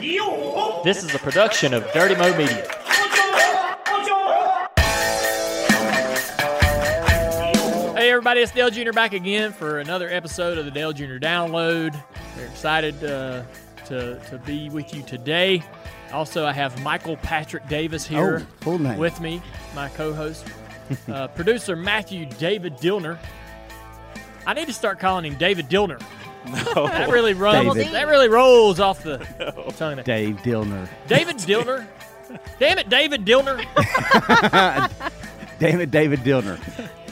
This is a production of Dirty Mo Media. Hey everybody, it's Dale Jr. back again for another episode of the Dale Jr. Download. We're excited uh, to, to be with you today. Also, I have Michael Patrick Davis here Oh, full name. with me, my co-host, uh, producer Matthew David Dillner. I need to start calling him David Dillner. That really runs. David. That really rolls off the tongue. there. Dave Dillner. David Dillner. Damn it, David Dillner. Damn it, David Dillner.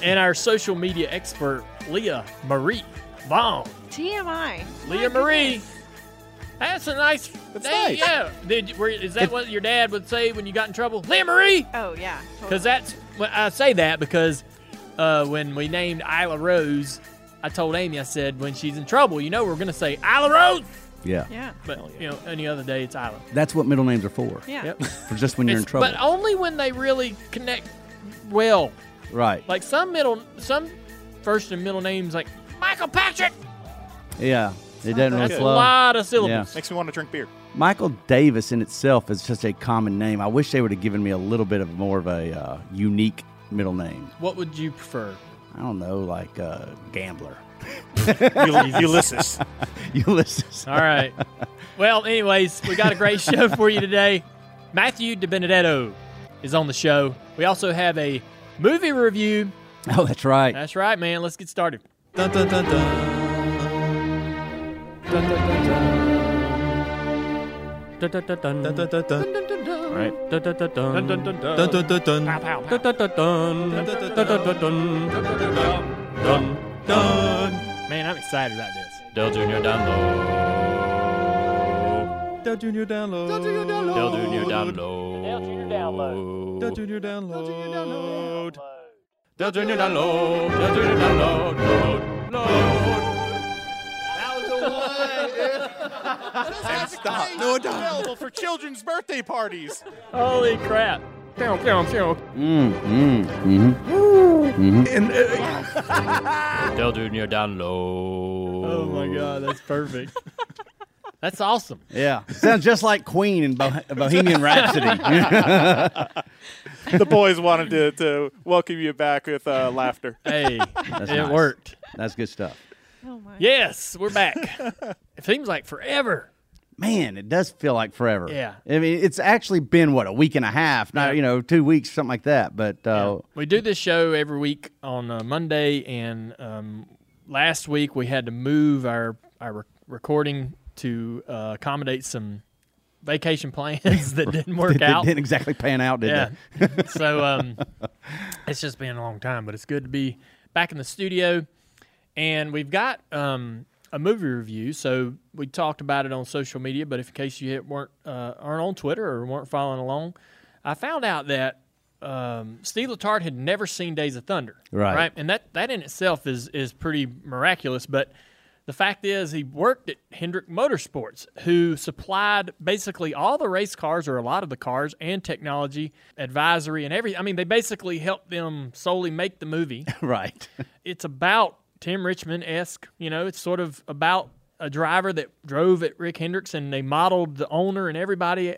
and our social media expert, Leah Marie Vaughn. TMI. Leah Marie. That's a nice That's name. nice. Yeah. Did, were, is that what your dad would say when you got in trouble? Leah Marie? Oh yeah. Because that's well, I say that because uh, when we named Isla Rose, I told Amy, I said, when she's in trouble, you know, we're going to say Isla Rose. Yeah. Yeah. But, you know, any other day, it's Isla. That's what middle names are for. Yeah. Yep. For just when you're in trouble. But only when they really connect well. right. Like some middle, some first and middle names, like Michael Patrick. yeah. It doesn't really That's a lot of syllables. Makes me want to drink beer. Michael Davis in itself is just a common name. I wish they would have given me a little bit of more of a uh, unique middle name. What would you prefer? I don't know, like uh, Gambler. Ulysses. Ulysses. All right. well, anyways, we got a great show for you today. Matthew DiBenedetto is on the show. We also have a movie review. Oh, that's right. That's right, man. Let's get started. dun, dun, dun, dun. Dun, dun, dun, dun. Dun, dun, dun, dun. All right. Dun, dun, dun. Man, I'm excited about this. Dale Junior download. Dale Junior download. Dale Junior download. Dale Junior download. Dale Junior download. Dale Junior download. Dale Junior download. Dale Junior download. Load. Load. And stop. No, it doesn't. available for children's birthday parties. Holy crap. Pew, pew, pew. Mm, mm, mm-hmm. Dale Junior download. Oh my God, that's perfect. that's awesome. Yeah. Sounds just like Queen in Bo- Bohemian Rhapsody. The boys wanted to, to welcome you back with uh, laughter. Hey, it nice. worked. that's good stuff. Oh my. Yes, we're back. it seems like forever. Man, it does feel like forever. Yeah. I mean, it's actually been what a week and a half, not Yeah. you know, two weeks, something like that. But uh, We do this show every week on uh, Monday, and um, last week we had to move our our re- recording to uh, accommodate some vacation plans that didn't work it out. didn't exactly pan out, did yeah. it? so um, it's just been a long time, but it's good to be back in the studio. And we've got um, a movie review. So we talked about it on social media, but if in case you weren't uh, aren't on Twitter or weren't following along, I found out that um, Steve Letarte had never seen Days of Thunder. Right. Right. And that that in itself is is pretty miraculous, but. The fact is, he worked at Hendrick Motorsports, who supplied basically all the race cars, or a lot of the cars, and technology, advisory, and every. I mean, they basically helped them solely make the movie. right. it's about Tim Richmond esque. You know, it's sort of about a driver that drove at Rick Hendricks, and they modeled the owner and everybody.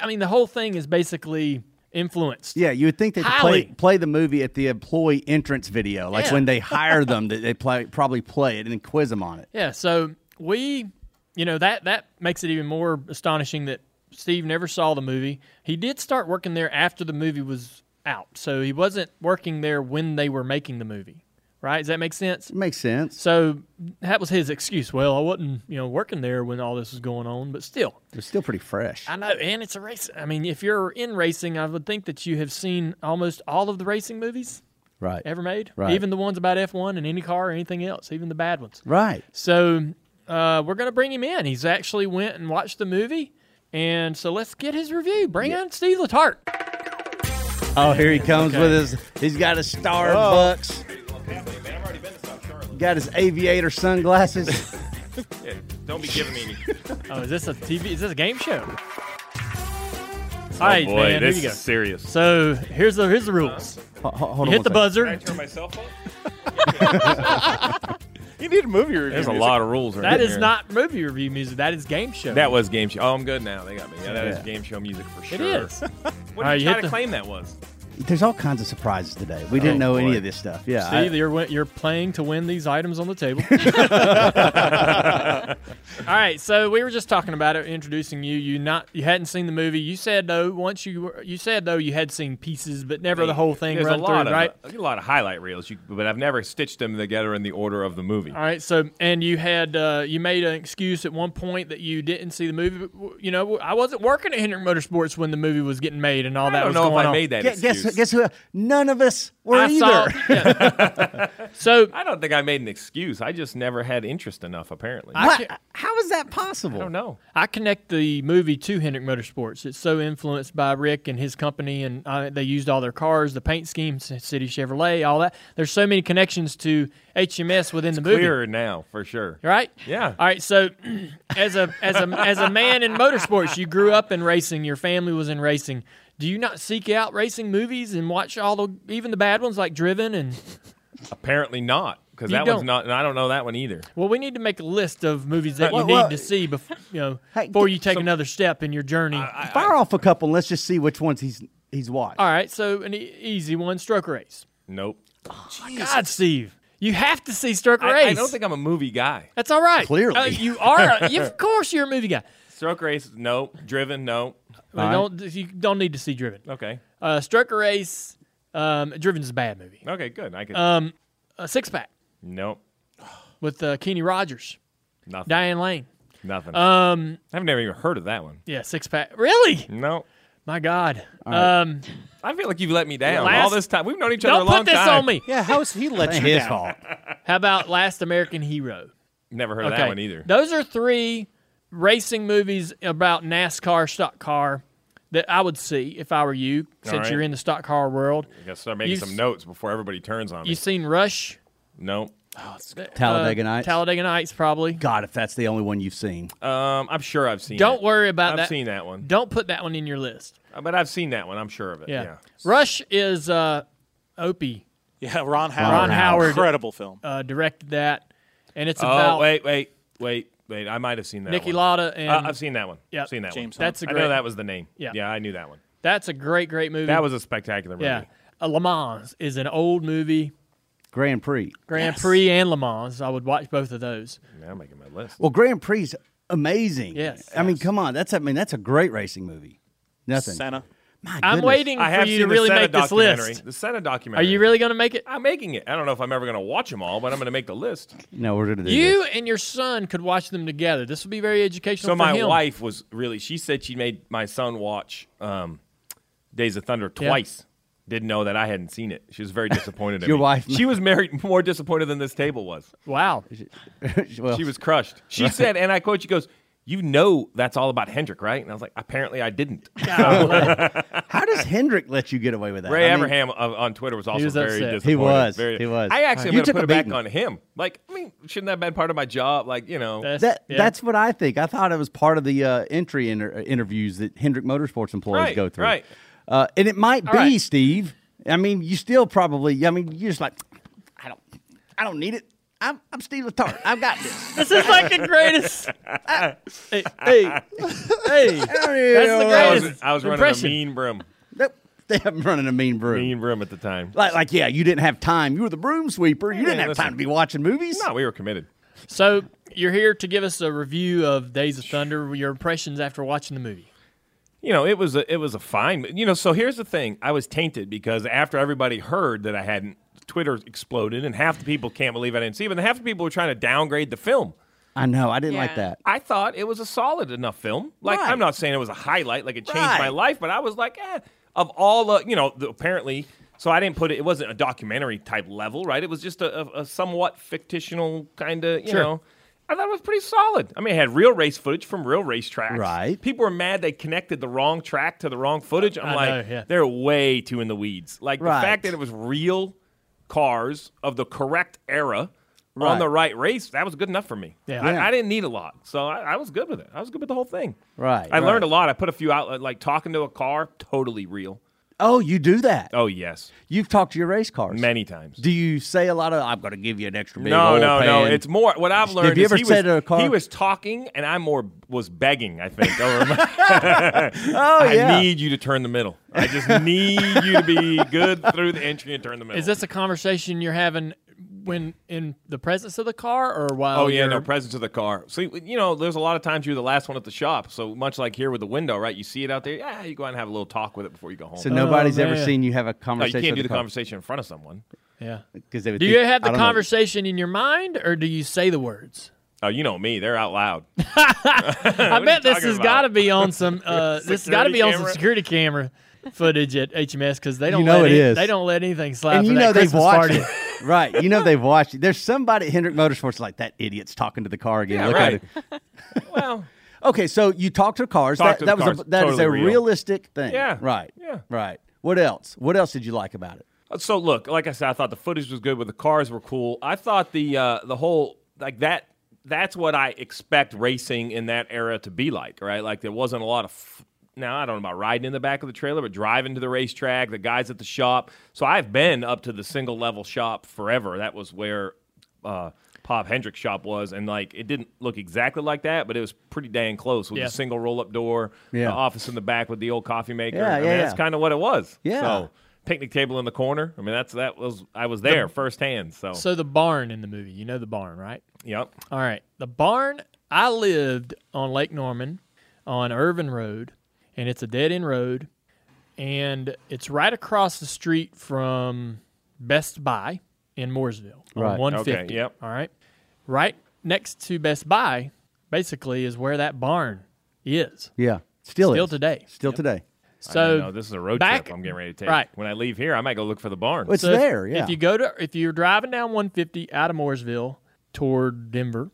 I mean, the whole thing is basically influenced. Yeah, you would think they'd play, play the movie at the employee entrance video, like Yeah. when they hire them, that they play, probably play it and then quiz them on it. Yeah, so we, you know, that that makes it even more astonishing that Steve never saw the movie. He did start working there after the movie was out, so he wasn't working there when they were making the movie. Right? Does that make sense? It makes sense. So that was his excuse. Well, I wasn't, you know, working there when all this was going on, but still, They're still pretty fresh. I know, and it's a race. I mean, if you're in racing, I would think that you have seen almost all of the racing movies Right. ever made, Right. even the ones about F1 and any car or anything else, even the bad ones. Right. So uh, we're going to bring him in. He's actually went and watched the movie, and so let's get his review. Bring in Steve Letarte. Oh, here he comes Okay. with his. He's got a Starbucks. Got his aviator sunglasses. Don't be giving me any. Oh, is this a TV? Is this a game show? Oh, All right, boy, man. Here this you go. is serious. So here's the here's the rules. Uh, ho- ho- hold You on hit the one second. buzzer. turn my cell phone? You need a movie review. There's a music. lot of rules. right That is here. not movie review music. That is game show. That was game show. Oh, I'm good now. They got me. Yeah, that is Yeah. game show music for sure. It is. What All did right, you you try hit to the- claim that was? There's all kinds of surprises today. We didn't Oh, know any of this stuff. Yeah. See, I- you're, you're playing to win these items on the table. All right, so we were just talking about it, introducing you. You not you hadn't seen the movie. You said though once you were, you said though you had seen pieces, but never the whole thing There's run a lot through, of right? a lot of highlight reels, you, but I've never stitched them together in the order of the movie. All right, so and you had uh, you made an excuse at one point that you didn't see the movie. But, you know, I wasn't working at Hendrick Motorsports when the movie was getting made and all I that don't was know if going I on. made that Guess, excuse. Guess, guess who? None of us were I either. saw, yeah. so I don't think I made an excuse. I just never had interest enough. Apparently, I I, What? How is that possible? I don't know. I connect the movie to Hendrick Motorsports. It's so influenced by Rick and his company, and uh, they used all their cars, the paint scheme, City Chevrolet, all that. There's so many connections to HMS within the movie. Clearer now, for sure. Right? Yeah. All right. So, as a as a as a man in motorsports, you grew up in racing. Your family was in racing. Do you not seek out racing movies and watch all the even the bad ones like Driven and? Apparently not, because You that don't. one's not. And I don't know that one either. Well, we need to make a list of movies that you Well, need well, to see before you know Hey, before get you take some- another step in your journey. Fire off a couple. and Let's just see which ones he's he's watched. all right. So an e- easy one, Stroker Ace. Nope. God, Steve, you have to see Stroker Ace. I don't think I'm a movie guy. that's all right. Clearly. Uh, you are. A, you, of course, you're a movie guy. Stroker Ace, nope. Driven, no. Well, All don't you don't need to see Driven. Okay. Uh, Stroker Ace. Um, Driven's a bad movie. Okay, good. I could. Um, a six pack nope. with uh, Kenny Rogers, Nothing. Diane Lane. Nothing. Um, I've never even heard of that one. yeah, six pack. Really? No. My God. right. Um, I feel like you've let me down Last- all this time. We've known each other a don't a long put this time. on me. Yeah, how's he let you his down? fault. How about Last American Hero? Never heard of that one either. Those are three racing movies about NASCAR stock car that I would see if I were you, since right. you're in the stock car world. I gotta start making You some notes before everybody turns on me. You seen Rush? no. Talladega Uh, Nights. Talladega Nights, probably. God, if that's the only one you've seen. Um, I'm sure I've seen. Don't it. worry about that. I've seen that one, Don't put that one in your list. Uh, but I've seen that one. I'm sure of it. Yeah. Yeah. Rush is uh, Opie Yeah, Ron Howard. Ron Howard. Incredible film. uh, directed that, and it's Oh about wait, wait, wait, wait. I might have seen that. Niki one. Lauda and Uh, I've seen that one. Yep. Seen that James one. That's a I great. I know that was the name. Yeah. Yeah, I knew that one. That's a great, great movie. That was a spectacular movie. yeah. Uh, Le Mans is an old movie. Grand Prix. Grand Yes. Prix and Le Mans. I would watch both of those. Yeah, I'm making my list. Well, Grand Prix's amazing. Yes. I mean, come on. That's I mean, that's a great racing movie. Nothing. Senna. My I'm goodness. waiting I for you to really the Senna make this list. The Senna documentary. Are you really going to make it? I'm making it. I don't know if I'm ever going to watch them all, but I'm going to make the list. No, we're gonna do this. You this. and your son could watch them together. This will be very educational So for my him. wife was really. She said she made my son watch um, Days of Thunder Yeah. twice. Didn't know that I hadn't seen it. She was very disappointed. in Your me. wife- She was married more disappointed than this table was. Wow. well, She was crushed. She said, and I quote, she goes, "You know that's all about Hendrick, right?" And I was like, "Apparently, I didn't." how does Hendrick let you get away with that? Ray I mean, Abraham uh, on Twitter was also was very upset. He was. Very- He was. I actually am You going to took put a it back beating. on him. Like, I mean, shouldn't that have been part of my job? Like, you know, That's, That yeah. that's what I think. I thought it was part of the uh, entry inter- interviews that Hendrick Motorsports employees Right, go through. right. Uh, and it might All be right. Steve. I mean, you still probably. I mean, you're just like, I don't, I don't need it. I'm, I'm Steve Letarte. I've got this. This is like the greatest. hey, hey, hey. That's the I greatest. was, I was running impression. a mean broom, Nope. They haven't running a mean broom. mean broom at the time. Like, like, yeah, you didn't have time. You were the broom sweeper. You Yeah, didn't have listen. time to be watching movies. No, we were committed. So you're here to give us a review of Days of Thunder. Your impressions after watching the movie. You know, it was a, it was a fine. You know, so here's the thing: I was tainted because after everybody heard that I hadn't, Twitter exploded, and half the people can't believe I didn't see it, and half the people were trying to downgrade the film. I know. I didn't Yeah. like that. I thought it was a solid enough film. Like Right. I'm not saying it was a highlight, like it changed Right. my life, but I was like, eh, of all the, you know, the, apparently. So I didn't put it. It wasn't a documentary type level, right? It was just a, a, a somewhat fictional kind of, you Sure. know. I thought it was pretty solid. I mean, it had real race footage from real racetracks. Right. People were mad they connected the wrong track to the wrong footage. I'm I like, know, yeah. they're way too in the weeds. Like Right. the fact that it was real cars of the correct era Right. on the right race, that was good enough for me. Yeah. I, I didn't need a lot, so I, I was good with it. I was good with the whole thing. Right. I right. learned a lot. I put a few out, like talking to a car, totally real. Oh, you do that. Oh yes, You've talked to your race cars. many times. Do you say a lot of? I'm going to give you an extra big No, oil no, no. It's more. What I've learned. Have you is ever he said was, a car- He was talking, and I more was begging. I think. Or oh I yeah. need you to turn the middle. I just need you to be good through the entry and turn the middle. Is this a conversation you're having when in the presence of the car or while? Oh yeah, you're, no presence of the car. So you know, there's a lot of times you're the last one at the shop. So much like here with the window, right? You see it out there. Yeah, you go out and have a little talk with it before you go home. so nobody's ever seen you have a no, you conversation. can't do with the car. conversation in front of someone. Yeah. 'Cause they would Do think- you have the don't know. conversation in your mind or do you say the words? Oh, you know me. They're out loud. I bet this talking has got to be on some. Uh, this has got to Security be on some camera? security camera footage at HMS because they don't. know let it any- is. They don't let anything slide. And you that know they've Christmas watched party. right. You know they've watched it. There's somebody at Hendrick Motorsports like that idiot's talking to the car again. Yeah, Look right. at it. well, Okay, so you talk to cars. Talk that to that was cars. a, that is Totally a real. realistic thing. Yeah. Right. Yeah. Right. What else? What else did you like about it? So look, like I said, I thought the footage was good, but the cars were cool. I thought the uh, the whole like that. That's what I expect racing in that era to be like, right? Like there wasn't a lot of. F- now I don't know about riding in the back of the trailer, but driving to the racetrack, the guys at the shop. So I've been up to the single level shop forever. That was where uh, Pop Hendrick's shop was, and like it didn't look exactly like that, but it was pretty dang close with Yeah. the single roll up door, Yeah. the office in the back with the old coffee maker. Yeah, I mean, yeah, that's kind of what it was. Yeah. So picnic table in the corner. I mean, that's that was I was there firsthand. So, So the barn in the movie, you know the barn, right? yep. All right, the barn. I lived on Lake Norman, on Irvin Road, and it's a dead end road, and it's right across the street from Best Buy in Mooresville on Right. 150. Okay, yep. All right, right next to Best Buy, basically is where that barn is. Yeah. Still Still is. today. Still today. So no, this is a road back- trip I'm getting ready to take. right. When I leave here, I might go look for the barn. It's So there. Yeah. If you go to if you're driving down 150 out of Mooresville toward Denver,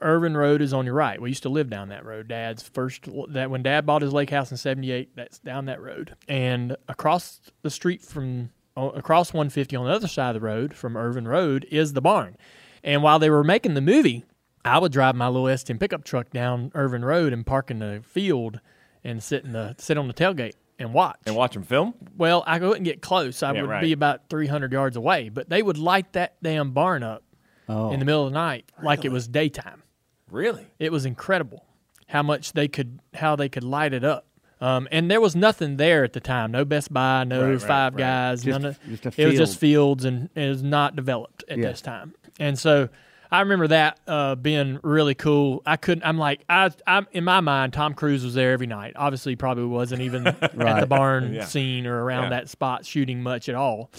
Irvin Road is on your right. We used to live down that road. Dad's first that when Dad bought his lake house in '78, that's down that road. And across the street from across 150 on the other side of the road from Irvin Road is the barn. And while they were making the movie, I would drive my little S10 pickup truck down Irvin Road and park in the field and sit in the sit on the tailgate and watch. and watch them film. Well, I wouldn't get close. I Yeah, would right. be about 300 yards away, but they would light that damn barn up oh. in the middle of the night like it was daytime. Really? It was incredible how much they could how they could light it up. Um, and there was nothing there at the time. No Best Buy, no Right, right, Five right. Guys. Just- none of, just a it was just fields, and it was not developed at Yeah. this time. And so I remember that uh, being really cool. I couldn't. I'm like I. I'm in my mind. Tom Cruise was there every night. Obviously, he probably wasn't even at the barn Yeah. scene or around Yeah. that spot shooting much at all.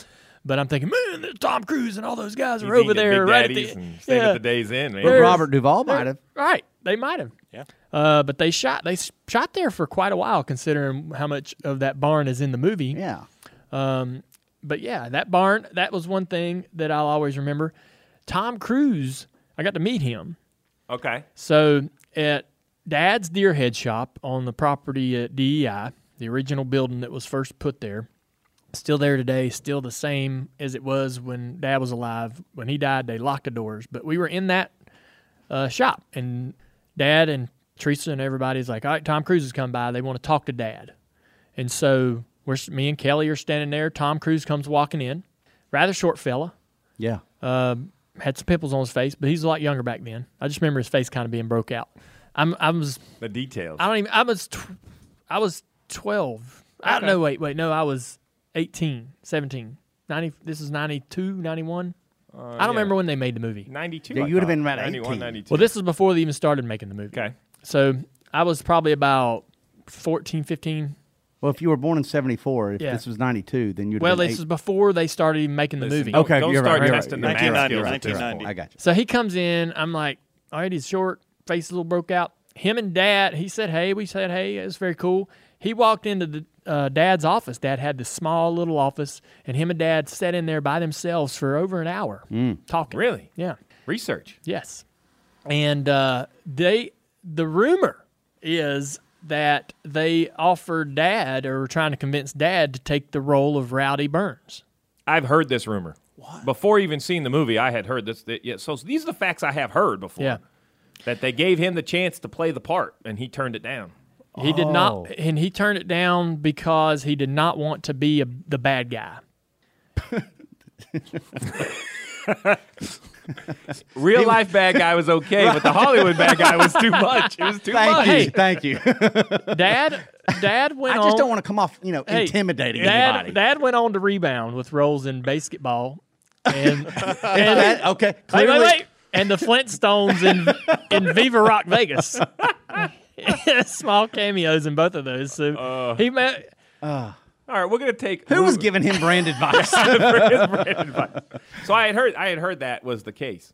But I'm thinking, man, Tom Cruise and all those guys You are over there, right at the and staying yeah. at the days in, man. Well, Robert Duvall might have. Right, they might have. Yeah. Uh, but they shot they shot there for quite a while, considering how much of that barn is in the movie. Yeah. Um, but yeah, that barn that was one thing that I'll always remember. Tom Cruise, I got to meet him. Okay. So at Dad's Deer Head Shop on the property at DEI, the original building that was first put there, still there today, still the same as it was when Dad was alive. When he died, they locked the doors, but we were in that uh, shop, and Dad and Teresa and everybody's like, "All right, Tom Cruise has come by. They want to talk to Dad," and so we're me and Kelly are standing there. Tom Cruise comes walking in, rather short fella Yeah. um, had some pimples on his face, but he's a lot younger back then. I just remember his face kind of being broke out. I'm, I was, The details. I don't even, I was, tw- I was 12. I Okay. no, wait, wait, no, I was 18, 17, 90. This is 92, 91. I don't Uh, yeah. remember when they made the movie. 92. Yeah, you would've been about 91, 18. 92. Well, this was before they even started making the movie. Okay. So I was probably about 14, 15. Well, if you were born in '74, if Yeah. this was '92, then you'd. Well, been this eight. is before they started even making the Listen, movie. Don't, Okay, don't you're right, start right, testing you're the math skills 1990. I got you. So he comes in. I'm like, all right, he's short, face a little broke out. Him and Dad, he said, hey, we said, hey, it was very cool. He walked into the uh, Dad's office. Dad had this small little office, and him and Dad sat in there by themselves for over an hour talking. Really? Yeah. Research. Yes. And uh, they, the rumor is that they offered Dad or were trying to convince Dad to take the role of Rowdy Burns. I've heard this rumor. What? Before even seeing the movie, I had heard this. That, yeah, so these are the facts I have heard before. Yeah. That they gave him the chance to play the part, and he turned it down. He did not, Oh. and he turned it down because he did not want to be a, the bad guy. Real life bad guy was okay, but the Hollywood bad guy was too much. It was too much. Thank much. you. Hey. Thank you. Dad, Dad went I on. just don't want to come off, you know, Hey, intimidating Dad, anybody. Dad went on to rebound with roles in basketball, and, and That- okay, wait, wait, wait, and the Flintstones in in Viva Rock Vegas. Small cameos in both of those. So Uh. he met. All right, we're gonna take who was giving him brand advice? So I had heard I had heard that was the case.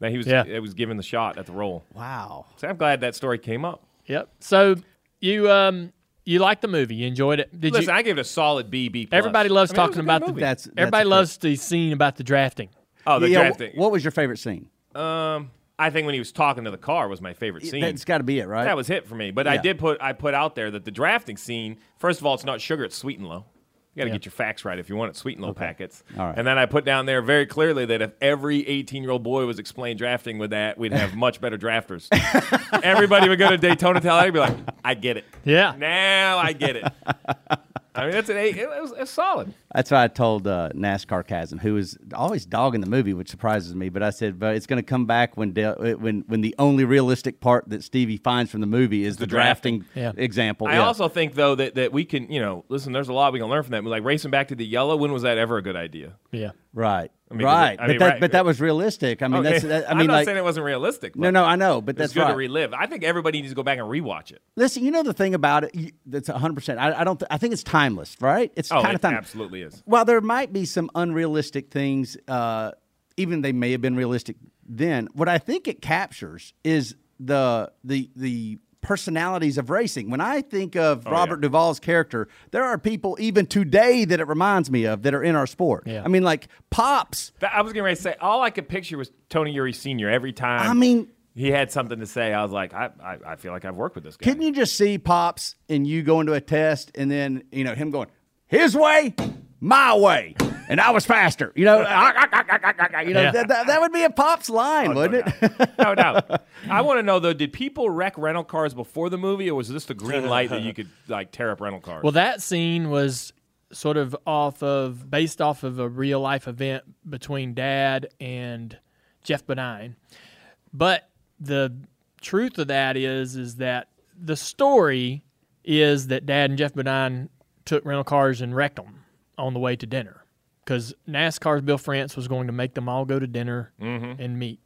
That he was Yeah. it was given the shot at the role. wow. So I'm glad that story came up. Yep. So you um you liked the movie? You enjoyed it? Did Listen, you? I gave it a solid B B. plus. Everybody loves I mean, talking a good about the. That's, that's everybody loves the scene about the drafting. oh the yeah, drafting. What was your favorite scene? Um, I think when he was talking to the car was my favorite scene. That's got to be it, right? That was hit for me. But I did put I put out there that the drafting scene. First of all, it's not sugar; it's sweet and low. You got to Yeah. get your facts right if you want it sweet and low packets. All right. And then I put down there very clearly that if every 18 year old boy was explained drafting with that, we'd have much better drafters. Everybody would go to Daytona Talladega and be like, "I get it. Yeah. Now I get it." I mean, that's an eight. It was it's solid. That's why I told uh, NASCAR Chasm, who was always dogging the movie, which surprises me. But I said, but it's going to come back when Dale, when when the only realistic part that Stevie finds from the movie is the, drafting, Yeah. example. I Yeah. also think though that, that we can, you know, listen. There's a lot we can learn from that. Like racing back to the yellow. When was that ever a good idea? Yeah. right, mean, right. I but mean, that right. but that was realistic. I mean, Okay. that's that, I I'm not like saying it wasn't realistic. no, but no, I know, but that's good right. to relive. I think everybody needs to go back and rewatch it. Listen, you know the thing about it, you, that's 100. percent I, I don't. Th- I think it's timeless, right? It's Oh, kind it of timeless. absolutely is. While there might be some unrealistic things, uh, even they may have been realistic then. What I think it captures is the the the personalities of racing. When I think of Robert Oh, yeah. Duvall's character, there are people even today that it reminds me of that are in our sport. Yeah. I mean, like pops. I was getting ready to say all I could picture was Tony Eury Sr. Every time I mean, he had something to say, I was like, I, I, I feel like I've worked with this guy. couldn't you just see pops and you going to a test and then you know him going his way, my way, and I was faster. You know, you know Yeah. that, that, that would be a pops line, oh, wouldn't it? no doubt. I want to know though, did people wreck rental cars before the movie, or was this the green light that you could like tear up rental cars? Well, that scene was sort of off of based off of a real life event between Dad and Geoff Bodine, But the truth of that is is that the story is that Dad and Geoff Bodine took rental cars and wrecked them on the way to dinner because NASCAR's Bill France was going to make them all go to dinner and meet.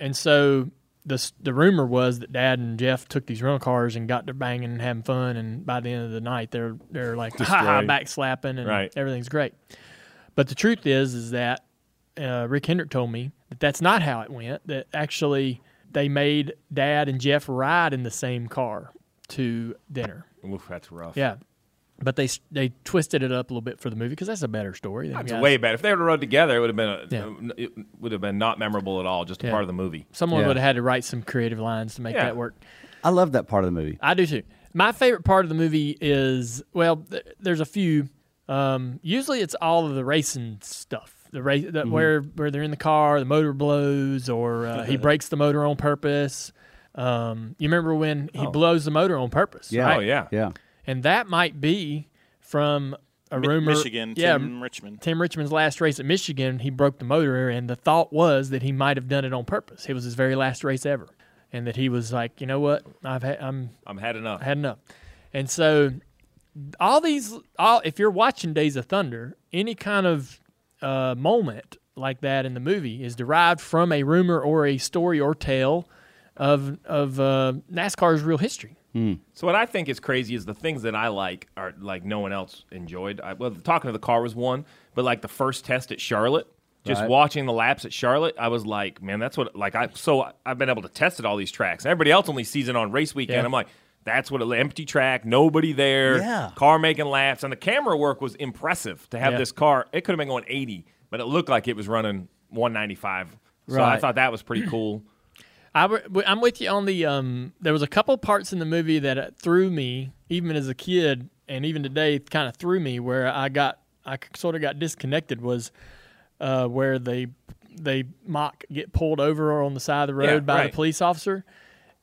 And so the the rumor was that Dad and Geoff took these rental cars and got to banging and having fun, and by the end of the night, they're they're like ha ha back slapping and Right. everything's great. But the truth is, is that uh, Rick Hendrick told me that that's not how it went. That actually they made Dad and Jeff ride in the same car to dinner. Oof, that's rough. Yeah. But they they twisted it up a little bit for the movie because that's a better story. Them That's guys- way better. If they would have run together, it would have been a, Yeah. it would have been not memorable at all. Just a Yeah. part of the movie. Someone Yeah. would have had to write some creative lines to make Yeah. that work. I love that part of the movie. I do too. My favorite part of the movie is well, th- there's a few. Um, usually, it's all of the racing stuff. The race that where where they're in the car, the motor blows, or uh, he breaks the motor on purpose. Um, you remember when he blows the motor on purpose? Yeah. right? Oh yeah. Yeah. And that might be from a Mi- rumor. Michigan, yeah, Tim Richmond. Tim Richmond's last race at Michigan, he broke the motor, and the thought was that he might have done it on purpose. It was his very last race ever, and that he was like, you know what, I've had, I'm I'm had enough. Had enough. And so all these all if you're watching Days of Thunder, any kind of uh, moment like that in the movie is derived from a rumor or a story or tale of of uh, NASCAR's real history. Hmm. So what I think is crazy is the things that I like are like no one else enjoyed. I, well, talking to the car was one, but like the first test at Charlotte, just Right. watching the laps at Charlotte, I was like, man, that's what like I. So I've been able to test at all these tracks. Everybody else only sees it on race weekend. Yeah. I'm like, that's what an empty track, nobody there, Yeah. car making laps, and the camera work was impressive to have Yeah. this car. It could have been going 80, but it looked like it was running 195. So I thought that was pretty cool. I, am with you on the. Um, there was a couple parts in the movie that uh, threw me, even as a kid, and even today, kind of threw me. Where I got, I sort of got disconnected. Was uh, where they they mock get pulled over on the side of the road Yeah, by right. the police officer,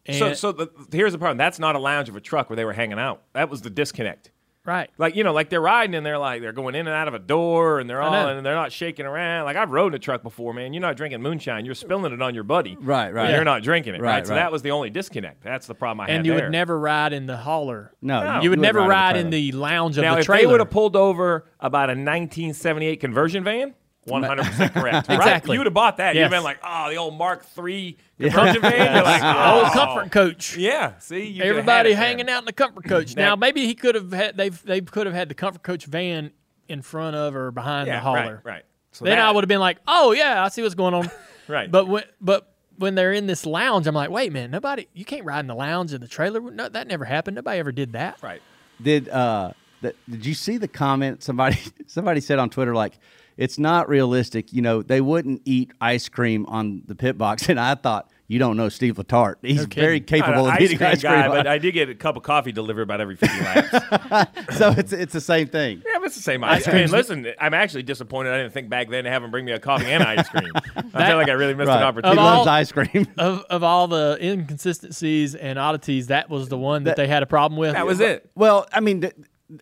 So, so the, here's the problem. That's not a lounge of a truck where they were hanging out. That was the disconnect. Right. Like you know, like they're riding and they're like they're going in and out of a door and they're all and they're not shaking around. Like I've rode in a truck before, man. You're not drinking moonshine. You're spilling it on your buddy. Right, but right. You're not drinking it. Right. Right, So that was the only disconnect. That's the problem I had and you there. would never ride in the hauler. No, No. you would never in the ride in the lounge of Now, the if trailer. they would have pulled over about a 1978 conversion van, 100 percent correct. Right? Exactly. You would have bought that. You'd have been like, oh, the old Mark III conversion van. You're like, oh, old comfort coach. Yeah. See, you could've Everybody had it hanging out in the comfort coach. Now- now maybe he could have had They've they could have had the comfort coach van in front of or behind Yeah, the hauler. right, right. So then that- I would have been like, oh yeah, I see what's going on. Right. But when but when they're in this lounge, I'm like, wait, man, nobody, you can't ride in the lounge in the trailer. No, that never happened. Nobody ever did that. Right. Did uh that, did you see the comment somebody somebody said on Twitter like it's not realistic, you know, they wouldn't eat ice cream on the pit box and I thought you don't know Steve Letarte. He's kidding. very capable of ice eating cream ice cream. guy, but I did get a cup of coffee delivered about every 50 laps. so it's it's the same thing. Yeah, but it's the same ice cream. I mean, listen, I'm actually disappointed I didn't think back then to have him bring me a coffee and ice cream. I feel like I really missed Right. an opportunity. Of all- loves ice cream. Of, of all the inconsistencies and oddities, that was the one that, That- they had a problem with. that was it. well, I mean th-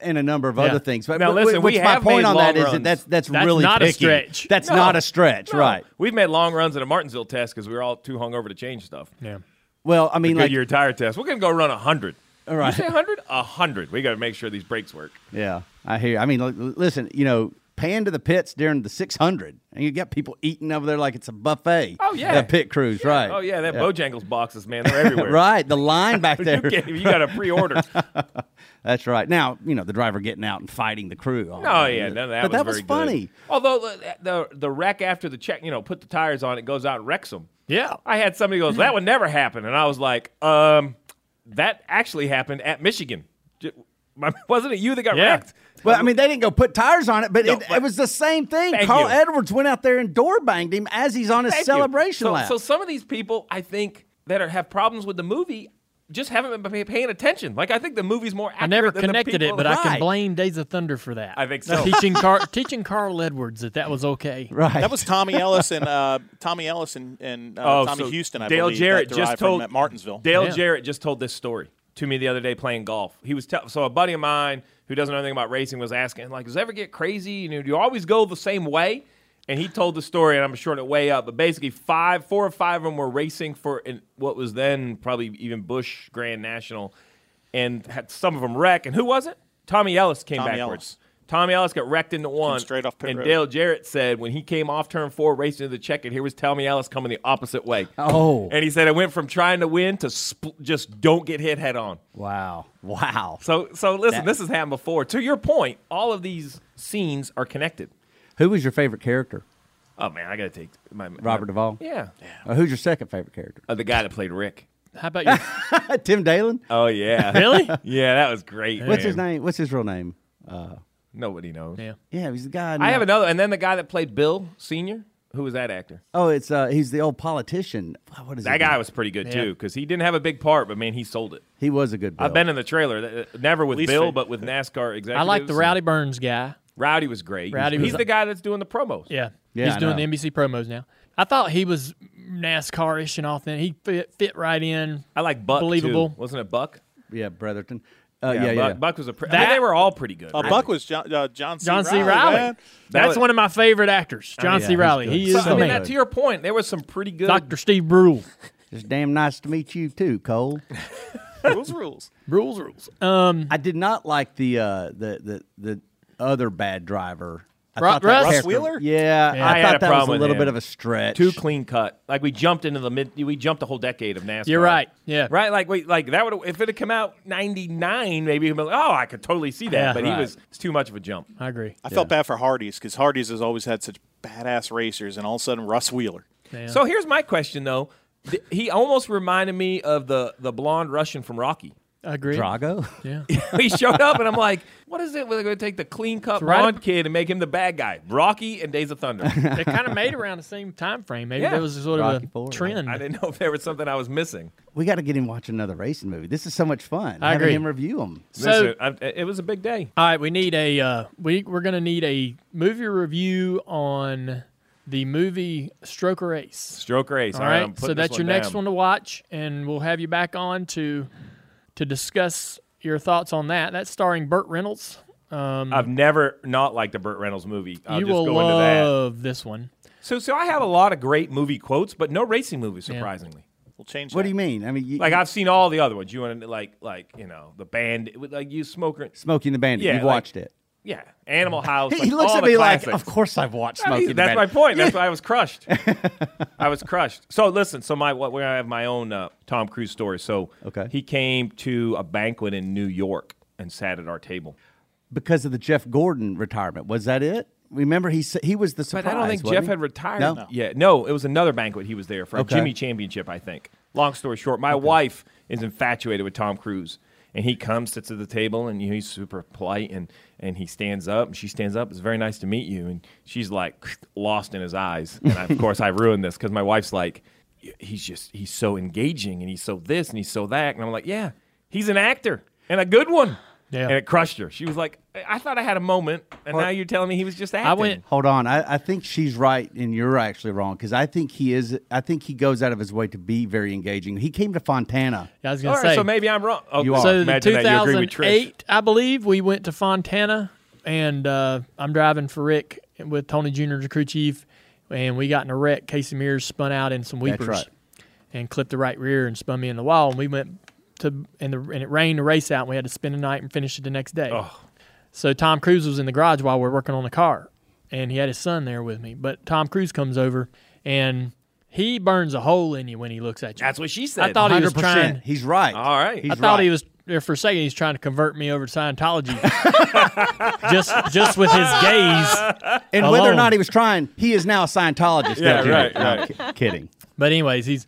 and a number of Yeah. other things. But Now, but- listen, which we my have point on long that is runs. that that's that's, That's really not a stretch. That's No. not a stretch, No. right? We've made long runs at a Martinsville test because we were all too hungover to change stuff. Yeah. Well, I mean like Goodyear tire test. We're gonna go run a hundred. All right. You say hundred? A hundred. We got to make sure these brakes work. Yeah, I hear. I mean, l- listen, you know, pan to the pits during the 600, and you got people eating over there like it's a buffet. Oh, yeah. the pit crews, right? Oh yeah, that Bojangles boxes, man, they're everywhere. right. The line back there. get, you got to pre-order. That's right. Now, you know, the driver getting out and fighting the crew. Oh, Oh yeah, none of that but was that was very good. funny. Although the, the the wreck after the check, you know, put the tires on, it goes out and wrecks them. Yeah. I had somebody goes, that would never happen, and I was like, um, that actually happened at Michigan. Wasn't it you that got Yeah. wrecked? Well, I mean, they didn't go put tires on it, but, No, it, but- it was the same thing. Carl you. Edwards went out there and door banged him as he's on his Thank celebration so, lap. So some of these people, I think, that are, have problems with the movie, just haven't been paying attention. Like I think the movie's more. I never accurate than the connected it, but I can blame Days of Thunder for that. I think so. teaching Car- teaching Carl Edwards that that was okay. right. That was Tommy Ellis and uh, Tommy Ellis and, and uh, Oh, Tommy so Houston. I Dale believe, Jarrett that just told from at Martinsville. Dale Yeah. Jarrett just told this story to me the other day playing golf. He was tell so a buddy of mine who doesn't know anything about racing was asking like, does it ever get crazy? You know, do you always go the same way? And he told the story, and I'm shorting it way up, but basically five, four or five of them were racing for in what was then probably even Busch Grand National, and had some of them wreck. And who was it? Tommy Ellis came Tommy backwards. Ellis. Tommy Ellis got wrecked into one. straight off pit and road. Dale Jarrett said when he came off turn four racing to the check it, here was Tommy Ellis coming the opposite way. Oh. And he said it went from trying to win to spl- just don't get hit head on. wow. Wow. So so listen, That- this has happened before. To your point, all of these scenes are connected. Who was your favorite character? Oh man, I gotta take my Robert Duvall? Yeah, Uh, who's your second favorite character? uh, the guy that played Rick. How about you? Tim Daland? Oh yeah, really? yeah, that was great. What's his name? What's his real name? Nobody knows. Yeah. Yeah, he's the guy. I have another, and then the guy that played Bill Senior. Who was that actor? Oh, it's uh, he's the old politician. What is That his guy name? was pretty good Yeah. too, because he didn't have a big part, but man, he sold it. He was a good. I've been in the trailer, uh, never with Bill, but with NASCAR executives. I like the Rowdy Burns guy. Rowdy was great. Rowdy He's was- the guy that's doing the promos. Yeah. Yeah, He's I doing know. the NBC promos now. I thought he was NASCAR-ish and authentic. He fit, fit right in. I like Buck. Believable. too. wasn't it Buck? Yeah, Bretherton. Uh, yeah, yeah. Buck, yeah. Buck was a. Pre- I mean, they were all pretty good. Uh, really. Buck was John, uh, John C. John C. Reilly. Reilly. That's was- one of my favorite actors, John yeah, C. he's Reilly. good. He So, is I the mean, man. that, to your point, there was some pretty good. Dr. Steve Brule. It's damn nice to meet you too, Cole. Rules, rules. Rules, rules. Um, I did not like the uh, the the the other bad driver. I Ru- thought that Russ? character- Wheeler? Yeah, Yeah. I, I had thought a that was problem a with little him. bit of a stretch. Too clean cut. Like we jumped into the mid. We jumped a whole decade of NASCAR. You're right. Yeah. Right. Like wait. Like that would. If it had come out '99, maybe you'd be like, oh, I could totally see that. Yeah. but Right. he was. It's too much of a jump. I agree. I felt bad for Hardee's because Hardee's has always had such badass racers, and all of a sudden Russ Wheeler. Yeah. So here's my question though. Th- He almost reminded me of the the blonde Russian from Rocky. I agree. Drago. Yeah. he showed up, and I'm like, "What is it? We're going to take the clean cut right blonde up- kid and make him the bad guy, Rocky and Days of Thunder." they kind of made around the same time frame. Maybe Yeah. there was sort of a Four, trend. I didn't know if there was something I was missing. We got to get him watching another racing movie. This is so much fun. I having agree. him review them. So- Listen, I, it was a big day. All right, we need a uh, we we're gonna need a movie review on the movie Stroker Ace. Stroker Ace. All All right, right, so that's your next one to watch, and we'll have you back on to to discuss your thoughts on that. That's starring Burt Reynolds. Um, I've never not liked a Burt Reynolds movie. I'll you just will go into that. love this one. So, so I have a lot of great movie quotes, but no racing movies, surprisingly. We'll change. What that. do you mean? I mean, you, Like I've seen all the other ones. You want to like, like you know, the band, like you smoker. Smoking the Bandit. Yeah, You've like- watched it. Yeah, Animal House. He looks all at me like, classics. of course I've watched I mean, that's my point. That's why I was crushed. I was crushed. So listen, so my what I have my own uh, Tom Cruise story. So Okay. he came to a banquet in New York and sat at our table. because of the Jeff Gordon retirement. Was that it? Remember, he he was the surprise. But I don't think Jeff he? had retired No? No. yet. No, it was another banquet he was there for a Okay. Jimmy Championship, I think. Long story short, my wife is infatuated with Tom Cruise. And he comes, sits at the table, and you know, he's super polite, and, and he stands up, and she stands up. It's very nice to meet you, and she's like lost in his eyes. And I, of course, I ruined this because my wife's like, he's just he's so engaging, and he's so this, and he's so that, and I'm like, yeah, he's an actor and a good one. Yeah. And it crushed her. She was like, I thought I had a moment, and now you're telling me he was just acting. I went. Hold on, I, I think she's right and you're actually wrong because I think he is. I think he goes out of his way to be very engaging. He came to Fontana. I was All gonna say. so maybe I'm wrong. Oh, You are. So the imagine that you agree with Trish. 2008, I believe, we went to Fontana, and uh, I'm driving for Rick with Tony Jr. as crew chief, and we got in a wreck. Casey Mears spun out in some That's weepers right. and clipped the right rear and spun me in the wall. And we went to and, the, and it rained the race out. and We had to spend the night and finish it the next day. Oh. So Tom Cruise was in the garage while we are working on the car, and he had his son there with me. But Tom Cruise comes over and he burns a hole in you when he looks at you. That's what she said. I thought he was 100%. trying. He's right. All right. He's I thought right. he was there for a second. He's trying to convert me over to Scientology, just just with his gaze. and whether or not he was trying, he is now a Scientologist. Yeah, Don't right, No, I'm right. kidding. But anyways, he's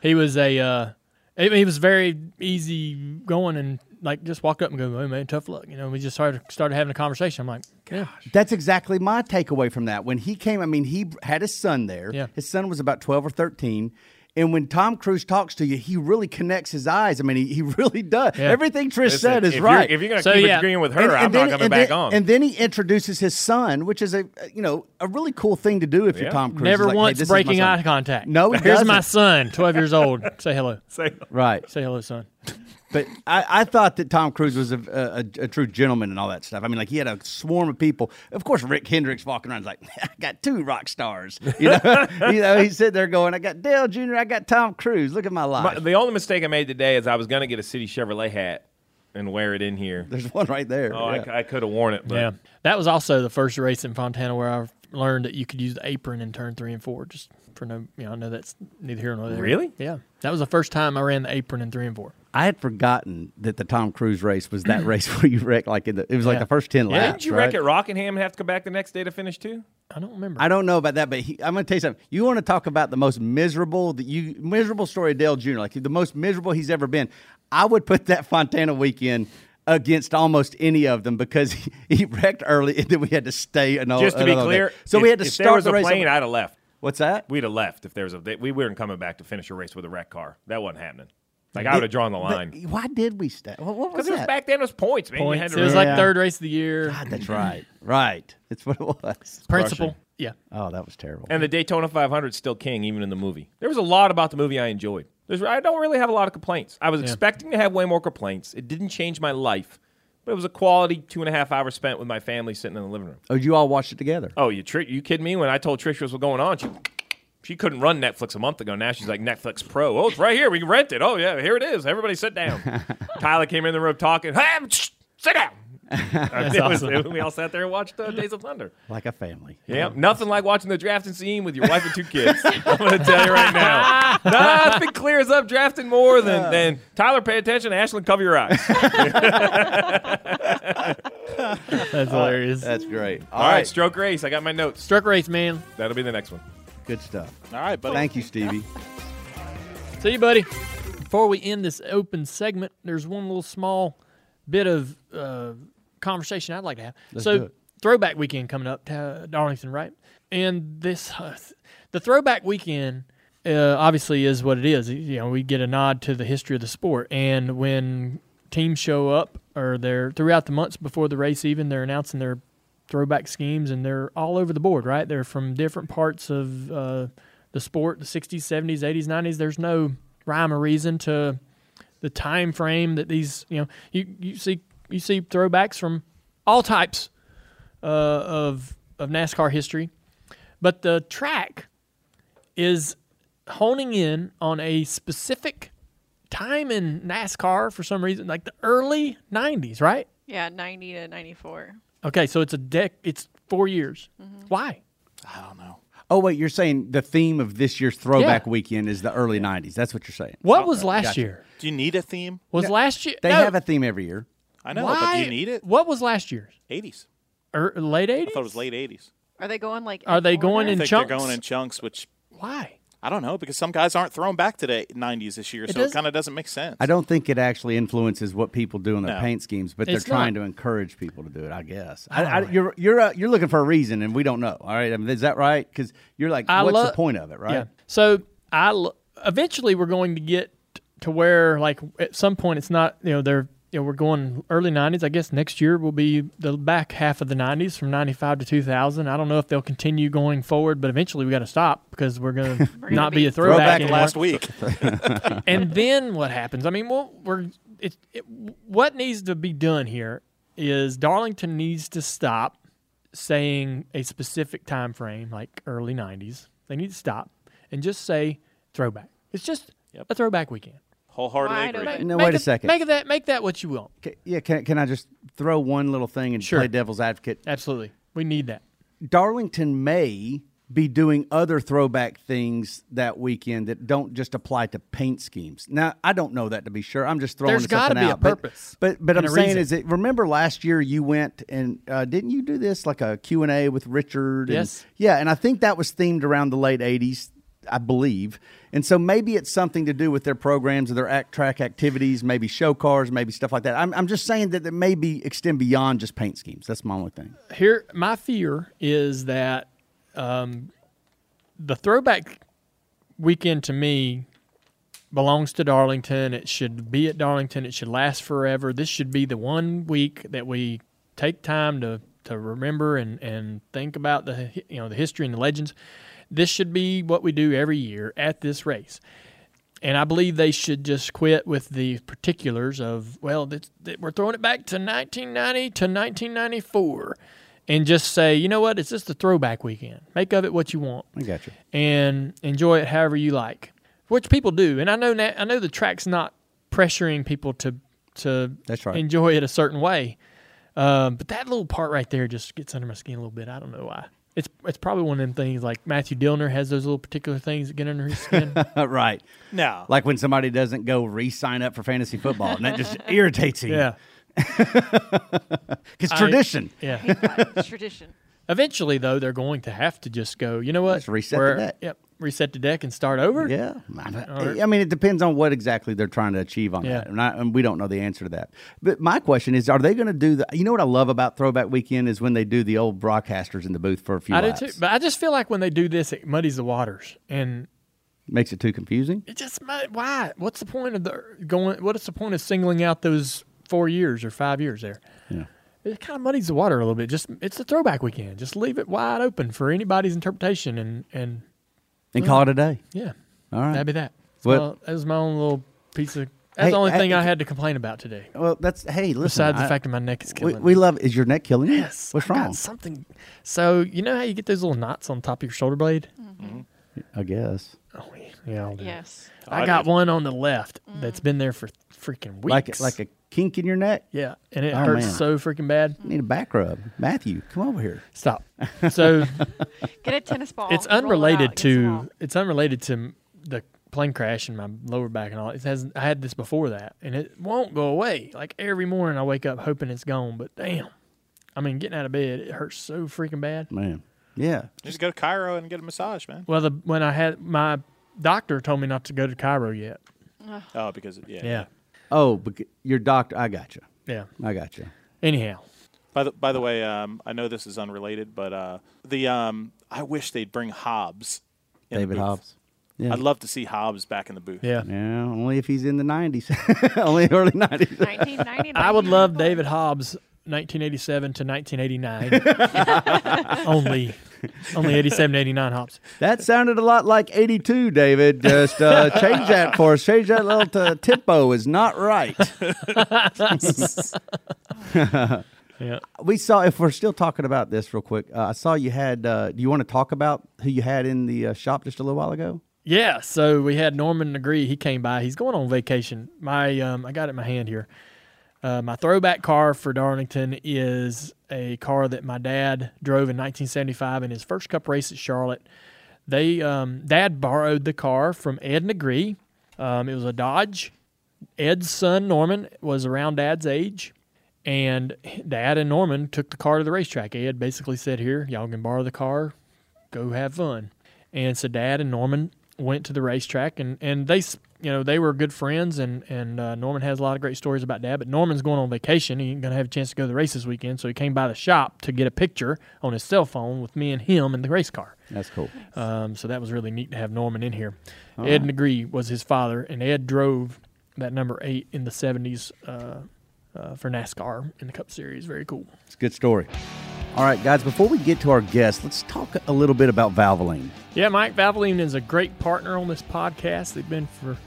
he was a uh, he he was very easy going and like just walked up and go, "Hey man, tough luck." You know, we just started started having a conversation. I'm like, yeah, That's exactly my takeaway from that. When he came, I mean, he had his son there. Yeah. His son was about 12 or 13. And when Tom Cruise talks to you, he really connects his eyes. I mean, he, he really does. Yeah. Everything Trish Listen, said is if right. You're, if you're going to So, keep yeah. agreeing with her, And- I'm and not then- coming and back then, on. And then he introduces his son, which is a you know a really cool thing to do if Yeah. you're Tom Cruise. never like, once this is my breaking eye contact. No, he here's my doesn't. son, 12 years old. Say hello. Say- hello. Right. Say hello, son. But I, I thought that Tom Cruise was a, a, a true gentleman and all that stuff. I mean, like he had a swarm of people. Of course, Rick Hendricks walking around is like, I got two rock stars. You know, you know, he's sitting there going, I got Dale Jr., I got Tom Cruise. Look at my life. My- the only mistake I made today is I was going to get a City Chevrolet hat and wear it in here. There's one right there. Oh, yeah. I, could have worn it. But Yeah, that was also the first race in Fontana where I learned that you could use the apron in turn three and four. Just for no, you know, I know that's neither here nor there. Really? Yeah, that was the first time I ran the apron in three and four. I had forgotten that the Tom Cruise race was that race where you wrecked like in the, it was like Yeah. the first 10 Yeah. laps. Didn't you right? wreck at Rockingham and have to come back the next day to finish too? I don't remember. I don't know about that, but he, I'm going to tell you something. You want to talk about the most miserable that you miserable story of Dale Jr. Like the most miserable he's ever been. I would put that Fontana weekend against almost any of them because he, he wrecked early and then we had to stay another. Just to be another day. clear, so if, we had to if start there was the a race. plane, I'd have left. What's that? We'd have left if there was a. We weren't coming back to finish a race with a wrecked car. That wasn't happening. Like I would have drawn the line why did we stay? What, what was because it was that? back then. It was points, man. You had Points. to It was run- like third race of the year. God, that's right. Right. That's what it was. Principal. Yeah. Oh, that was terrible. And the Daytona 500 is still king, even in the movie. There was a lot about the movie I enjoyed. There's, I don't really have a lot of complaints. I was expecting to have way more complaints. It didn't change my life, but it was a quality two and a half hours spent with my family sitting in the living room. oh, you all watched it together. Oh, you tri- you kidding me? When I told Trish what's going on, she she couldn't run Netflix a month ago. Now she's like Netflix Pro. Oh, it's right here. We can rent it. Oh yeah, here it is. Everybody sit down. Tyler came in the room talking. Hey, shh, sit down. That's It was- awesome. we all sat there and watched uh, Days of Thunder. Like a family. Yeah, nothing like watching the drafting scene with your wife and two kids. I'm going to tell you right now. Nothing clears up drafting more than, than Tyler, pay attention. Ashland, cover your eyes. That's hilarious. That's great. All right, Stroker Ace. I got my notes. Stroker Ace, man. That'll be the next one. Good stuff. All right, buddy. Thank you, Stevie. See you, buddy. Before we end this open segment, there's one little small bit of uh, conversation I'd like to have. Let's so, do it. throwback weekend coming up to Darlington, right? And this, uh, the throwback weekend, uh, obviously is what it is. You know, we get a nod to the history of the sport, and when teams show up or they're throughout the months before the race, even they're announcing their throwback schemes, and they're all over the board, right? They're from different parts of uh, the sport, the '60s, '70s, '80s, '90s. There's no rhyme or reason to the time frame that these. You know, you you see you see throwbacks from all types uh, of of NASCAR history, but the track is honing in on a specific time in NASCAR for some reason, like the early '90s, right? Yeah, 90 to 94. Okay, so it's a deck. It's four years. Why? I don't know. Oh wait, you're saying the theme of this year's throwback Yeah. weekend is the early '90s. That's what you're saying. What was last gotcha. year? Do you need a theme? Was last year? They no, have a theme every year. I know, why? but do you need it? What was last year's? 80s. Er, late I thought it was late 80s. Are they going like? Are they in going order? I in think chunks? they're going in chunks, which Why? I don't know because some guys aren't throwing back to the 90s this year, so does- it kind of doesn't make sense. I don't think it actually influences what people do in their No. paint schemes, but It's they're trying to encourage people to do it. I guess. I, I, you're you're uh, you're looking for a reason, and we don't know. All right, I mean, is that right? Because you're like, I what's lo- the point of it, right? Yeah. So I l- eventually we're going to get to where like at some point it's not you know they're you know we're going early '90s. I guess next year will be the back half of the '90s from '95 to 2000. I don't know if they'll continue going forward, but eventually we got to stop because we're going to not be be a throwback, Throwback last week. and then what happens? I mean, well, we're it, it, what needs to be done here is Darlington needs to stop saying a specific time frame, like early '90s. They need to stop and just say throwback. It's just Yep. a throwback weekend. Wholeheartedly Wide agree. open. No, Make wait a it- second. Make that make that what you want. Ca- yeah, can, can I just throw one little thing and Sure. play devil's advocate? Absolutely, we need that. Darlington may be doing other throwback things that weekend that don't just apply to paint schemes. Now, I don't know that to be sure. I'm just throwing There's something gotta be a out. But- purpose But but, and I'm a saying reason. is that remember last year you went and uh, didn't you do this like a Q and A with Richard? and- Yes. yeah, and I think that was themed around the late '80s. I believe, and so maybe it's something to do with their programs or their act track activities, maybe show cars, maybe stuff like that. I'm, I'm just saying that it may be extend beyond just paint schemes. That's my only thing. Here, my fear is that um, the throwback weekend to me belongs to Darlington. It should be at Darlington. It should last forever. This should be the one week that we take time to to remember and and think about the you know the history and the legends. This should be what we do every year at this race. And I believe they should just quit with the particulars of, well, that, that we're throwing it back to 1990 to 1994 and just say, you know what, it's just a throwback weekend. Make of it what you want I got you. and enjoy it however you like, which people do. And I know na- I know the track's not pressuring people to to That's right. enjoy it a certain way, um, but that little part right there just gets under my skin a little bit. I don't know why. It's it's probably one of them things like Matthew Dillner has those little particular things that get under his skin. right. No. Like when somebody doesn't go re-sign up for fantasy football, and that just irritates you. yeah, it's I- tradition. yeah. It's tradition. Eventually, though, they're going to have to just go. You know what? Just reset the We're- deck. Yep, reset the deck and start over. Yeah, I mean, it depends on what exactly they're trying to achieve on Yeah. that, and, I, and we don't know the answer to that. But my question is, are they going to do the? You know what I love about Throwback Weekend is when they do the old broadcasters in the booth for a few I laps. do too, but I just feel like when they do this, it muddies the waters, and Makes it too confusing. it just why? What's the point of the going? What is the point of singling out those four years or five years there? Yeah. It kind of muddies the water a little bit. Just it's a throwback weekend. Just leave it wide open for anybody's interpretation, and and And call it a day. yeah, All right. that'd be that. What- Well, that was my own little piece of. That's Hey, the only I- thing I had to complain about today. Well, that's hey. Listen, Besides the I- fact that my neck is we, killing we me. love. Is your neck killing you? Yes. What's I got wrong? something. So you know how you get those little knots on top of your shoulder blade? Mm-hmm. I guess. Oh yeah, I'll do. Yes. I I got do. one on the left that's been there for freaking weeks. Like like a kink in your neck. yeah, and it Oh, hurts man. so freaking bad. You need a back rub. Matthew, come over here. Stop. So Get a tennis ball. it's roll it out unrelated to it's unrelated to the plane crash and my lower back and all. It has I had this before that, and it won't go away. Like every morning, I wake up hoping it's gone, but damn, I mean, getting out of bed it hurts so freaking bad. Man. Yeah. Just go to Cairo and get a massage, man. Well, the when I had my doctor told me not to go to Cairo yet. Oh, because yeah. Yeah, Oh, bec- your doctor. I got you. yeah. I got you. Anyhow, By the by the way, um, I know this is unrelated, but uh, the um, I wish they'd bring Hobbs. in David booth. Hobbs. Yeah. I'd love to see Hobbs back in the booth. yeah. Yeah, only if he's in the 90s. only early 90s. 1990. I would love David Hobbs 1987 to 1989. only, only 87, 89 Hobbs. That sounded a lot like 82, David. Just uh, change that for us. Change that little t- tempo is not right. Yeah. We saw, if we're still talking about this real quick, uh, I saw you had, uh, do you want to talk about who you had in the uh, shop just a little while ago? Yeah, so we had Norman Negre. He came by. He's going on vacation. My, um, I got it in my hand here. Uh, my throwback car for Darlington is a car that my dad drove in 1975 in his first Cup race at Charlotte. They, um, Dad borrowed the car from Ed Negre. Um, it was a Dodge. Ed's son Norman was around Dad's age, and Dad and Norman took the car to the racetrack. Ed basically said, "Here, y'all can borrow the car, go have fun." And so Dad and Norman went to the racetrack, and and they, you know, they were good friends, and and uh, Norman has a lot of great stories about Dad. But Norman's going on vacation; he ain't gonna have a chance to go to the race this weekend, so he came by the shop to get a picture on his cell phone with me and him in the race car. That's cool. Um, so that was really neat to have Norman in here. Ed Negre was his father, and Ed drove that number eight in the 70s uh, uh, for NASCAR in the Cup Series. Very cool. It's a good story. All right, guys, before we get to our guest, let's talk a little bit about Valvoline. Yeah, Mike Valvoline is a great partner on this podcast. They've been for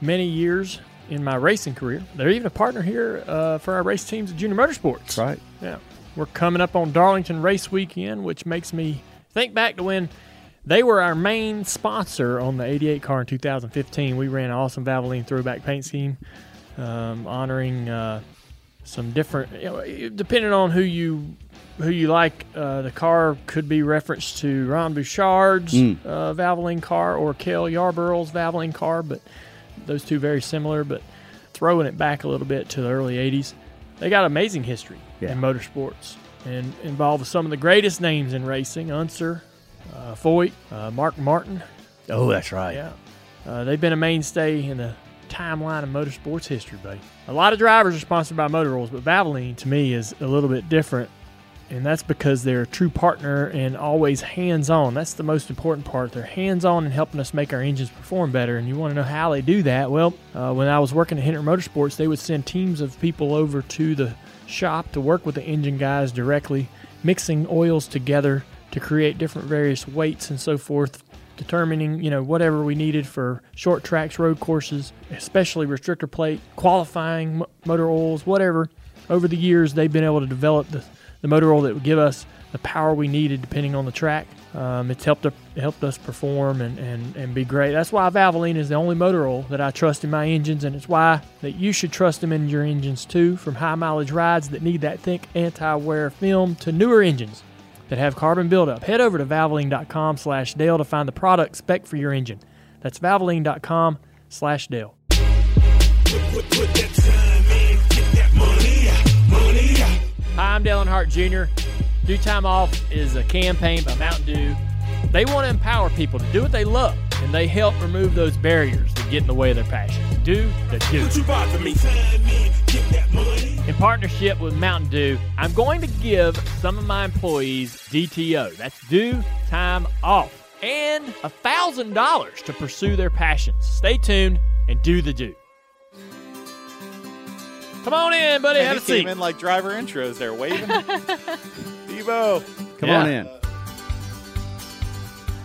many years in my racing career. They're even a partner here uh, for our race teams at Junior Motorsports. Right. Yeah. We're coming up on Darlington Race Weekend, which makes me think back to when they were our main sponsor on the 88 car in 2015. We ran an awesome Valvoline throwback paint scheme, um, honoring uh, some different, you know, depending on who you who you like. Uh, the car could be referenced to Ron Bouchard's uh, Valvoline car or Cale Yarborough's Valvoline car, but those two very similar. But throwing it back a little bit to the early 80s, they got amazing history Yeah. in motorsports and involve some of the greatest names in racing: Unser, uh, Foyt, uh, Mark Martin. Oh, that's right. Yeah, uh, they've been a mainstay in the timeline of motorsports history, buddy. A lot of drivers are sponsored by Motor Oils, but Valvoline to me is a little bit different. And that's because they're a true partner and always hands on. That's the most important part. They're hands on in helping us make our engines perform better. And you want to know how they do that? Well, uh, when I was working at Hendrick Motorsports, they would send teams of people over to the shop to work with the engine guys directly, mixing oils together to create different various weights and so forth determining you know whatever we needed for short tracks road courses especially restrictor plate qualifying mo- motor oils whatever over the years they've been able to develop the, the motor oil that would give us the power we needed depending on the track um, it's helped, helped us perform and, and, and be great that's why valvoline is the only motor oil that i trust in my engines and it's why that you should trust them in your engines too from high mileage rides that need that thick anti-wear film to newer engines that have carbon buildup. Head over to valvoline.com slash Dale to find the product spec for your engine. That's valvoline.com slash Dale. I'm Dale Earnhardt Jr. Do Time Off is a campaign by Mountain Dew. They want to empower people to do what they love, and they help remove those barriers that get in the way of their passion. Do the do. In partnership with Mountain Dew, I'm going to give some of my employees DTO. That's due time off. And $1,000 to pursue their passions. Stay tuned and do the do. Come on in, buddy. And Have he a seat. came in like driver intros there, waving. Debo. Come Yeah. on in.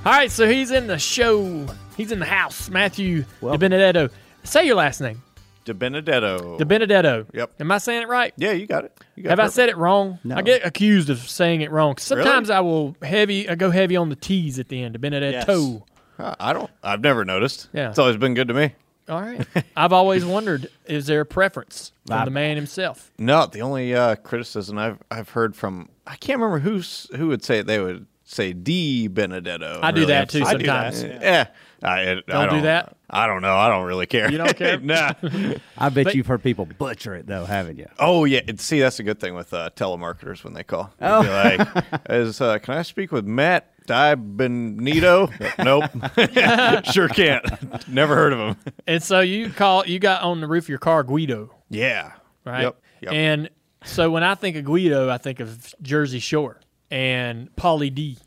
All right, so he's in the show. He's in the house. Matthew Welcome. DiBenedetto. Say your last name. DiBenedetto. De Benedetto. Yep. Am I saying it right? yeah, you got it. You got Have it I said it wrong? No. I get accused of saying it wrong. Sometimes Really? I will heavy. I go heavy on the T's at the end. DiBenedetto. Yes. I don't. I've never noticed. Yeah. it's always been good to me. All right. I've always wondered: is there a preference from Vibe. the man himself? No, the only uh, criticism I've I've heard from I can't remember who's who would say it. They would say D Benedetto. I do really. that too I do sometimes. that. Yeah, I, I Don't do that? I don't know. I don't really care. You don't care? nah. I bet But- you've heard people butcher it, though, haven't you? Oh yeah, and see that's a good thing with uh, telemarketers when they call. Oh. Be like, is uh, can I speak with Matt Di Benito? nope, sure can't. Never heard of him. And so you call you got on the roof of your car Guido, Yeah. right? Yep. Yep. And so when I think of Guido, I think of Jersey Shore and Pauly D.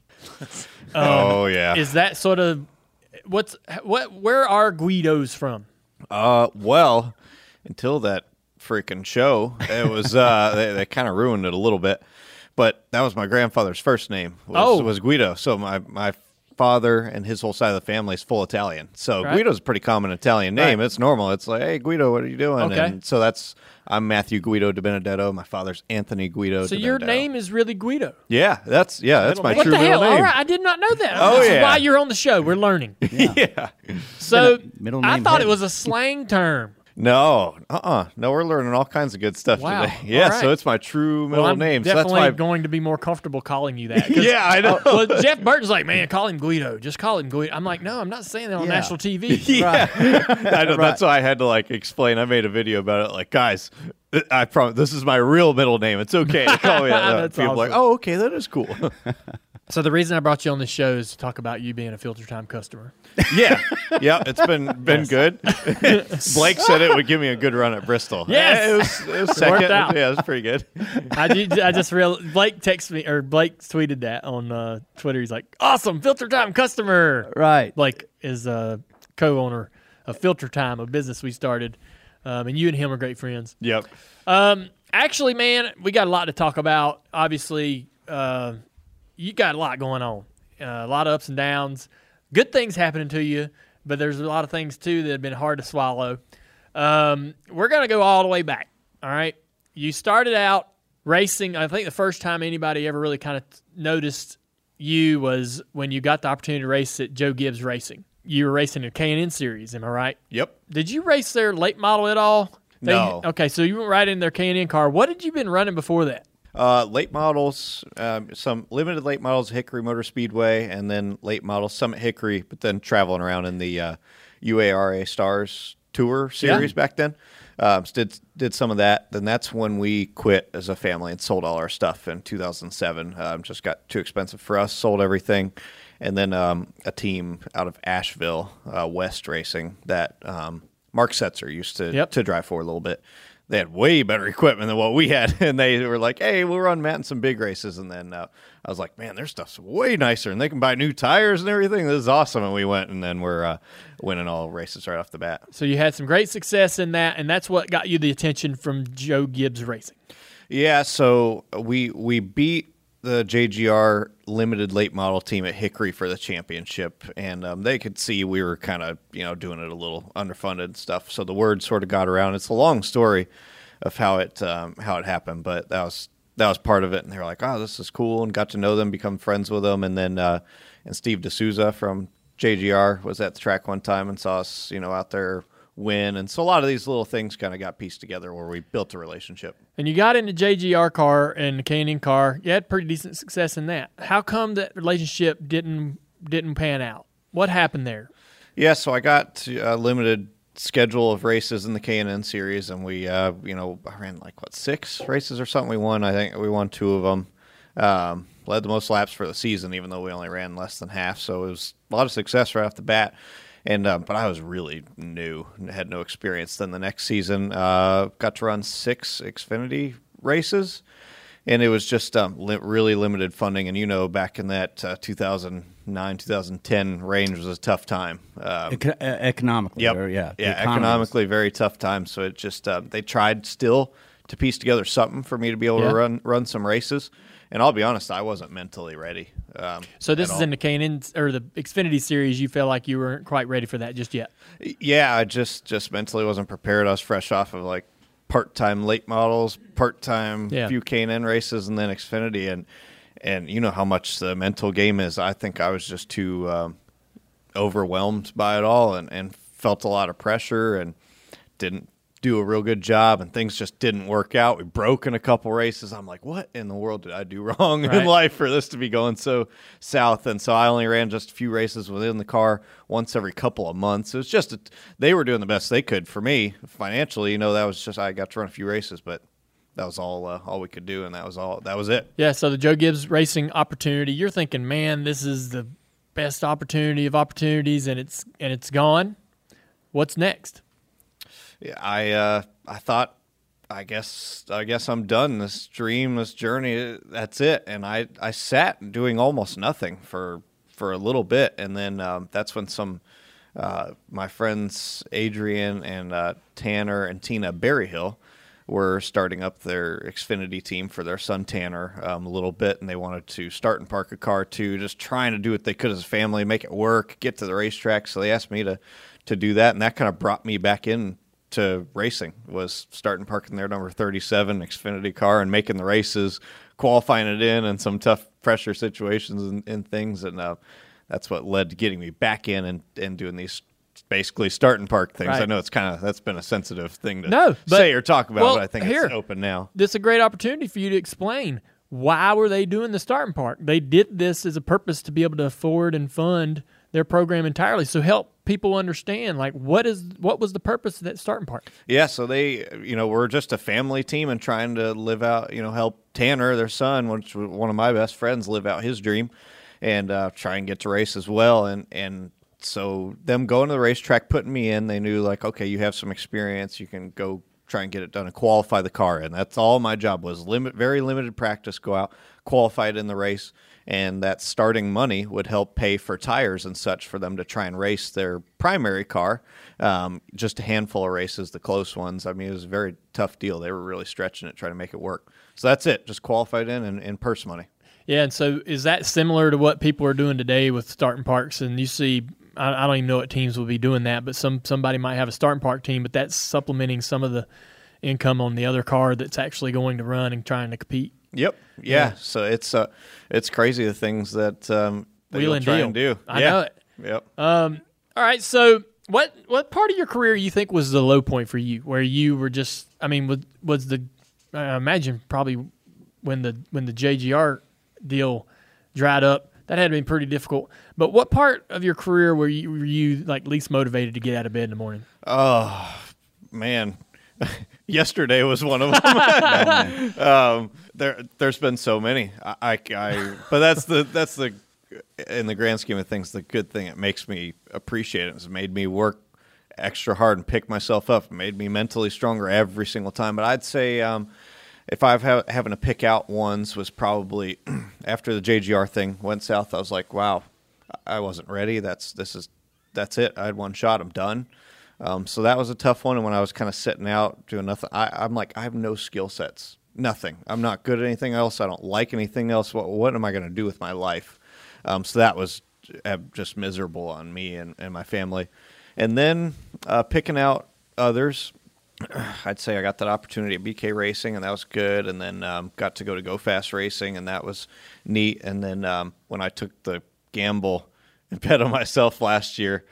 oh yeah. Is that sort of what's what? Where are Guidos from? Uh, well, until that freaking show. It was uh, they, they kind of ruined it a little bit, but that was my grandfather's first name. Was, Oh. was Guido. So my my father and his whole side of the family is full Italian. So Right. Guido's a pretty common Italian name. Right. It's normal. It's like, hey Guido, what are you doing? Okay. And so that's I'm Matthew Guido DiBenedetto. My father's Anthony Guido. So your name is really Guido. Yeah, that's yeah, that's my what true the hell? name. All right, I did not know that. Oh, this is yeah. why you're on the show. We're learning. yeah. So Middle I name thought it was a slang term. No, uh, uh no. We're learning all kinds of good stuff Wow. today. Yeah, right. so it's my true middle well, I'm name. So that's definitely why. going to be more comfortable calling you that. yeah, I know. well, Jeff Burton's like, man, call him Guido. Just call him Guido. I'm like, no, I'm not saying that on Yeah. national TV. yeah, I know. Right. That's why I had to like explain. I made a video about it. Like, guys, I promise this is my real middle name. It's okay to call me that. That's People are like, oh, okay, that is cool. So the reason I brought you on this show is to talk about you being a filter time customer. yeah, yeah, it's been been good. Blake said it would give me a good run at Bristol. Yes. Yeah, it was, it was second. out. Yeah, it was pretty good. I, did, I just real Blake texted me or Blake tweeted that on uh, Twitter. He's like, "Awesome filter time customer." Right. Blake is a co-owner of Filter Time, a business we started, um, and you and him are great friends. Yep. Um, actually, man, we got a lot to talk about. Obviously, uh, you got a lot going on, uh, a lot of ups and downs. Good things happening to you, but there's a lot of things too that have been hard to swallow. Um, we're gonna go all the way back. All right, you started out racing. I think the first time anybody ever really kind of noticed you was when you got the opportunity to race at Joe Gibbs Racing. You were racing a K&N series, am I right? Yep. Did you race their late model at all? They- No. Okay, so you went right in their K&N car. What had you been running before that? Uh, late models, um, some limited late models, Hickory Motor Speedway, and then late models, Summit Hickory, but then traveling around in the uh, UARA Stars Tour series back then. Um, did did some of that. Then that's when we quit as a family and sold all our stuff in 2007. Um, just got too expensive for us, sold everything, and then um, a team out of Asheville, uh, West Racing, that um, Mark Setzer used to Yep. to drive for a little bit. They had way better equipment than what we had, and they were like, "Hey, we'll run Matt in some big races." And then uh, I was like, "Man, their stuff's way nicer, and they can buy new tires and everything. This is awesome." And we went, and then we're uh, winning all races right off the bat. So you had some great success in that, and that's what got you the attention from Joe Gibbs Racing. Yeah, so we we beat the JGR limited late model team at Hickory for the championship, and um, they could see we were kind of you know doing it a little underfunded stuff. So the word sort of got around. It's a long story of how it um, how it happened, but that was that was part of it. And they were like, "Oh, this is cool," and got to know them, become friends with them, and then uh, and Steve D'Souza from JGR was at the track one time and saw us you know out there win, and so a lot of these little things kind of got pieced together where we built a relationship. And you got into JGR car and the K&N car. You had pretty decent success in that. How come that relationship didn't didn't pan out? What happened there? Yeah, so I got a limited schedule of races in the K&N series, and we, uh, you know, I ran like what six races or something. We won. I think we won two of them. Um, led the most laps for the season, even though we only ran less than half. So it was a lot of success right off the bat. And um, but I was really new, and had no experience. Then the next season, uh, got to run six Xfinity races, and it was just um, li- really limited funding. And you know, back in that uh, 2009, 2010 range was a tough time. Um, Eco- uh, economically. Yep. or, yeah. Yeah. Economically, very tough time. So it just uh, they tried still to piece together something for me to be able Yeah. to run run some races. And I'll be honest, I wasn't mentally ready. Um, So this is all. in the K&N or the Xfinity series. You felt like you weren't quite ready for that just yet. Yeah, I just just mentally wasn't prepared. I was fresh off of like part time late models, part time Yeah. few K and N races, and then Xfinity, and and you know how much the mental game is. I think I was just too um, overwhelmed by it all, and and felt a lot of pressure, and didn't do a real good job, and things just didn't work out. We broke in a couple races. I'm like, what in the world did I do wrong Right. in life for this to be going so south? And so I only ran just a few races within the car once every couple of months. It was just a, they were doing the best they could for me financially. You know, that was just I got to run a few races, but that was all uh, all we could do, and that was all that was it. Yeah, so the Joe Gibbs Racing opportunity, you're thinking, man, this is the best opportunity of opportunities, and it's and it's gone. What's next? I uh, I thought I guess I guess I'm done. This dream, this journey, that's it. And I I sat doing almost nothing for for a little bit, and then um, that's when some uh, my friends Adrian and uh, Tanner and Tina Berryhill were starting up their Xfinity team for their son Tanner um, a little bit, and they wanted to start and park a car too, just trying to do what they could as a family, make it work, get to the racetrack. So they asked me to to do that, and that kind of brought me back in to racing. Was starting parking their number thirty seven Xfinity car and making the races, qualifying it in, and some tough pressure situations and, and things, and uh, that's what led to getting me back in and, and doing these basically start and park things. I know it's kind of that's been a sensitive thing to No, but- say or talk about, well, but I think here. it's open now. this is a great opportunity for you to explain why were they doing the starting park. They did this as a purpose to be able to afford and fund their program entirely. So help people understand like what is what was the purpose of that starting park. Yeah, so they, you know, we're just a family team and trying to live out, you know, help Tanner, their son, which was one of my best friends, live out his dream, and uh, try and get to race as well. And and so them going to the racetrack, putting me in, they knew like, okay, you have some experience, you can go try and get it done and qualify the car. And that's all my job was limit, very limited practice, go out, qualify it in the race. And that starting money would help pay for tires and such for them to try and race their primary car. Um, just a handful of races, the close ones. I mean, it was a very tough deal. They were really stretching it, trying to make it work. So that's it. Just qualified in and, and purse money. Yeah, and so is that similar to what people are doing today with starting parks? And you see, I, I don't even know what teams will be doing that, but some somebody might have a starting park team, but that's supplementing some of the income on the other car that's actually going to run and trying to compete. Yep. Yeah. So it's uh, it's crazy the things that um, that Wheel you'll and try deal. and do. I yeah. know it. Yep. All right, so what what part of your career you think was the low point for you, where you were just? I mean, was, was the? I imagine probably when the when the JGR deal dried up, that had been pretty difficult. But what part of your career were you were you like least motivated to get out of bed in the morning? Oh man yesterday was one of them um, there there's been so many I, I, I- but that's the that's the in the grand scheme of things the good thing it makes me appreciate it it's made me work extra hard and pick myself up it made me mentally stronger every single time but i'd say um, if I've ha- having to pick out ones was probably after the JGR thing went south. I was like, wow, I wasn't ready. That's this is that's it. I had one shot. I'm done. Um, so that was a tough one. And when I was kind of sitting out doing nothing, I, I'm like, I have no skill sets, nothing. I'm not good at anything else. I don't like anything else. What, what am I going to do with my life? Um, so that was uh, just miserable on me and, and my family. And then uh, picking out others, I'd say I got that opportunity at BK Racing, and that was good. And then um, got to go to Go Fast Racing, and that was neat. And then um, when I took the gamble and bet on myself last year,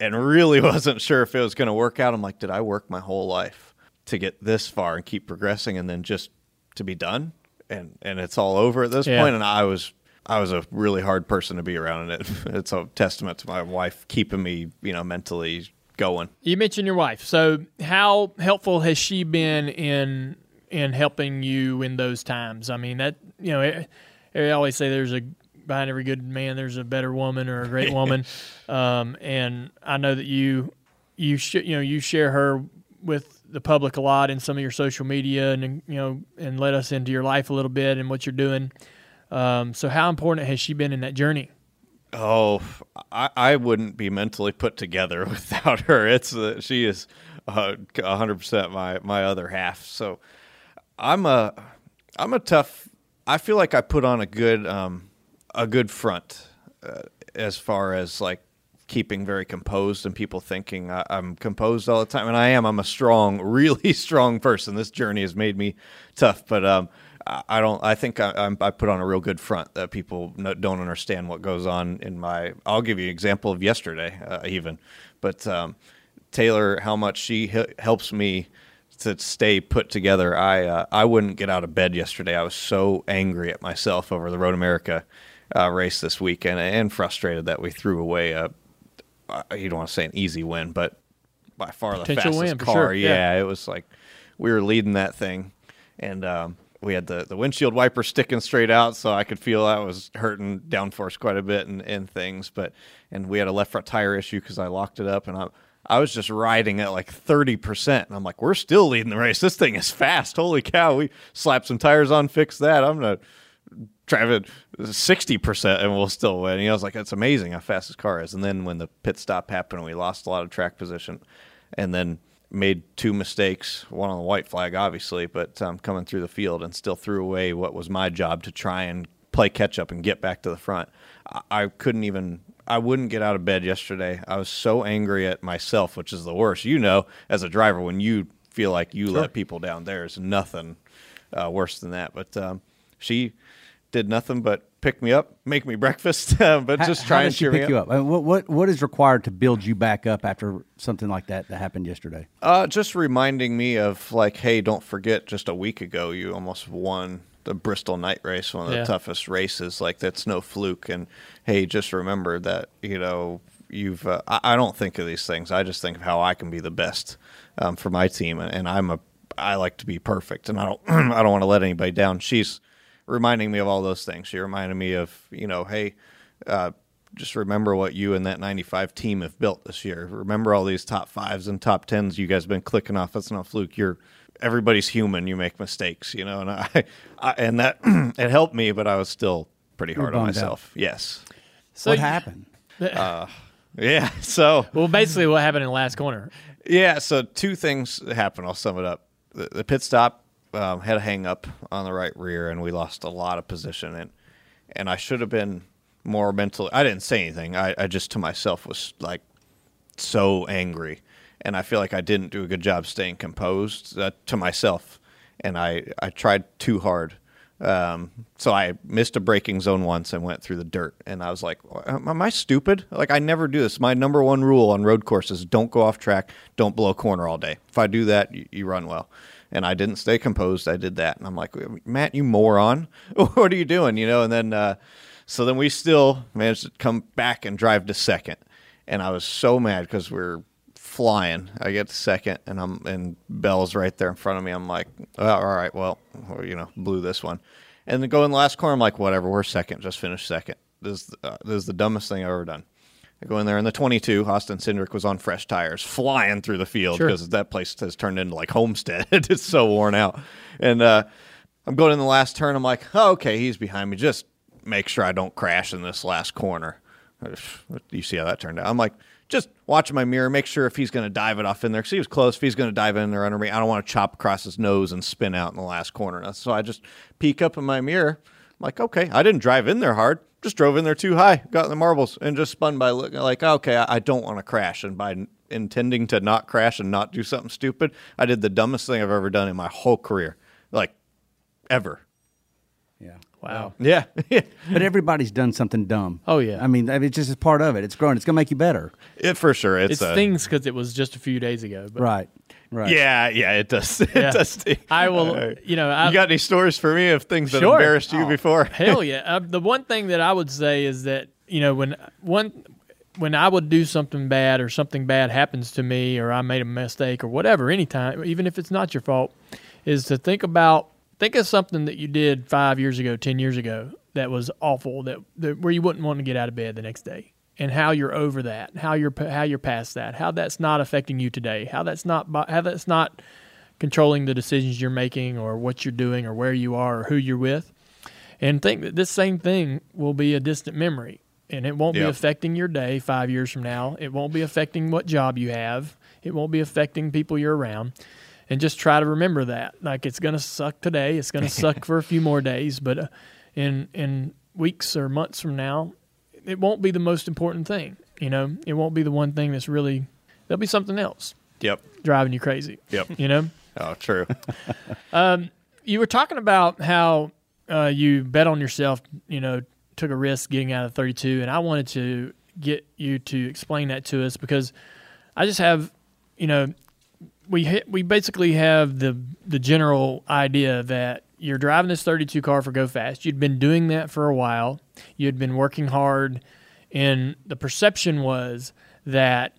and really wasn't sure if it was going to work out, I'm like, did I work my whole life to get this far and keep progressing, and then just to be done, and and it's all over at this Yeah. point? And I was. I was a really hard person to be around, and it, it's a testament to my wife keeping me, you know, mentally going. You mentioned your wife. So how helpful has she been in in helping you in those times? I mean that you know, it, I always say there's a behind every good man there's a better woman or a great woman, um, and I know that you you sh- you know you share her with the public a lot in some of your social media and you know and let us into your life a little bit and what you're doing. Um, so how important has she been in that journey? Oh, I, I wouldn't be mentally put together without her. It's uh, she is a hundred percent my my other half. So I'm a I'm a tough. I feel like I put on a good um, a good front uh, as far as like keeping very composed and people thinking I, I'm composed all the time, and I am. I'm a strong, really strong person. This journey has made me tough, but um, I don't. I think I, I put on a real good front that people no, don't understand what goes on in my. I'll give you an example of yesterday, uh, even, but um, Taylor, how much she he- helps me to stay put together. I uh, I wouldn't get out of bed yesterday. I was so angry at myself over the Road America uh, race this weekend, and frustrated that we threw away a. You don't want to say an easy win, but by far the fastest car. sure, yeah. yeah, it was like we were leading that thing, and um, we had the, the windshield wiper sticking straight out, so I could feel that was hurting downforce quite a bit and, and things. But and we had a left front tire issue because I locked it up, and I I was just riding at like thirty percent, and I'm like, we're still leading the race. This thing is fast. Holy cow! We slapped some tires on, fix that. I'm gonna sixty percent, and we'll still win. You know, I was like, it's amazing how fast this car is. And then when the pit stop happened, we lost a lot of track position, and then made two mistakes, one on the white flag, obviously, but um, coming through the field and still threw away what was my job to try and play catch up and get back to the front. I, I couldn't even. I wouldn't get out of bed yesterday. I was so angry at myself, which is the worst. You know, as a driver, when you feel like you let people down, there's nothing uh, worse than that. But um, she did nothing but pick me up, make me breakfast, uh, but How- just how try and does she cheer pick me you up. up. I mean, what what what is required to build you back up after something like that that happened yesterday? Uh, just reminding me of like, hey, don't forget, just a week ago you almost won the Bristol Night Race, one of the Yeah. toughest races. Like that's no fluke. And hey, just remember that you know you've. Uh, I, I don't think of these things. I just think of how I can be the best um, for my team, and, and I'm a. I like to be perfect, and I don't. I don't want to let anybody down. She's reminding me of all those things. She reminded me of you know, hey. Uh, just remember what you and that 95 team have built this year. Remember all these top fives and top tens you guys have been clicking off. That's not fluke. You're everybody's human. You make mistakes, you know, and I, I and that it helped me, but I was still pretty hard on bummed out. myself. Yes. So what you- happened? Yeah. So Well, basically, what happened in the last corner? Yeah, so two things happened. I'll sum it up. The, the pit stop um, had a hang up on the right rear, and we lost a lot of position. And and I should have been more mentally. I didn't say anything. I, I just to myself was like so angry, and I feel like I didn't do a good job staying composed uh, to myself, and I I tried too hard. Um, so I missed a braking zone once and went through the dirt, and I was like, "Am I stupid? Like I never do this. My number one rule on road courses: don't go off track, don't blow a corner all day. If I do that, you, you run well." And I didn't stay composed. I did that, and I'm like, Matt, you moron! what are you doing? You know? And then, uh, so then we still managed to come back and drive to second, and I was so mad because we're flying. I get to second, and I'm and Bell's right there in front of me. I'm like, oh, all right, well, well, you know, blew this one, and then go in the last corner. I'm like, whatever, we're second, just finish second. This uh, this is the dumbest thing I've ever done. I go in there in the 22. Austin Cindric was on fresh tires, flying through the field Sure. because that place has turned into like Homestead. it's so worn out, and uh, I'm going in the last turn. I'm like, oh, okay, he's behind me. Just make sure I don't crash in this last corner. You see how that turned out? I'm like, just watching my mirror, make sure if he's going to dive it off in there. Because he was close. If he's going to dive in there under me, I don't want to chop across his nose and spin out in the last corner. So I just peek up in my mirror. I'm like, okay, I didn't drive in there hard. Just drove in there too high, got in the marbles, and just spun by looking like, okay, I, don't want to crash. And by intending to not crash and not do something stupid, I did the dumbest thing I've ever done in my whole career, like ever. Yeah. Wow. Yeah. But everybody's done something dumb. Oh, yeah. I mean, I mean, it's just a part of it. It's growing. It's gonna make you better. it for sure. It's, It uh, stings because it was just a few days ago. But Right. Right. Yeah, yeah, it does. It Yeah. does. sting. I will, All right. you know, I, you got any stories for me of things that Sure. embarrassed you before? Hell yeah! Uh, the one thing that I would say is that you know when one when I would do something bad or something bad happens to me or I made a mistake or whatever, anytime, even if it's not your fault, is to think about think of something that you did five years ago, ten years ago that was awful that, that where you wouldn't want to get out of bed the next day. And how you're over that, how you're how you're past that, how that's not affecting you today, how that's not how that's not controlling the decisions you're making or what you're doing or where you are or who you're with. And think that this same thing will be a distant memory and it won't be affecting your day five years from now. It won't be affecting what job you have. It won't be affecting people you're around and just try to remember that like it's going to suck today it's going to suck for a few more days but uh, in in weeks or months from now it won't be the most important thing you know it won't be the one thing that's really there'll be something else Yep. driving you crazy Yep. you know Oh, true. you were talking about how uh, you bet on yourself, you know, took a risk getting out of 32, and I wanted to get you to explain that to us because I just have, you know, we hit, we basically have the the general idea that you're driving this 32 car for Go Fast. You'd been doing that for a while. You had been working hard, and the perception was that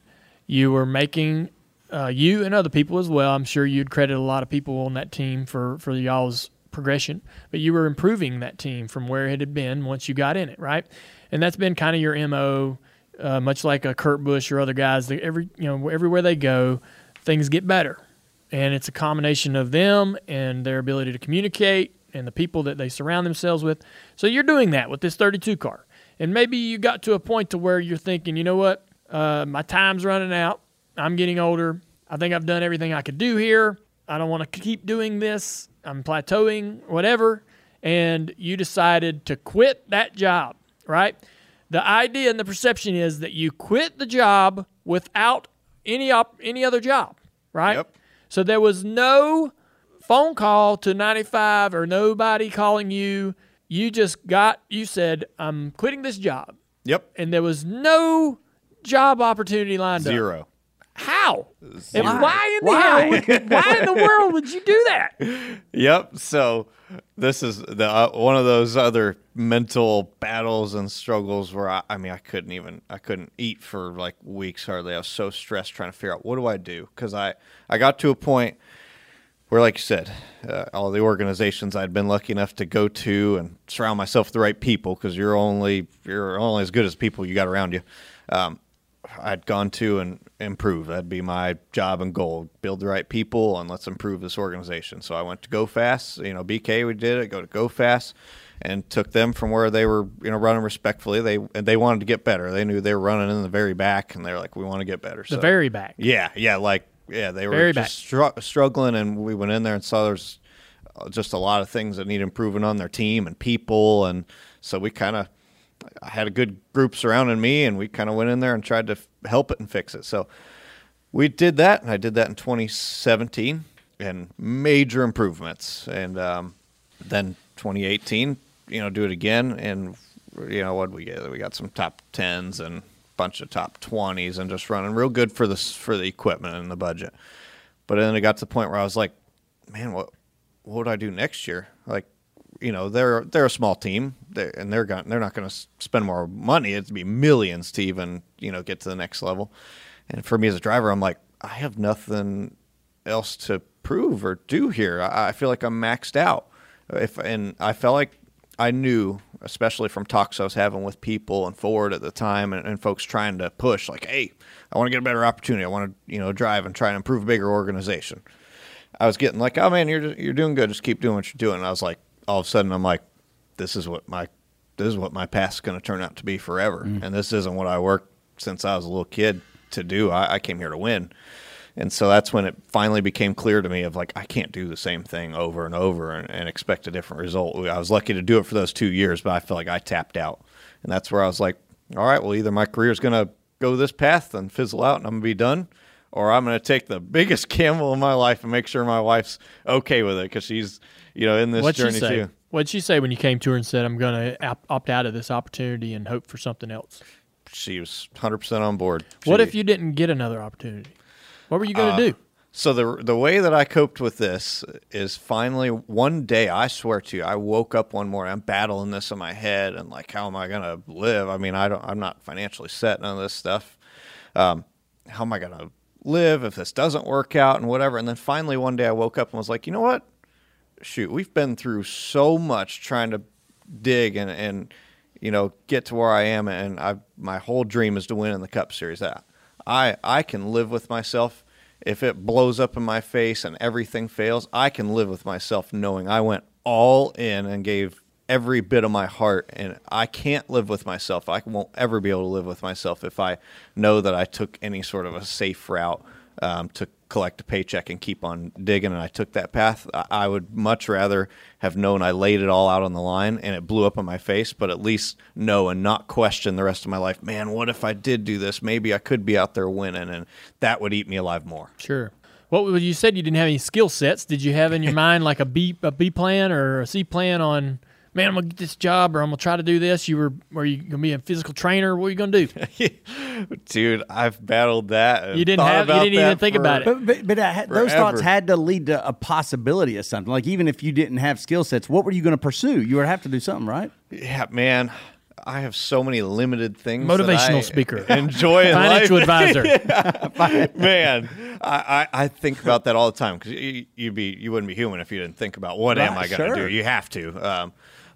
you were making uh, you and other people as well. I'm sure you'd credit a lot of people on that team for for y'all's progression, but you were improving that team from where it had been once you got in it, right? And that's been kind of your mo, uh, much like a Kurt Busch or other guys. Every you know everywhere they go, things get better, and it's a combination of them and their ability to communicate and the people that they surround themselves with. So you're doing that with this 32 car, and maybe you got to a point to where you're thinking, you know what, uh, my time's running out. I'm getting older. I think I've done everything I could do here. I don't want to keep doing this. I'm plateauing, whatever. And you decided to quit that job, right? The idea and the perception is that you quit the job without any op- any other job, right? Yep. So there was no phone call to 95 or nobody calling you. You just got you said I'm quitting this job Yep. and there was no job opportunity lined up. Zero. How? And Why? why in the Why? Would, why in the world would you do that? Yep. So this is the uh, one of those other mental battles and struggles where I, I mean I couldn't even I couldn't eat for like weeks hardly. I was so stressed trying to figure out what do I do because I I got to a point where, like you said, uh, all the organizations I'd been lucky enough to go to and surround myself with the right people because you're only you're only as good as people you got around you. Um, I'd gone to and improve. That'd be my job and goal: build the right people and let's improve this organization. So I went to Go Fast. You know, BK we did it. Go to Go Fast and took them from where they were, you know, running respectfully. They and they wanted to get better. They knew they were running in the very back, and they're like, we want to get better. The So- very back. yeah, yeah, like yeah, they were Very just stru- struggling, and we went in there and saw there's uh, just a lot of things that need improving on their team and people, and so we kind of I had a good group surrounding me, and we kind of went in there and tried to f- help it and fix it. So we did that, and I did that in 2017, and major improvements, and um, then 2018, you know, do it again, and you know what we get? We got some top tens and bunch of top 20s, and just running real good for the for the equipment and the budget. But then it got to the point where I was like, man, what what would I do next year? Like, you know, they're they're a small team, they're, and they're going they're not going to spend more money. It'd be millions to even you know get to the next level. And for me as a driver, I'm like, I have nothing else to prove or do here. I, I feel like I'm maxed out. If and I felt like I knew, especially from talks I was having with people and Ford at the time, and, and folks trying to push, like, hey, I want to get a better opportunity. I want to, you know, drive and try and improve a bigger organization. I was getting like, oh man, you're you're doing good. Just keep doing what you're doing. And I was like, all of a sudden, I'm like, this is what my this is what my past is going to turn out to be forever. Mm. And this isn't what I worked since I was a little kid to do. I, I came here to win. And so that's when it finally became clear to me of like I can't do the same thing over and over and, and expect a different result. I was lucky to do it for those two years, but I felt like I tapped out, and that's where I was like, all right, well either my career is going to go this path and fizzle out, and I'm going to be done, or I'm going to take the biggest gamble of my life and make sure my wife's okay with it because she's you know in this What'd she journey say? too. What'd she say when you came to her and said, "I'm going to opt out of this opportunity and hope for something else"? She was 100 percent on board. What if you didn't get another opportunity? What were you going to do? So the the way that I coped with this is finally one day I swear to you I woke up one morning I'm battling this in my head and like how am I gonna live? I mean I don't I'm not financially set none of this stuff. Um, how am I gonna live if this doesn't work out and whatever? And then finally one day I woke up and was like, you know what? Shoot, we've been through so much trying to dig and and you know get to where I am and I my whole dream is to win in the Cup Series. That I I can live with myself if it blows up in my face and everything fails, I can live with myself knowing I went all in and gave every bit of my heart. And I can't live with myself. I won't ever be able to live with myself if I know that I took any sort of a safe route um, to collect a paycheck and keep on digging. And I took that path. I, would much rather have known I laid it all out on the line and it blew up in my face, but at least know and not question the rest of my life. Man, what if I did do this? Maybe I could be out there winning, and that would eat me alive more. Sure. What was you said you didn't have any skill sets? Did you have in your mind like a B a B plan or a C plan on? Man, I'm gonna get this job, or I'm gonna try to do this. You were, were you gonna be a physical trainer? What are you gonna do? Dude, I've battled that. You didn't have- you didn't even think for- about it. But but, but I had, those thoughts had to lead to a possibility of something. Like even if you didn't have skill sets, what were you going to pursue? You would have to do something, right? Yeah, man. I have so many limited things. that Motivational I speaker. enjoy in Financial life. advisor. man. I, I, I think about that all the time because you, you'd be you wouldn't be human if you didn't think about what am I going to sure. do. You have to. Um,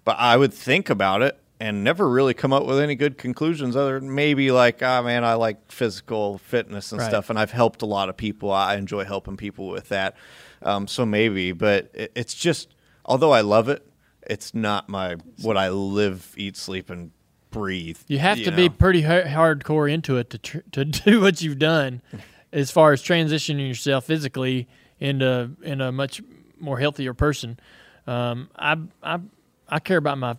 but I would think about it and never really come up with any good conclusions other than maybe like, ah, man, I like physical fitness and Right. stuff, and I've helped a lot of people. I enjoy helping people with that. Um, so maybe, but it, it's just although I love it, it's not my what I live, eat, sleep, and breathe. You have to be pretty ha- hardcore into it to tr- to do what you've done. as far as transitioning yourself physically into in a much more healthier person. Um, I I I care about my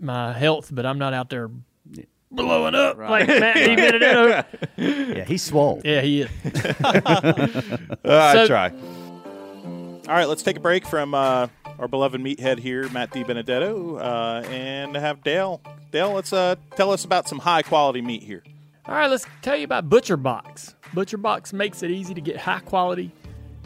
my health, but I'm not out there blowing up like Matt DiBenedetto. Yeah, he's swole. Yeah, he is. I So- try. All right, let's take a break from uh, our beloved meathead here, Matt DiBenedetto, uh, and have Dale. Dale, let's uh, tell us about some high quality meat here. All right, let's tell you about Butcher Box. Butcher Box makes it easy to get high quality,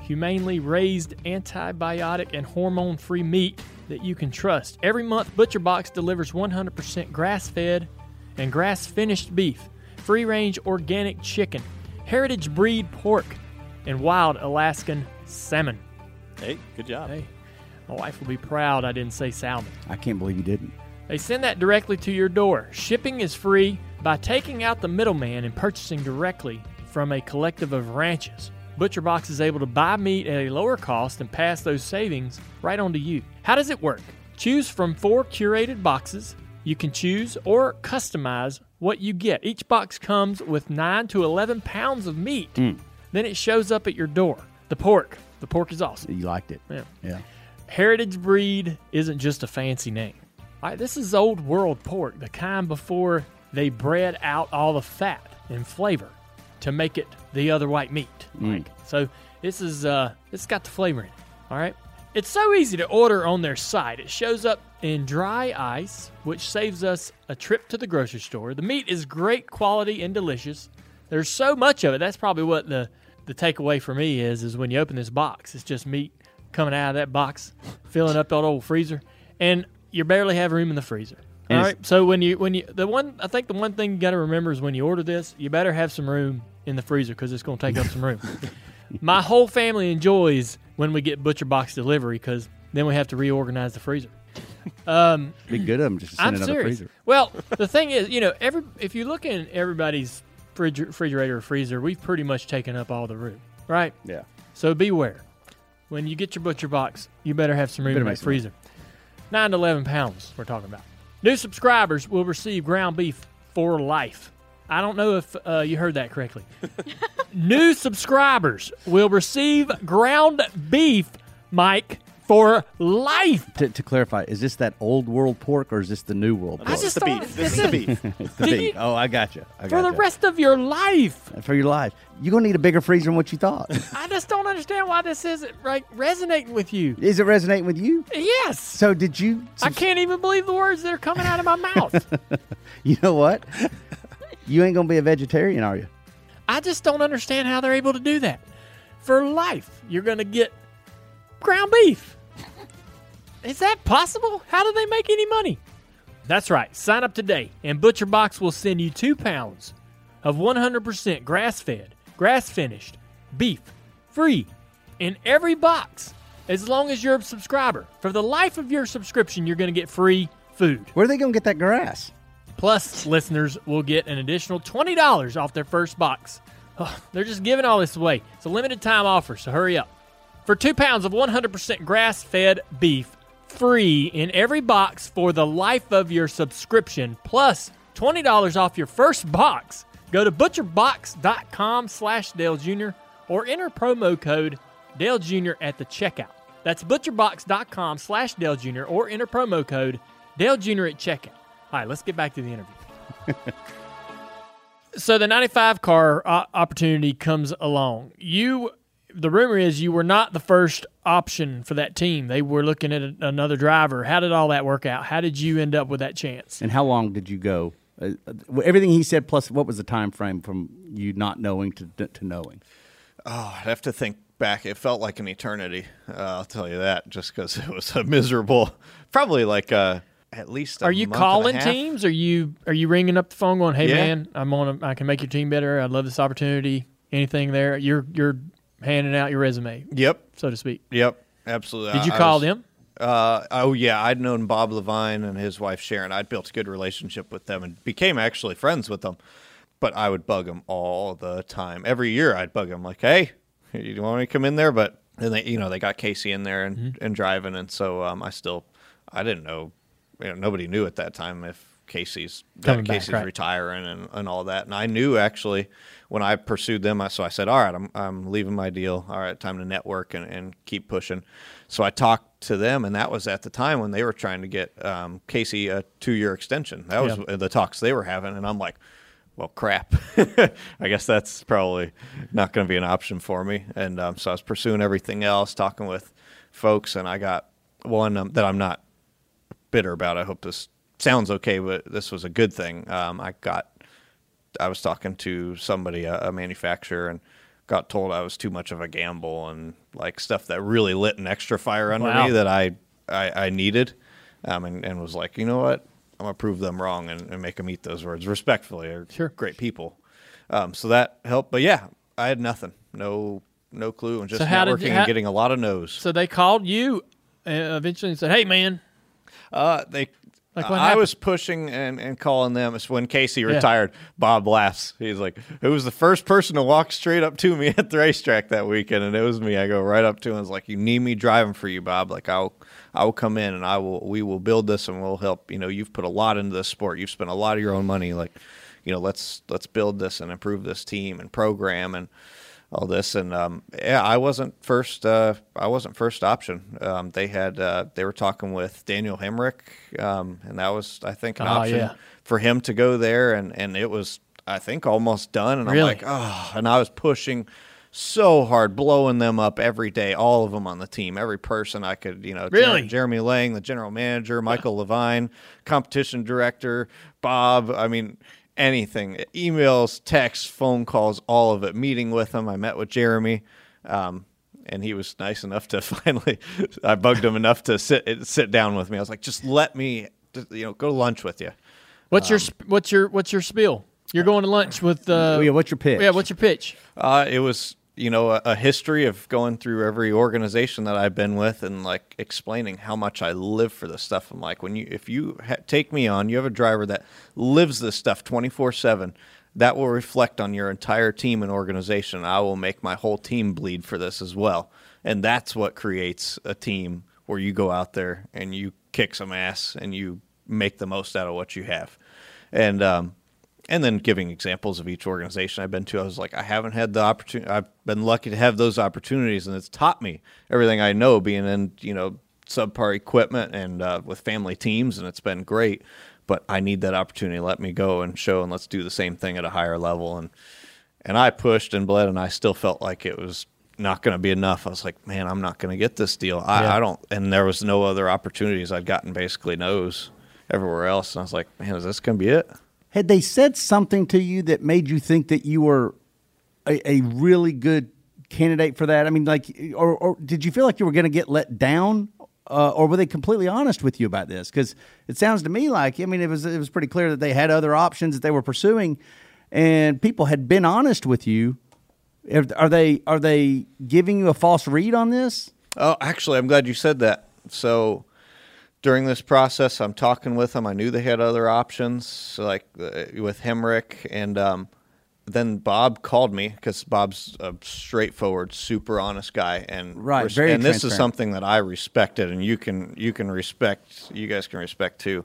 humanely raised, antibiotic, and hormone free meat that you can trust. Every month, ButcherBox delivers 100% grass fed and grass finished beef, free range organic chicken, heritage breed pork, and wild Alaskan salmon. Hey, good job. Hey, my wife will be proud I didn't say salmon. I can't believe you didn't. They send that directly to your door. Shipping is free by taking out the middleman and purchasing directly from a collective of ranches. ButcherBox is able to buy meat at a lower cost and pass those savings right on to you. How does it work? Choose from four curated boxes. You can choose or customize what you get. Each box comes with 9 to 11 pounds of meat. Hmm. Then it shows up at your door. The pork. The pork is awesome. You liked it. Yeah. Yeah. Heritage breed isn't just a fancy name. All right, this is old world pork, the kind before they bred out all the fat and flavor to make it the other white meat. Like, so this is uh it's got the flavor in it. All right. It's so easy to order on their site. It shows up in dry ice, which saves us a trip to the grocery store. The meat is great quality and delicious. There's so much of it. That's probably what the the takeaway for me is is when you open this box, it's just meat coming out of that box, filling up that old freezer, and you barely have room in the freezer. All And right. it's- So when you when you the one I think the one thing you got to remember is when you order this, you better have some room in the freezer because it's going to take up some room. My whole family enjoys when we get butcher box delivery because then we have to reorganize the freezer. Um, Be good of him just to send I'm another serious. freezer. Well, the thing is, you know, every if you look in everybody's fridge- refrigerator or freezer, we've pretty much taken up all the room, right? Yeah. So beware. When you get your butcher box, you better have some room Better in make that some room. freezer. Nine to eleven pounds. We're talking about. New subscribers will receive ground beef for life. I don't know if uh, you heard that correctly. New subscribers will receive ground beef, Mike, for life. To, to clarify, is this that old world pork or is this the new world pork? I This is just the don't- beef. This is the beef. It's the Did beef. you- Oh, I got you. I For got the rest of your life. for your life. You're gonna need a bigger freezer than what you thought. I just don't understand why this isn't like resonating with you. is it resonating with you? Yes. So did you? I can't even believe the words that are coming out of my mouth. You know what? you ain't gonna be a vegetarian, are you? I just don't understand how they're able to do that. For life, you're going to get ground beef. Is that possible? How do they make any money? That's right. Sign up today, and Butcher Box will send you two pounds of 100% grass fed, grass finished beef free in every box as long as you're a subscriber. For the life of your subscription, you're going to get free food. Where are they gonna get that grass? Plus, listeners will get an additional $20 off their first box. Ugh, they're just giving all this away. It's a limited time offer, so hurry up. For two pounds of 100% grass fed beef, free in every box for the life of your subscription, plus $20 off your first box, go to butcherbox.com slash Dale Jr. or enter promo code Dale Jr. at the checkout. That's butcherbox.com slash Dale Jr. or enter promo code Dale Jr. at checkout. All right, let's get back to the interview. so the 95 car uh, opportunity comes along. You, the rumor is you were not the first option for that team. They were looking at a, another driver. How did all that work out? How did you end up with that chance? And how long did you go? Uh, uh, everything he said, plus what was the time frame from you not knowing to to knowing? Oh, I'd have to think back. It felt like an eternity. Uh, I'll tell you that, just because it was a miserable. Probably like uh, at least. a Are you month and a calling half. teams? Are you are you ringing up the phone going, "Hey Yeah. man, I'm on. A, I can make your team better. I'd love this opportunity. Anything there? You're you're handing out your resume, Yep, so to speak. yep, absolutely. Did you I- I call was- them? Uh, oh yeah, I'd known Bob Leavine and his wife Sharon. I'd built a good relationship with them and became actually friends with them. But I would bug them all the time. Every year, I'd bug them like, "Hey, you want me to come in there?" But then they, you know, they got Casey in there and, Mm-hmm. and driving, and so um, I still, I didn't know, you know, nobody knew at that time if Casey's Coming that back, Casey's right. retiring and, and all that. And I knew actually when I pursued them, I, so I said, all right, I'm, I'm leaving my deal. All right, time to network and, and keep pushing. So I talked to them, and that was at the time when they were trying to get um, Casey a two year extension. That was Yeah. the talks they were having. And I'm like, well, crap. I guess that's probably not going to be an option for me. And um, so I was pursuing everything else, talking with folks, and I got one um, that I'm not bitter about. I hope this sounds okay, but this was a good thing. Um, I got, I was talking to somebody, a, a manufacturer, and got told I was too much of a gamble and like stuff that really lit an extra fire under Wow. me that I, I, I needed, um, and, and was like, you know what, I'm gonna prove them wrong and, and make them eat those words respectfully. They're Sure. great people, um, so that helped. But yeah, I had nothing, no, no clue, and just So networking you- how- and getting a lot of no's. So they called you uh, eventually and said, "Hey, man, Uh, they. Like, what I happened? was pushing and, and calling them. It's when Casey retired. Bob laughs. He's like, "Who was the first person to walk straight up to me at the racetrack that weekend?" And it was me. I go right up to him. I was like, "You need me driving for you, Bob? Like, I'll I will come in and I will we will build this and we'll help. You know, you've put a lot into this sport. You've spent a lot of your own money. Like, you know, let's let's build this and improve this team and program and." All this and um, yeah i wasn't first uh, i wasn't first option um, they had uh, they were talking with daniel hemric um, and that was i think an Oh, option yeah. for him to go there and and it was i think almost done and Really? i'm like oh and i was pushing so hard blowing them up every day all of them on the team every person i could you know Jer- Really? jeremy lange the general manager michael leavine competition director bob i mean anything emails texts phone calls all of it meeting with him i met with jeremy um, and he was nice enough to finally i bugged him enough to sit sit down with me i was like just let me you know go to lunch with you what's your what's your what's your spiel? You're going to lunch with. Uh, yeah, what's your pitch? Yeah, what's your pitch? Uh, it was, you know, a, a history of going through every organization that I've been with and like explaining how much I live for this stuff. I'm like, when you, if you ha- take me on, you have a driver that lives this stuff 24 seven. That will reflect on your entire team and organization. I will make my whole team bleed for this as well, and that's what creates a team where you go out there and you kick some ass and you make the most out of what you have. And um, and then giving examples of each organization I've been to, I was like, I haven't had the opportunity. I've been lucky to have those opportunities, and it's taught me everything I know being in you know subpar equipment and uh, with family teams, and it's been great. But I need that opportunity. Let me go and show, and let's do the same thing at a higher level. And and I pushed and bled, and I still felt like it was not going to be enough. I was like, man, I'm not going to get this deal. I, Yeah. I don't. And there was no other opportunities. I'd gotten basically no's everywhere else, and I was like, man, is this going to be it? Had they said something to you that made you think that you were a, a really good candidate for that? I mean, like, or, or did you feel like you were going to get let down, uh, or were they completely honest with you about this? Because it sounds to me like, I mean, it was it was pretty clear that they had other options that they were pursuing, and people had been honest with you. Are they are they giving you a false read on this? Oh, actually, I'm glad you said that. So during this process, I'm talking with them. I knew they had other options, like uh, with Hemric, and um, then Bob called me because Bob's a straightforward, super honest guy, and Right, very and this is something that I respected, and you can you can respect, you guys can respect too.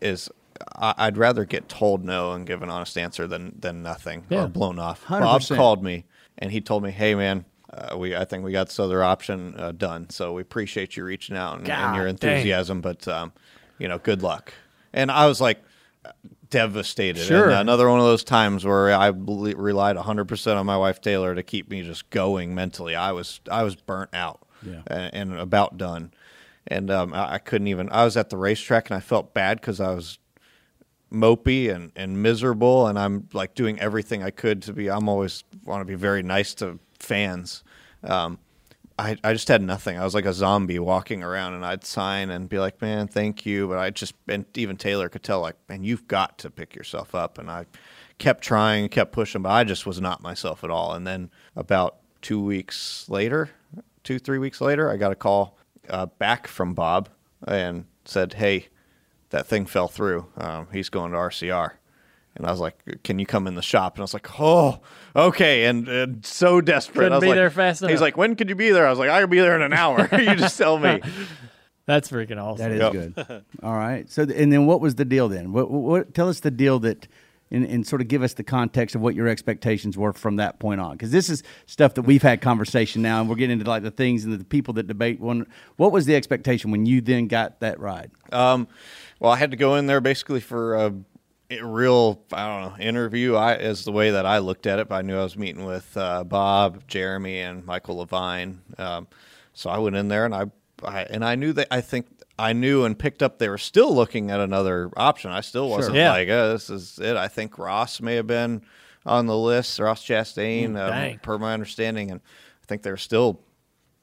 Is I, I'd rather get told no and give an honest answer than than nothing Yeah. or blown off. Bob 100%. called me and he told me, "Hey, man." Uh, we I think we got this other option uh, done, so we appreciate you reaching out and, and your God dang. enthusiasm. But um, you know, good luck. And I was like devastated. Sure. And another one of those times where I relied 100% on my wife Taylor to keep me just going mentally. I was I was burnt out Yeah. and, and about done. And um, I, I couldn't even. I was at the racetrack and I felt bad because I was mopey and, and miserable and I'm like doing everything I could to be I'm always want to be very nice to fans. Um, I, I just had nothing. I was like a zombie walking around and I'd sign and be like, man, thank you. But I just, and even Taylor could tell, like, man, you've got to pick yourself up. And I kept trying, kept pushing, but I just was not myself at all. And then about two weeks later, two, three weeks later, I got a call uh, back from Bob and said, hey, that thing fell through. Um, he's going to RCR. And I was like, "Can you come in the shop?" And I was like, "Oh, okay." And, and so desperate. Couldn't I was be like, there fast He's like, "When could you be there?" I was like, "I could be there in an hour." you just tell me. That's freaking awesome. That is Yep. good. All right. So, th- and then what was the deal then? What, what, what tell us the deal that, and, and sort of give us the context of what your expectations were from that point on, because this is stuff that we've had conversation now, and we're getting into like the things and the people that debate. One, what was the expectation when you then got that ride? Um, well, I had to go in there basically for a, a real, I don't know, interview. I is the way that I looked at it. But I knew I was meeting with uh, Bob, Jeremy, and Michael Leavine. Um, so I went in there and I, I and I knew that I think I knew and picked up they were still looking at another option. I still wasn't Yeah. like, oh, this is it. I think Ross may have been on the list, Ross Chastain, Mm, um, per my understanding, and I think there's still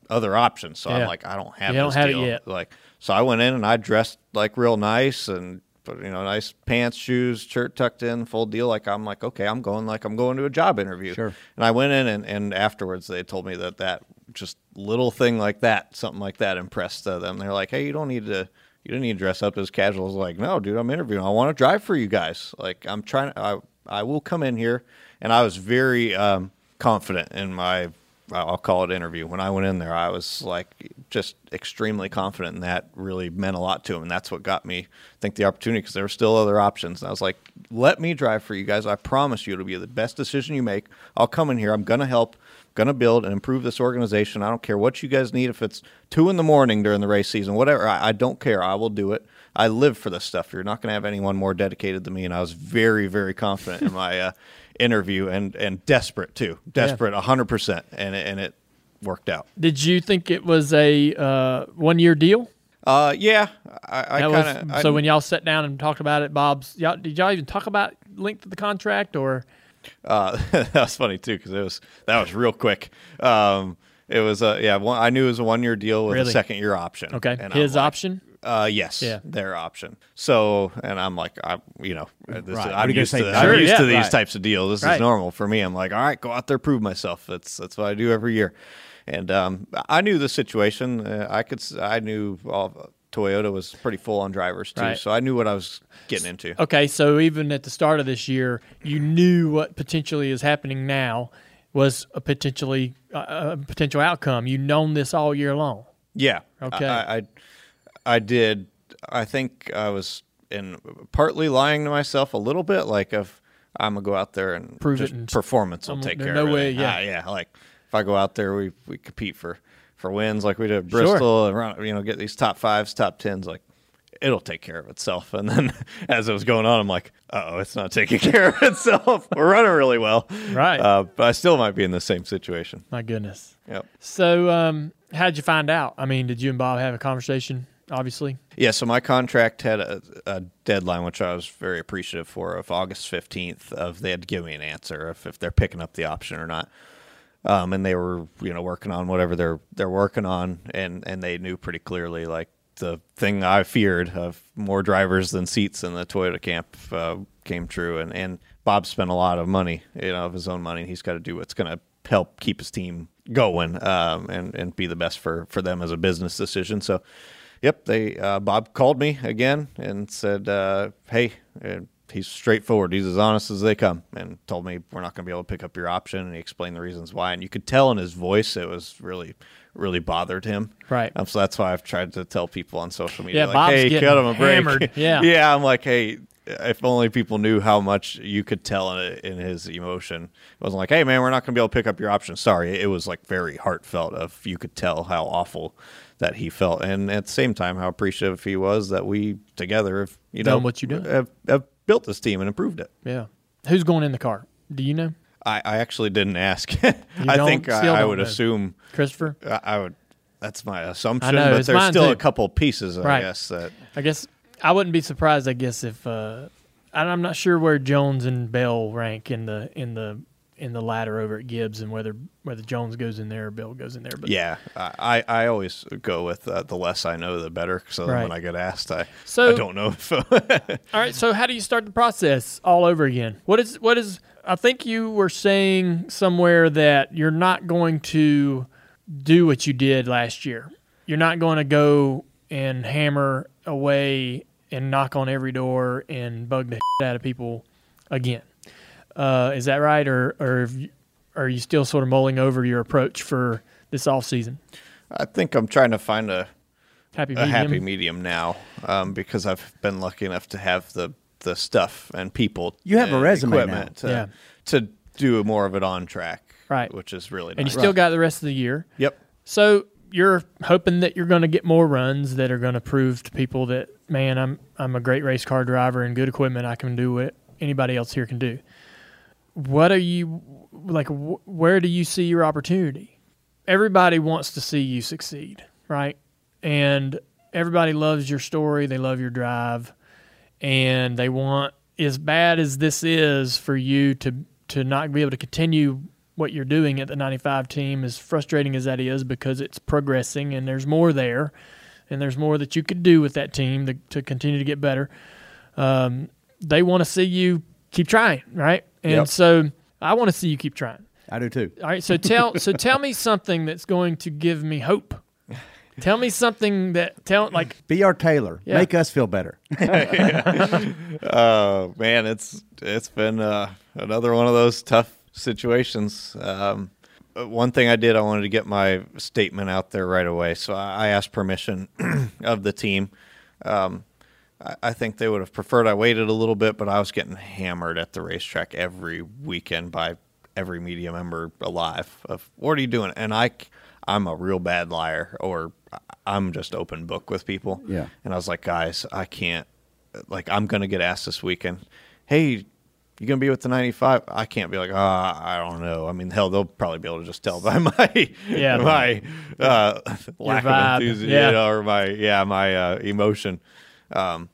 other options. So Yeah. I'm like, I don't have You don't have it deal. yet. Like, so I went in and I dressed like real nice and put you know nice pants, shoes, shirt tucked in, full deal. Like I'm like, okay, I'm going like I'm going to a job interview. Sure. And I went in and, and afterwards they told me that that just little thing like that, something like that, impressed uh, them. They're like, hey, you don't need to. You don't need to dress up as casual. I was like, no, dude, I'm interviewing. I want to drive for you guys. Like, I'm trying. I I will come in here, and I was very um, confident in my I'll call it interview. When I went in there, I was like just extremely confident, and that really meant a lot to him. And that's what got me, I think, the opportunity because there were still other options. And I was like, let me drive for you guys. I promise you it'll be the best decision you make. I'll come in here. I'm going to help, going to build and improve this organization. I don't care what you guys need. If it's two in the morning during the race season, whatever, I, I don't care. I will do it. I live for this stuff. You're not going to have anyone more dedicated than me. And I was very, very confident in my uh, interview and, and desperate too. Desperate, 100%. And and it worked out. Did you think it was a uh, one year deal? Uh, yeah, I, I kind of. so when y'all sat down and talked about it, Bob's, y'all, did y'all even talk about length of the contract or? uh, that was funny too because it was that was real quick. Um, it was a yeah. One, I knew it was a one year deal with Really? a second year option. Okay, And his like, option. Uh, yes, Yeah. their option. So, and I'm like, I, you know, this Right. I'm used to. I'm used to these Right. types of deals. This Right. is normal for me. I'm like, all right, go out there, prove myself. That's that's what I do every year. And um, I knew the situation. Uh, I could, I knew all, Toyota was pretty full on drivers too, Right. so I knew what I was getting into. Okay, so even at the start of this year, you knew what potentially is happening now was a potentially uh, a potential outcome. You known this all year long. Yeah. Okay. I, I I did. I think I was in partly lying to myself a little bit, like if I'm gonna go out there and Prove it and- performance will Um, take care no of it. No way, yeah. yeah. Like if I go out there, we we compete for for wins like we did at Bristol and run, you know get these top fives, top tens, like. It'll take care of itself. And then as it was going on, I'm like, oh, it's not taking care of itself. We're running really well. Right. Uh, but I still might be in the same situation. My goodness. Yep. So, um, how'd you find out? I mean, did you and Bob have a conversation? Obviously. Yeah, so my contract had a, a deadline, which I was very appreciative for, of August 15th, of they had to give me an answer if, if they're picking up the option or not. Um, and they were, you know, working on whatever they're they're working on, and, and they knew pretty clearly, like the thing I feared of more drivers than seats in the Toyota camp uh, came true. And, and Bob spent a lot of money, you know, of his own money. and He's got to do what's going to help keep his team going um, and and be the best for for them as a business decision. So, yep, they uh, Bob called me again and said, uh, "Hey." Uh, He's straightforward. He's as honest as they come, and told me we're not going to be able to pick up your option. And he explained the reasons why, and you could tell in his voice it was really, really bothered him. Right. Um, so that's why I've tried to tell people on social media, Yeah, like, Bob's "Hey, getting cut him a break." hammered. Yeah. yeah. I'm like, "Hey, if only people knew how much you could tell in, in his emotion." It wasn't like, "Hey, man, we're not going to be able to pick up your option." Sorry, it was like very heartfelt. Of you could tell how awful that he felt, and at the same time, how appreciative he was that we together have you Done know what you done. have, have built this team and improved it. Yeah. Who's going in the car? Do you know? I, I actually didn't ask. I think I, I would know. assume Christopher? I, I would. That's my assumption, know, but there's still too. a couple pieces, I Right. guess. That I guess I wouldn't be surprised. I guess if uh, I'm not sure where Jones and Bell rank in the in the in the ladder over at Gibbs and whether whether Jones goes in there or Bell goes in there. But yeah, I, I always go with uh, the less I know, the better. So then Right. when I get asked, I So- I don't know if all right. So how do you start the process all over again? What is what is? I think you were saying somewhere that you're not going to do what you did last year. You're not going to go and hammer away and knock on every door and bug the shit out of people again. Uh, is that right, or or have you- are you still sort of mulling over your approach for this off season? I think I'm trying to find a Happy a medium. happy medium now um, because I've been lucky enough to have the the stuff and people. You have a and resume equipment to, Yeah. to do more of it on track, Right. Which is really nice. and you nice. still got the rest of the year. Yep. So you're hoping that you're going to get more runs that are going to prove to people that man, I'm I'm a great race car driver and good equipment. I can do what anybody else here can do. What are you like? Wh- where do you see your opportunity? Everybody wants to see you succeed, right? And everybody loves your story. They love your drive, and they want as bad as this is for you to to not be able to continue what you're doing at the 95 team as frustrating as that is because it's progressing and there's more there and there's more that you could do with that team to, to continue to get better um, they want to see you keep trying right and Yep. so i want to see you keep trying I do too. all right so tell so tell me something that's going to give me hope tell me something that tell like Be our Taylor. Yeah. Make us feel better. Oh man, it's it's been uh, another one of those tough situations. Um, uh, one thing I did, I wanted to get my statement out there right away, so I I asked permission of the team. Um, I, think they would have preferred I waited a little bit, but I was getting hammered at the racetrack every weekend by every media member alive. Of what are you doing? And I, I'm a real bad liar, or I'm just open book with people. Yeah. And I was like, guys, I can't. Like, I'm gonna get asked this weekend. Hey, you gonna be with the 95? I can't be like, ah, I don't know. I mean, hell, they'll probably be able to just tell by my Yeah. my uh, lack vibe. of enthusiasm, Yeah. you know, or my yeah my uh, emotion. Um,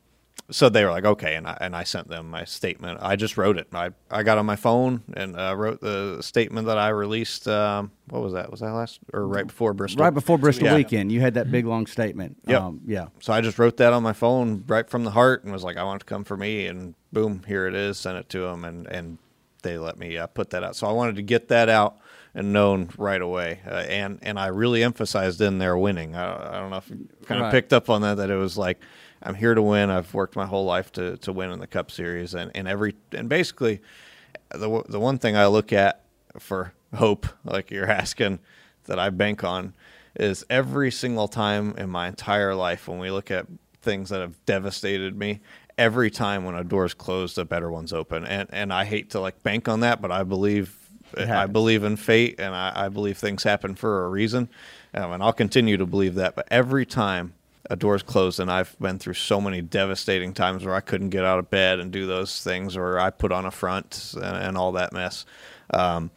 so they were like, okay, and I, and I sent them my statement. I just wrote it. I, I got on my phone and uh, wrote the statement that I released. Um, what was that? Was that last or right before Bristol? Right before Bristol Yeah. weekend, you had that big long statement. Yep. Um, yeah. So I just wrote that on my phone right from the heart and was like, I want it to come for me. And boom, here it is. Sent it to them and, and they let me uh, put that out. So I wanted to get that out and known right away. Uh, and, and I really emphasized in there winning. I, I don't know if you kind of Right. picked up on that, that it was like, I'm here to win. I've worked my whole life to, to win in the Cup Series. And, and every, and basically, the, the one thing I look at for hope, like you're asking, that I bank on is every single time in my entire life when we look at things that have devastated me, every time when a door's closed, a better one's open. And and I hate to like bank on that, but I believe I believe in fate and I, I believe things happen for a reason. Um, and I'll continue to believe that. But every time a door's closed, and I've been through so many devastating times where I couldn't get out of bed and do those things, or I put on a front and, and all that mess. Um,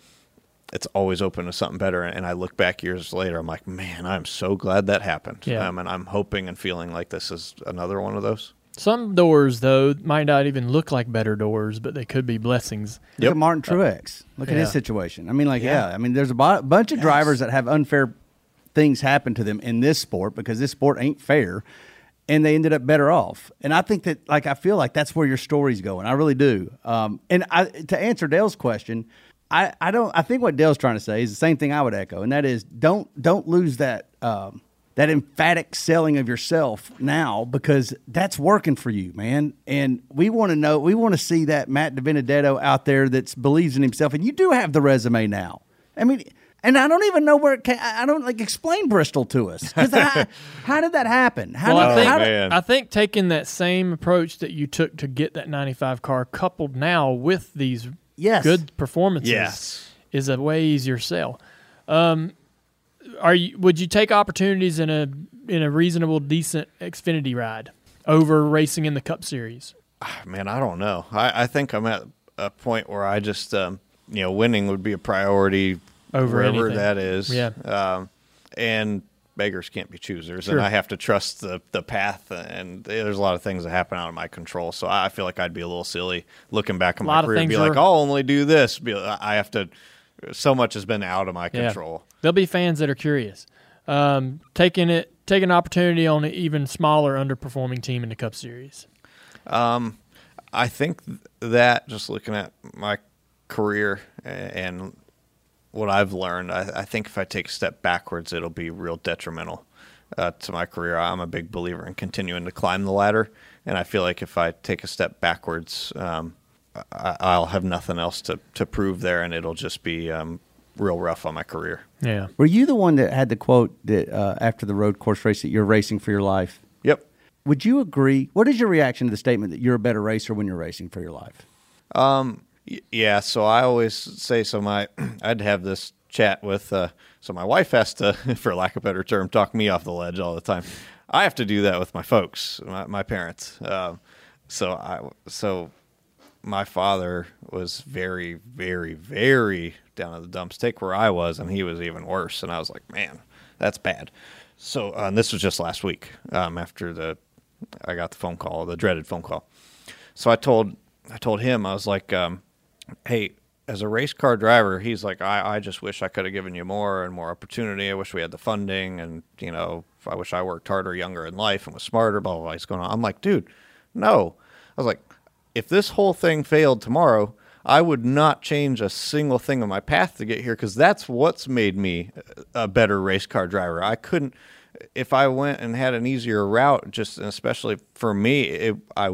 it's always open to something better. And I look back years later, I'm like, man, I'm so glad that happened. Yeah. Um, and I'm hoping and feeling like this is another one of those. some doors though might not even look like better doors but they could be blessings Look at Martin Truex. Look at his situation. I mean, like, yeah. I mean, there's a bunch of drivers that have unfair things happen to them in this sport because this sport ain't fair, and they ended up better off. And I think that, like, I feel like that's where your story's going. I really do. Um, and I, to answer Dale's question, I, I don't. I think what Dale's trying to say is the same thing I would echo, and that is don't don't lose that. Um, that emphatic selling of yourself now because that's working for you, man. And we want to know, we want to see that Matt DiBenedetto out there that believes in himself. And you do have the resume now. I mean, and I don't even know where it came. I I don't like explain Bristol to us because how did that happen? How Well, I think how did- I think taking that same approach that you took to get that 95 car, coupled now with these Yes. good performances, Yes. is a way easier sell. Um, are you? Would you take opportunities in a in a reasonable, decent Xfinity ride over racing in the Cup Series? Man, I don't know. I, I think I'm at a point where I just, um, you know, winning would be a priority Over wherever anything. that is. Yeah. Um, and beggars can't be choosers, Sure. and I have to trust the the path. And there's a lot of things that happen out of my control, so I feel like I'd be a little silly looking back on my career and be things like, are- I'll only do this. Be, I have to. So much has been out of my Yeah. control. There'll be fans that are curious. Um, taking it, taking an opportunity on an even smaller, underperforming team in the Cup Series. I think that just looking at my career and what I've learned, I, I think if I take a step backwards, it'll be real detrimental uh, to my career. I'm a big believer in continuing to climb the ladder, and I feel like if I take a step backwards, um, I, I'll have nothing else to, to prove there, and it'll just be um, real rough on my career. Yeah. Were you the one that had the quote that uh, after the road course race that you're racing for your life? Yep. Would you agree? What is your reaction to the statement that you're a better racer when you're racing for your life? Y- Yeah, so I always say so. My I'd have this chat with uh, so my wife has to, for lack of a better term, talk me off the ledge all the time. I have to do that with my folks, my, my parents. Um, so I so my father was very, very, very down at the dumps. Take where I was, and he was even worse. And I was like, man, that's bad. So uh, and this was just last week um, after the I got the phone call, the dreaded phone call. So I told I told him I was like, um, hey, as a race car driver, he's like, I, I just wish I could have given you more and more opportunity. I wish we had the funding, and you know, I wish I worked harder, younger in life, and was smarter. Blah blah. blah. He's going on. I'm like, dude, no. I was like, if this whole thing failed tomorrow, I would not change a single thing on my path to get here because that's what's made me a better race car driver. I couldn't, if I went and had an easier route, just especially for me, it, I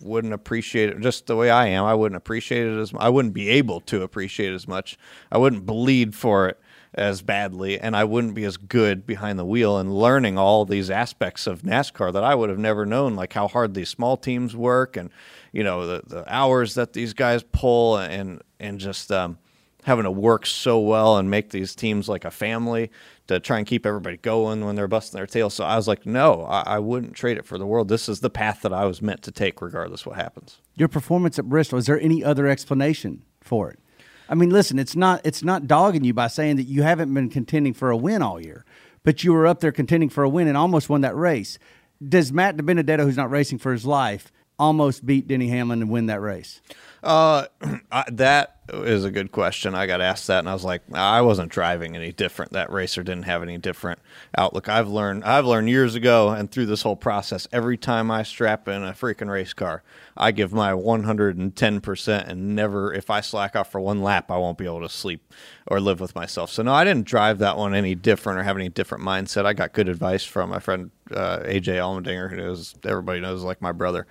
wouldn't appreciate it just the way I am. I wouldn't appreciate it as I wouldn't be able to appreciate as much. I wouldn't bleed for it as badly, and I wouldn't be as good behind the wheel and learning all these aspects of NASCAR that I would have never known, like how hard these small teams work, and you know the the hours that these guys pull, and and just um, having to work so well and make these teams like a family to try and keep everybody going when they're busting their tails. So I was like, no, I, I wouldn't trade it for the world. This is the path that I was meant to take, regardless what happens. Your performance at Bristol. Is there any other explanation for it? I mean, listen, it's not it's not dogging you by saying that you haven't been contending for a win all year, but you were up there contending for a win and almost won that race. Does Matt DiBenedetto, who's not racing for his life, almost beat Denny Hamlin and win that race? Uh, I, that is a good question. I got asked that, and I was like, I wasn't driving any different. That racer didn't have any different outlook. I've learned, I've learned years ago, and through this whole process, every time I strap in a freaking race car, I give my 110 percent, and never, if I slack off for one lap, I won't be able to sleep or live with myself. So no, I didn't drive that one any different or have any different mindset. I got good advice from my friend uh, AJ Allmendinger, who knows everybody knows like my brother.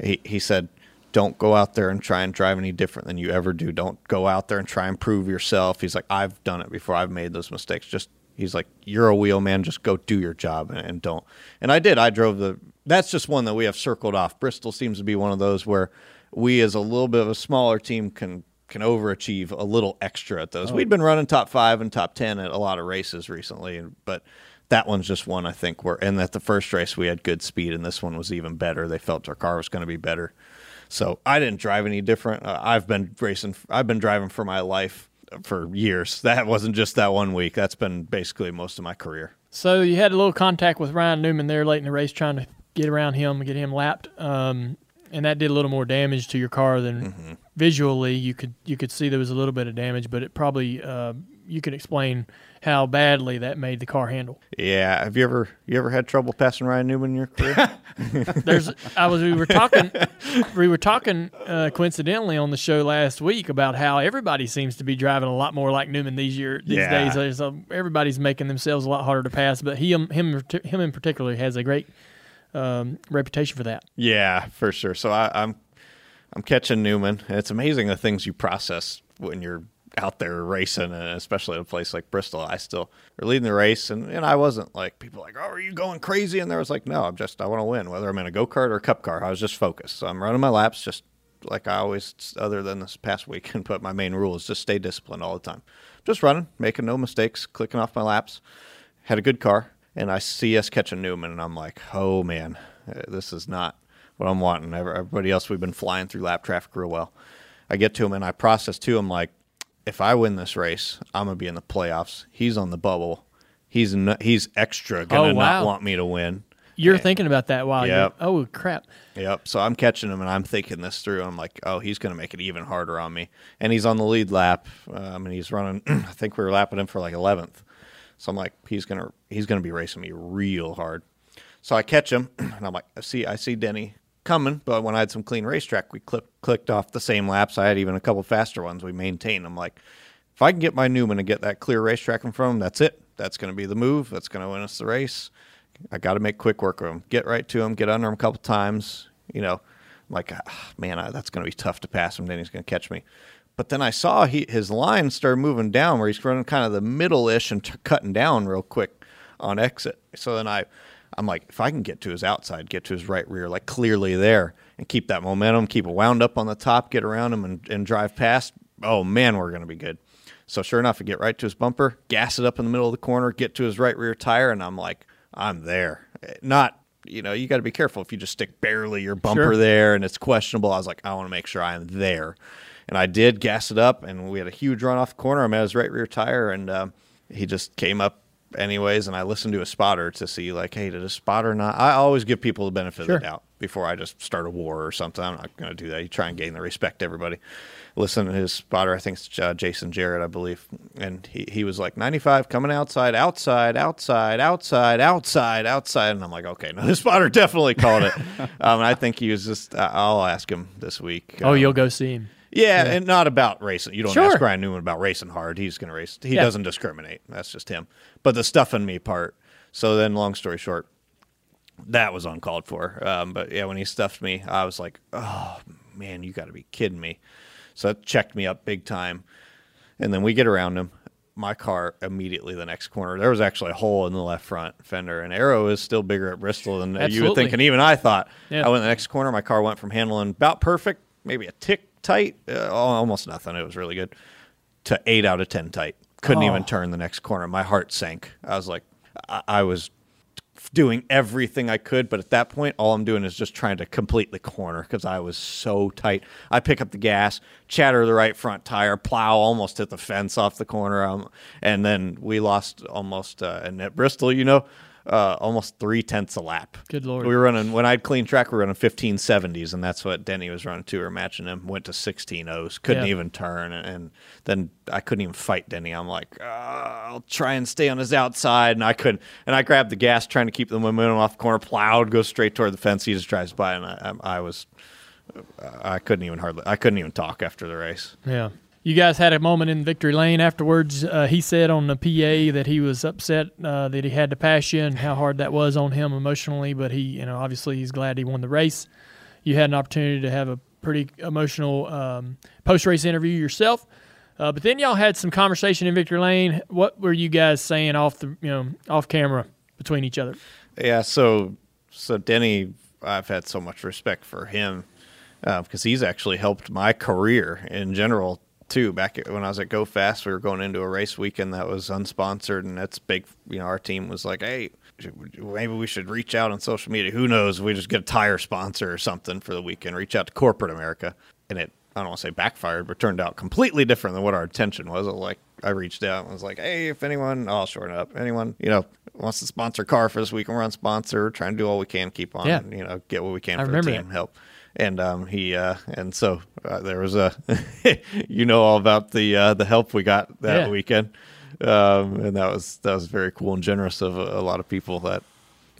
He he said don't go out there and try and drive any different than you ever do. Don't go out there and try and prove yourself. He's like, I've done it before. I've made those mistakes. Just he's like, you're a wheel man. Just go do your job and, and don't. And I did. I drove the. That's just one that we have circled off. Bristol seems to be one of those where we, as a little bit of a smaller team, can can overachieve a little extra at those. Oh. We'd been running top five and top ten at a lot of races recently, but that one's just one I think where. And that the first race we had good speed, and this one was even better. They felt our car was going to be better. So I didn't drive any different. Uh, I've been racing. I've been driving for my life for years. That wasn't just that one week. That's been basically most of my career. So you had a little contact with Ryan Newman there late in the race, trying to get around him and get him lapped, um, and that did a little more damage to your car than visually you could you could see there was a little bit of damage, but it probably uh, you could explain how badly that made the car handle. Yeah. Have you ever you ever had trouble passing Ryan Newman in your career? There's I was we were talking we were talking uh, coincidentally on the show last week about how everybody seems to be driving a lot more like Newman these year these Yeah. days. A- everybody's making themselves a lot harder to pass, but he him him him in particular has a great um, reputation for that. yeah, for sure. So I, I'm I'm catching Newman. It's amazing the things you process when you're out there racing, and especially at a place like Bristol. I still were leading the race, and, and I wasn't like people like, oh, are you going crazy? And there was like, no, I'm just I want to win, whether I'm in a go kart or a cup car. I was just focused. So I'm running my laps, just like I always, other than this past weekend. But my main rule is just stay disciplined all the time. Just running, making no mistakes, clicking off my laps. Had a good car, and I see us catching Newman, and I'm like, oh man, uh, this is not what I'm wanting. Everybody else, we've been flying through lap traffic real well. I get to him and I process to him like, if I win this race, I'm gonna be in the playoffs. He's on the bubble. He's he's extra gonna Oh, not want me to win. You're thinking about that while Yep. you're oh crap. Yep. So I'm catching him and I'm thinking this through. I'm like, oh, he's going to make it even harder on me. And he's on the lead lap. Um, and he's running. I think we were lapping him for like 11th. So I'm like, he's gonna he's gonna be racing me real hard. So I catch him and I'm like, I see I see Denny coming. But when I had some clean racetrack, we clip, clicked off the same laps. I had even a couple faster ones. We maintained. I'm like, if I can get my Newman to get that clear racetrack in front of him, that's it. That's going to be the move. That's going to win us the race. I got to make quick work of him. Get right to him. Get under him a couple times. You know, I'm like, ah, man, I, that's going to be tough to pass him. Then he's going to catch me. But then I saw he, his line start moving down where he's running kind of the middle ish and t- cutting down real quick on exit. So then I, I'm like, if I can get to his outside, get to his right rear, like clearly there, and keep that momentum, keep it wound up on the top, get around him and, and drive past. Oh man, we're going to be good. So sure enough, I get right to his bumper, gas it up in the middle of the corner, get to his right rear tire, and I'm like, I'm there. Not, you know, you got to be careful if you just stick barely your bumper Sure. there and it's questionable. I was like, I want to make sure I'm there. And I did gas it up, and we had a huge run off the corner. I'm at his right rear tire, and um, he just came up anyways. And I listen to a spotter to see, like, hey, did a spotter not? I always give people the benefit Sure. of the doubt before I just start a war or something. I'm not going to do that. You try and gain the respect everybody. Listen to his spotter. I think it's uh, Jason Jarrett, I believe. And he, he was like 95 coming outside, outside, outside, outside, outside, outside. And I'm like, okay, no, this spotter definitely called it. um, and I think he was just, uh, I'll ask him this week. Oh, Um, you'll go see him. Yeah, and not about racing. You don't Sure. ask Ryan Newman about racing hard. He's going to race. He Yeah. doesn't discriminate. That's just him. But the stuff in me part. So then, long story short, that was uncalled for. Um, but yeah, when he stuffed me, I was like, oh man, you got to be kidding me. So that checked me up big time. And then we get around him. My car immediately the next corner. There was actually a hole in the left front fender. And Aero is still bigger at Bristol than you would Absolutely. think. And even I thought. Yeah. I went the next corner. My car went from handling about perfect, maybe a tick tight, uh, almost nothing. It was really good, to eight out of ten tight. Couldn't even turn the next corner. My heart sank. I was like, I, I was doing everything I could, but at that point, all I'm doing is just trying to complete the corner because I was so tight. I pick up the gas, chatter the right front tire, plow, almost hit the fence off the corner, um, and then we lost almost. Uh, and at Bristol, you know, uh, almost three tenths a lap. Good Lord. We were running when I'd clean track. We were running 1570s, and that's what Denny was running too. We were matching him. Went to 16.0s, couldn't Yeah. even turn, and, and then I couldn't even fight Denny. I'm like, uh, I'll try and stay on his outside, and I couldn't. And I grabbed the gas, trying to keep the momentum off the corner. Plowed, goes straight toward the fence. He just drives by, and I, I, I was, I couldn't even hardly, I couldn't even talk after the race. Yeah. You guys had a moment in victory lane afterwards. Uh, he said on the PA that he was upset uh, that he had to pass you and how hard that was on him emotionally. But he, you know, obviously he's glad he won the race. You had an opportunity to have a pretty emotional um, post race interview yourself. Uh, but then y'all had some conversation in victory lane. What were you guys saying off the, you know, off camera between each other? Yeah, so so Denny, I've had so much respect for him because he's actually helped my career in general too. Back when I was at Go Fast, we were going into a race weekend that was unsponsored, and that's big. You know, our team was like, "Hey, maybe we should reach out on social media. Who knows? We just get a tire sponsor or something for the weekend. Reach out to corporate America, and it." I don't want to say backfired, but turned out completely different than what our intention was. Like I reached out and was like, "Hey, if anyone, I'll shorten it up. Anyone, you know, wants to sponsor a car for this weekend, we're on sponsor, trying to do all we can, keep on, Yeah. you know, get what we can I for the team, that. help." And um, he uh, and so uh, there was a, you know, all about the uh, the help we got that Yeah. weekend, um, and that was that was very cool and generous of a, a lot of people that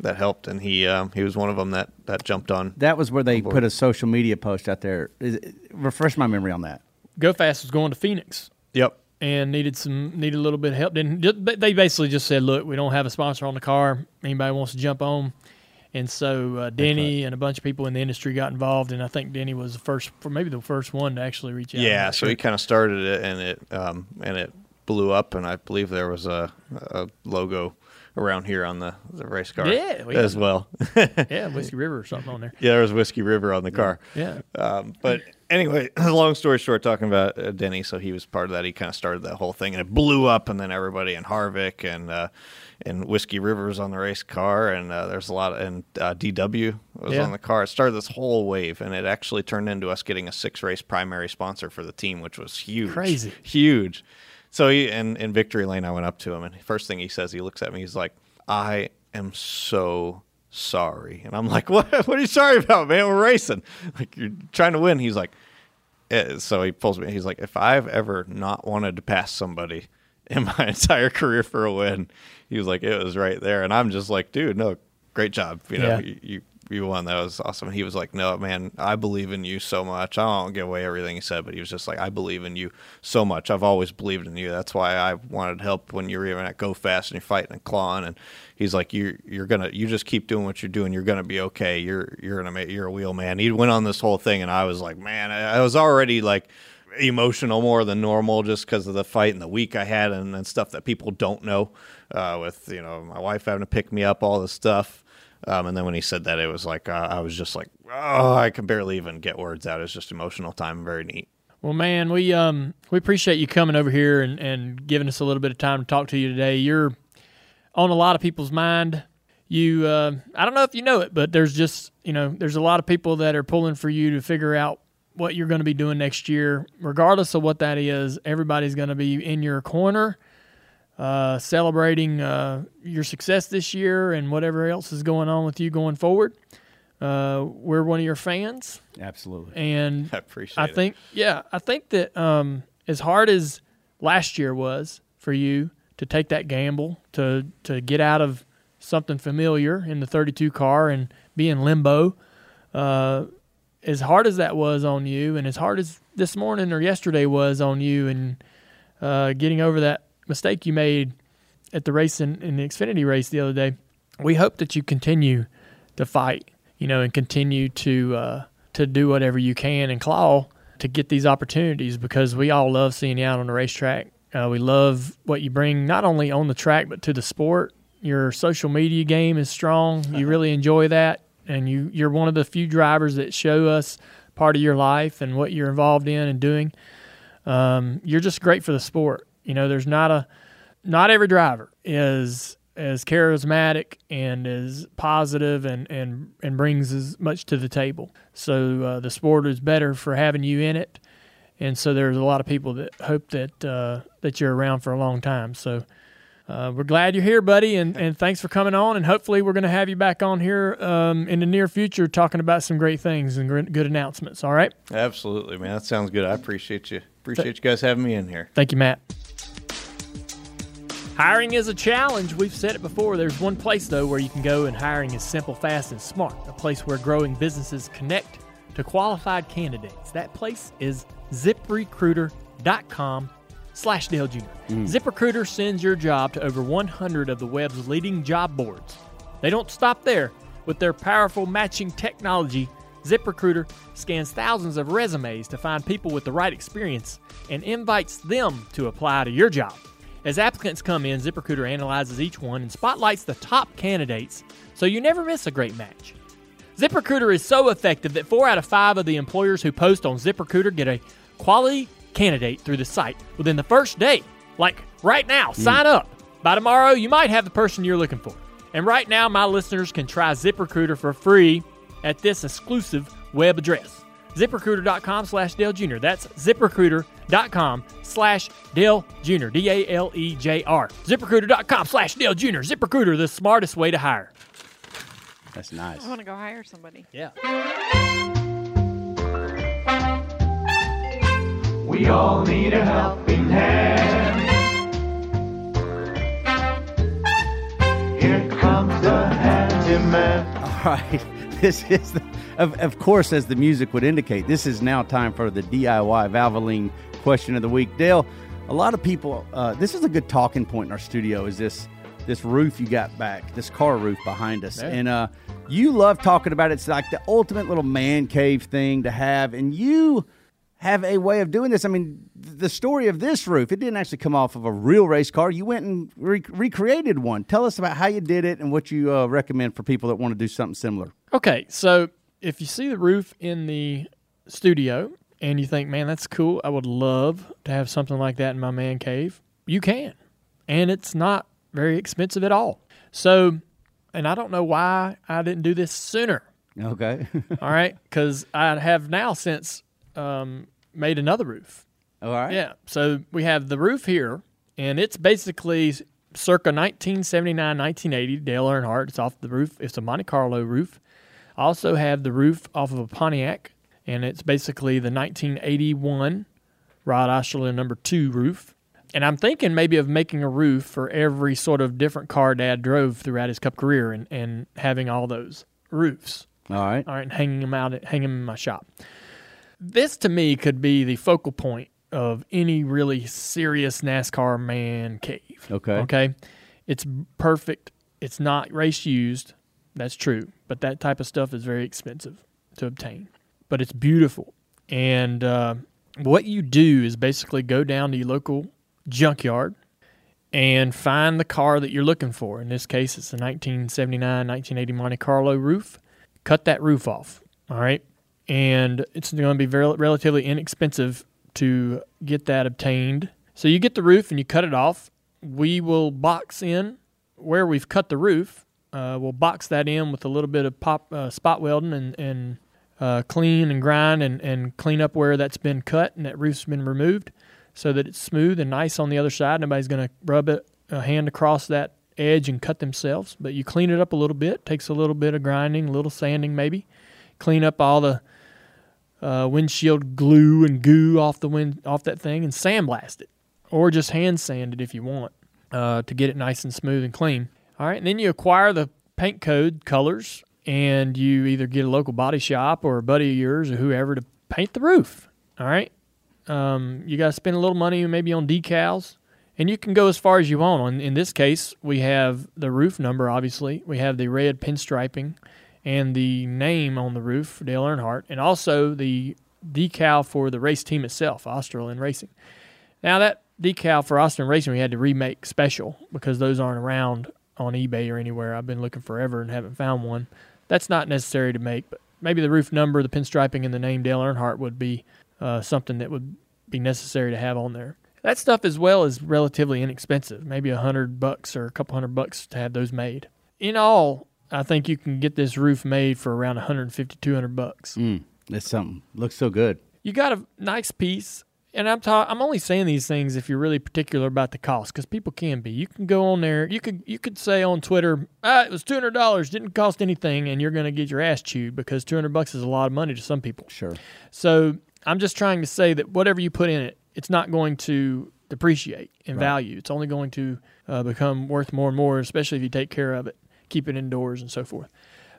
that helped, and he um, he was one of them that that jumped on. That was where they board. put a social media post out there. Is it- refresh my memory on that. Go Fast was going to Phoenix. Yep. and needed some needed a little bit of help. Didn't they basically just said, "Look, we don't have a sponsor on the car. Anybody wants to jump on?" And so uh, Denny and a bunch of people in the industry got involved, and I think Denny was the first, for maybe the first one to actually reach out. Yeah, so he kind of started it, and it um, and it blew up, and I believe there was a, a logo around here on the, the race car Yeah, we as well. yeah, Whiskey River or something on there. yeah, there was Whiskey River on the car. Yeah. Um, but anyway, long story short, talking about uh, Denny, so he was part of that. He kind of started that whole thing, and it blew up, and then everybody in Harvick and uh, and Whiskey Rivers on the race car, and uh, there's a lot of and uh, DW was Yeah. on the car. It started this whole wave, and it actually turned into us getting a six race primary sponsor for the team, which was huge, Crazy. huge. So he in, in victory lane, I went up to him, and first thing he says, he looks at me, he's like, "I am so sorry," and I'm like, "What? What are you sorry about, man? We're racing. Like you're trying to win." He's like, eh, so he pulls me. He's like, "If I've ever not wanted to pass somebody in my entire career for a win, he was like, it was right there." And I'm just like, "Dude, no, great job. You know, Yeah. you." you you won. That was awesome. And he was like, "No, man, I believe in you so much. I don't give away everything he said, but he was just like, I believe in you so much. I've always believed in you. That's why I wanted help when you were even at Go Fast and you're fighting and clawing. And he's like, you're, you're gonna you just keep doing what you're doing. You're gonna be okay. You're you're gonna make you're a wheel man. He went on this whole thing, and I was like, man, I, I was already like emotional more than normal just because of the fight and the week I had and, and stuff that people don't know. Uh, with you know my wife having to pick me up, all this stuff. Um, and then when he said that, it was like uh, I was just like, oh, I can barely even get words out. It's just emotional time. Very neat. Well, man, we um we appreciate you coming over here and, and giving us a little bit of time to talk to you today. You're on a lot of people's mind. You, uh, I don't know if you know it, but there's just you know there's a lot of people that are pulling for you to figure out what you're going to be doing next year, regardless of what that is. Everybody's going to be in your corner, uh, celebrating uh, your success this year and whatever else is going on with you going forward. Uh, we're one of your fans, Absolutely. and I appreciate I it. think, yeah, I think that um, as hard as last year was for you to take that gamble to to get out of something familiar in the 32 car and be in limbo, uh, as hard as that was on you, and as hard as this morning or yesterday was on you, and uh, getting over that mistake you made at the race in, in the Xfinity race the other day, we hope that you continue to fight, you know, and continue to uh, to do whatever you can and claw to get these opportunities because we all love seeing you out on the racetrack. Uh, we love what you bring not only on the track but to the sport. Your social media game is strong. You really enjoy that, and you you're one of the few drivers that show us part of your life and what you're involved in and doing. Um, you're just great for the sport. You know, there's not a not every driver is as charismatic and as positive and, and, and brings as much to the table. So uh, the sport is better for having you in it, and so there's a lot of people that hope that uh, that you're around for a long time. So uh, we're glad you're here, buddy, and, and thanks for coming on. And hopefully we're going to have you back on here um, in the near future talking about some great things and good announcements. All right, Absolutely, man. That sounds good. I appreciate you. Appreciate you guys having me in here. thank you, Matt. Hiring is a challenge. We've said it before. There's one place, though, where you can go, and hiring is simple, fast, and smart. A place where growing businesses connect to qualified candidates. That place is ziprecruiter.com slash Dale Jr. Hmm. ZipRecruiter sends your job to over 100 of the web's leading job boards. They don't stop there. With their powerful matching technology, ZipRecruiter scans thousands of resumes to find people with the right experience and invites them to apply to your job. As applicants come in, ZipRecruiter analyzes each one and spotlights the top candidates so you never miss a great match. ZipRecruiter is so effective that four out of five of the employers who post on ZipRecruiter get a quality candidate through the site within the first day. Like right now, hmm. sign up. By tomorrow, you might have the person you're looking for. And right now, my listeners can try ZipRecruiter for free at this exclusive web address. ZipRecruiter.com slash Dale Jr. That's ZipRecruiter.com slash Dale Jr. D A L E J R. ZipRecruiter.com slash Dale Jr. ZipRecruiter, the smartest way to hire. That's nice. I want to go hire somebody. Yeah. We all need a helping hand. Here comes the handyman. All right. This is, the, of, of course, as the music would indicate, this is now time for the DIY Valvoline question of the week. Dale, a lot of people, uh, this is a good talking point in our studio. Is this this roof you got back, this car roof behind us, Yeah. and uh, you love talking about it. It's like the ultimate little man cave thing to have, and you have a way of doing this. I mean, the story of this roof, it didn't actually come off of a real race car. You went and re- recreated one. Tell us about how you did it and what you uh, recommend for people that want to do something similar. Okay, so if you see the roof in the studio and you think, man, that's cool, I would love to have something like that in my man cave, you can. And it's not very expensive at all. So, and I don't know why I didn't do this sooner. Okay. All right, because I have now since um, made another roof. All right. Yeah. So we have the roof here, and it's basically circa 1979, 1980. Dale Earnhardt. It's off the roof. It's a Monte Carlo roof. I also have the roof off of a Pontiac, and it's basically the 1981 Rod Osterlund number two roof. And I'm thinking maybe of making a roof for every sort of different car Dad drove throughout his Cup career, and, and having all those roofs. All right. All right, and hanging them out, hanging them in my shop. This to me could be the focal point of any really serious NASCAR man cave. Okay. Okay. It's perfect. It's not race used. That's true. But that type of stuff is very expensive to obtain. But it's beautiful. And uh, what you do is basically go down to your local junkyard and find the car that you're looking for. In this case, it's a 1979, 1980 Monte Carlo roof. Cut that roof off. All right. And it's going to be very, relatively inexpensive to get that obtained. So you get the roof and you cut it off. We will box in where we've cut the roof. Uh, we'll box that in with a little bit of pop uh, spot welding and, and uh, clean and grind and, and clean up where that's been cut and that roof's been removed so that it's smooth and nice on the other side. Nobody's going to rub it, a hand across that edge and cut themselves. But you clean it up a little bit. Takes a little bit of grinding, a little sanding maybe. Clean up all the uh, windshield glue and goo off the wind off that thing and sandblast it, or just hand sand it if you want uh, to get it nice and smooth and clean. All right, and then you acquire the paint code colors, and you either get a local body shop or a buddy of yours or whoever to paint the roof. All right, um, you got to spend a little money maybe on decals, and you can go as far as you want. In, in this case, we have the roof number. Obviously, we have the red pinstriping and the name on the roof, Dale Earnhardt, and also the decal for the race team itself, Osterlund Racing. Now that decal for Osterlund Racing we had to remake special because those aren't around on eBay or anywhere. I've been looking forever and haven't found one. That's not necessary to make, but maybe the roof number, the pinstriping, and the name Dale Earnhardt would be uh, something that would be necessary to have on there. That stuff as well is relatively inexpensive, maybe a hundred bucks or a couple hundred bucks to have those made. In all, I think you can get this roof made for around 150, 200 bucks. Mm, that's something. Looks so good. You got a nice piece, and I'm ta- I'm only saying these things if you're really particular about the cost, because people can be. You can go on there. You could you could say on Twitter, ah, it was two hundred dollars, didn't cost anything, and you're going to get your ass chewed because two hundred bucks is a lot of money to some people. Sure. So I'm just trying to say that whatever you put in it, it's not going to depreciate in Right. value. It's only going to uh, become worth more and more, especially if you take care of it, keep it indoors, and so forth.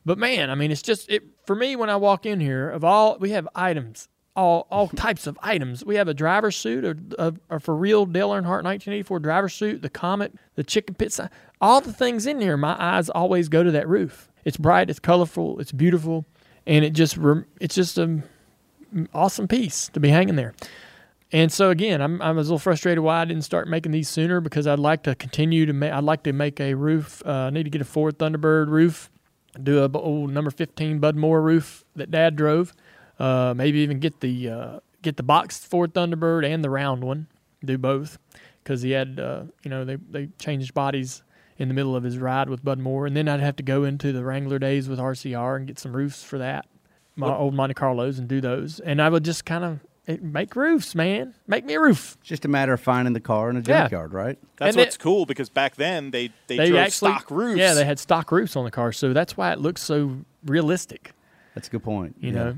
But man, I mean, it's just it for me when I walk in here. Of all we have items, all all types of items. We have a driver's suit, a, a, a for real Dale Earnhardt 1984 driver's suit, the Comet, the chicken pizza, all the things in here. My eyes always go to that roof. It's bright, it's colorful, it's beautiful, and it just it's just a awesome piece to be hanging there. And so again, I'm I'm a little frustrated why I didn't start making these sooner because I'd like to continue to make. I'd like to make a roof. Uh, I need to get a Ford Thunderbird roof, do a old number 15 Bud Moore roof that Dad drove. Uh, maybe even get the uh, get the boxed Ford Thunderbird and the round one. Do both because he had uh, you know they they changed bodies in the middle of his ride with Bud Moore, and then I'd have to go into the Wrangler days with RCR and get some roofs for that, my old Monte Carlos, and do those. And I would just kind of make roofs, man. Make me a roof. It's just a matter of finding the car in a Yeah. junkyard, right? That's And what's it- cool because back then they they, They drove actually stock roofs. Yeah, they had stock roofs on the car, so that's why it looks so realistic. That's a good point. You Yeah. know.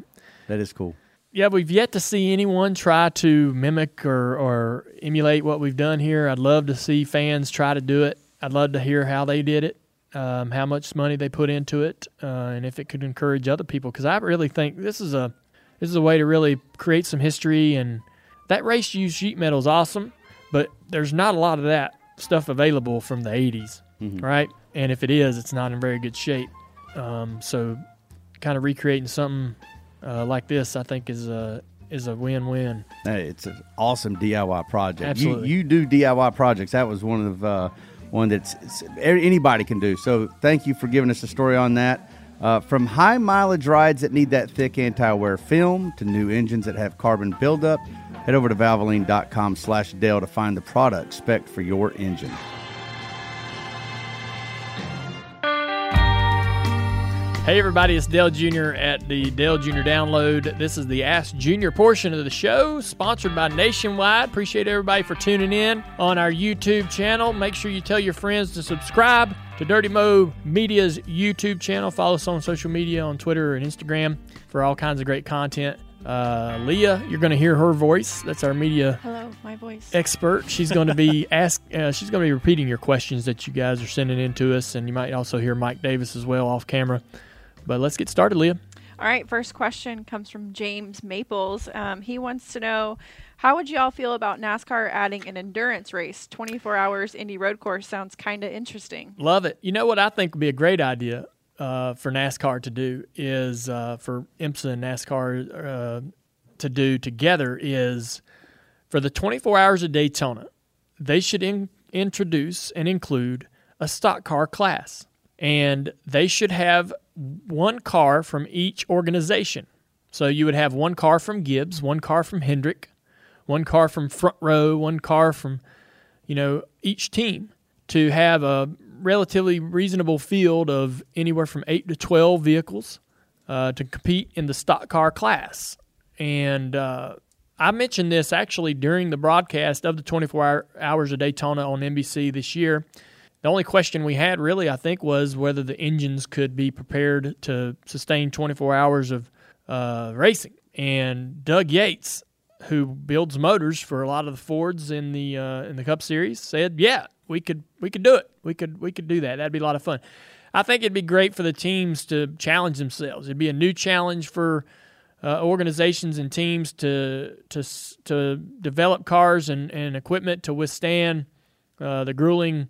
That is cool. Yeah, we've yet to see anyone try to mimic or, or emulate what we've done here. I'd love to see fans try to do it. I'd love to hear how they did it, um, how much money they put into it, uh, and if it could encourage other people. Because I really think this is a this is a way to really create some history. And that race used sheet metal is awesome, but there's not a lot of that stuff available from the '80s, right? And if it is, it's not in very good shape. Um, so, kind of recreating something uh, like this, I think is a is a win win. Hey, it's an awesome DIY project. Absolutely. You, you do DIY projects. That was one of uh, one that's anybody can do. So thank you for giving us a story on that. Uh, from high mileage rides that need that thick anti-wear film to new engines that have carbon buildup, head over to valvoline.com slash Dale to find the product spec for your engine. Hey everybody, it's Dale Jr. at the Dale Jr. Download. This is the Ask Junior portion of the show, sponsored by Nationwide. Appreciate everybody for tuning in on our YouTube channel. Make sure you tell your friends to subscribe to Dirty Mo Media's YouTube channel. Follow us on social media on Twitter and Instagram for all kinds of great content. Uh, Leah, you're going to hear her voice. That's our media Hello, my voice. expert. She's going to be ask. Uh, she's going to be repeating your questions that you guys are sending in to us, and you might also hear Mike Davis as well off camera. But let's get started, Leah. All right, first question comes from James Maples. Um, he wants to know how would you all feel about NASCAR adding an endurance race? 24 hours Indy road course sounds kind of interesting. Love it. You know what I think would be a great idea uh, for NASCAR to do is uh, for IMSA and NASCAR uh, to do together is for the 24 hours of Daytona, they should in, introduce and include a stock car class. And they should have one car from each organization. So you would have one car from Gibbs, one car from Hendrick, one car from Front Row, one car from, you know, each team to have a relatively reasonable field of anywhere from 8 to 12 vehicles uh, to compete in the stock car class. And uh, I mentioned this actually during the broadcast of the 24 hour, hours of Daytona on NBC this year. The only question we had really, I think, was whether the engines could be prepared to sustain 24 hours of uh, racing. And Doug Yates, who builds motors for a lot of the Fords in the uh, in the Cup Series, said, "Yeah, we could we could do it. We could we could do that. That'd be a lot of fun." I think it'd be great for the teams to challenge themselves. It'd be a new challenge for uh, organizations and teams to to to develop cars and, and equipment to withstand uh, the grueling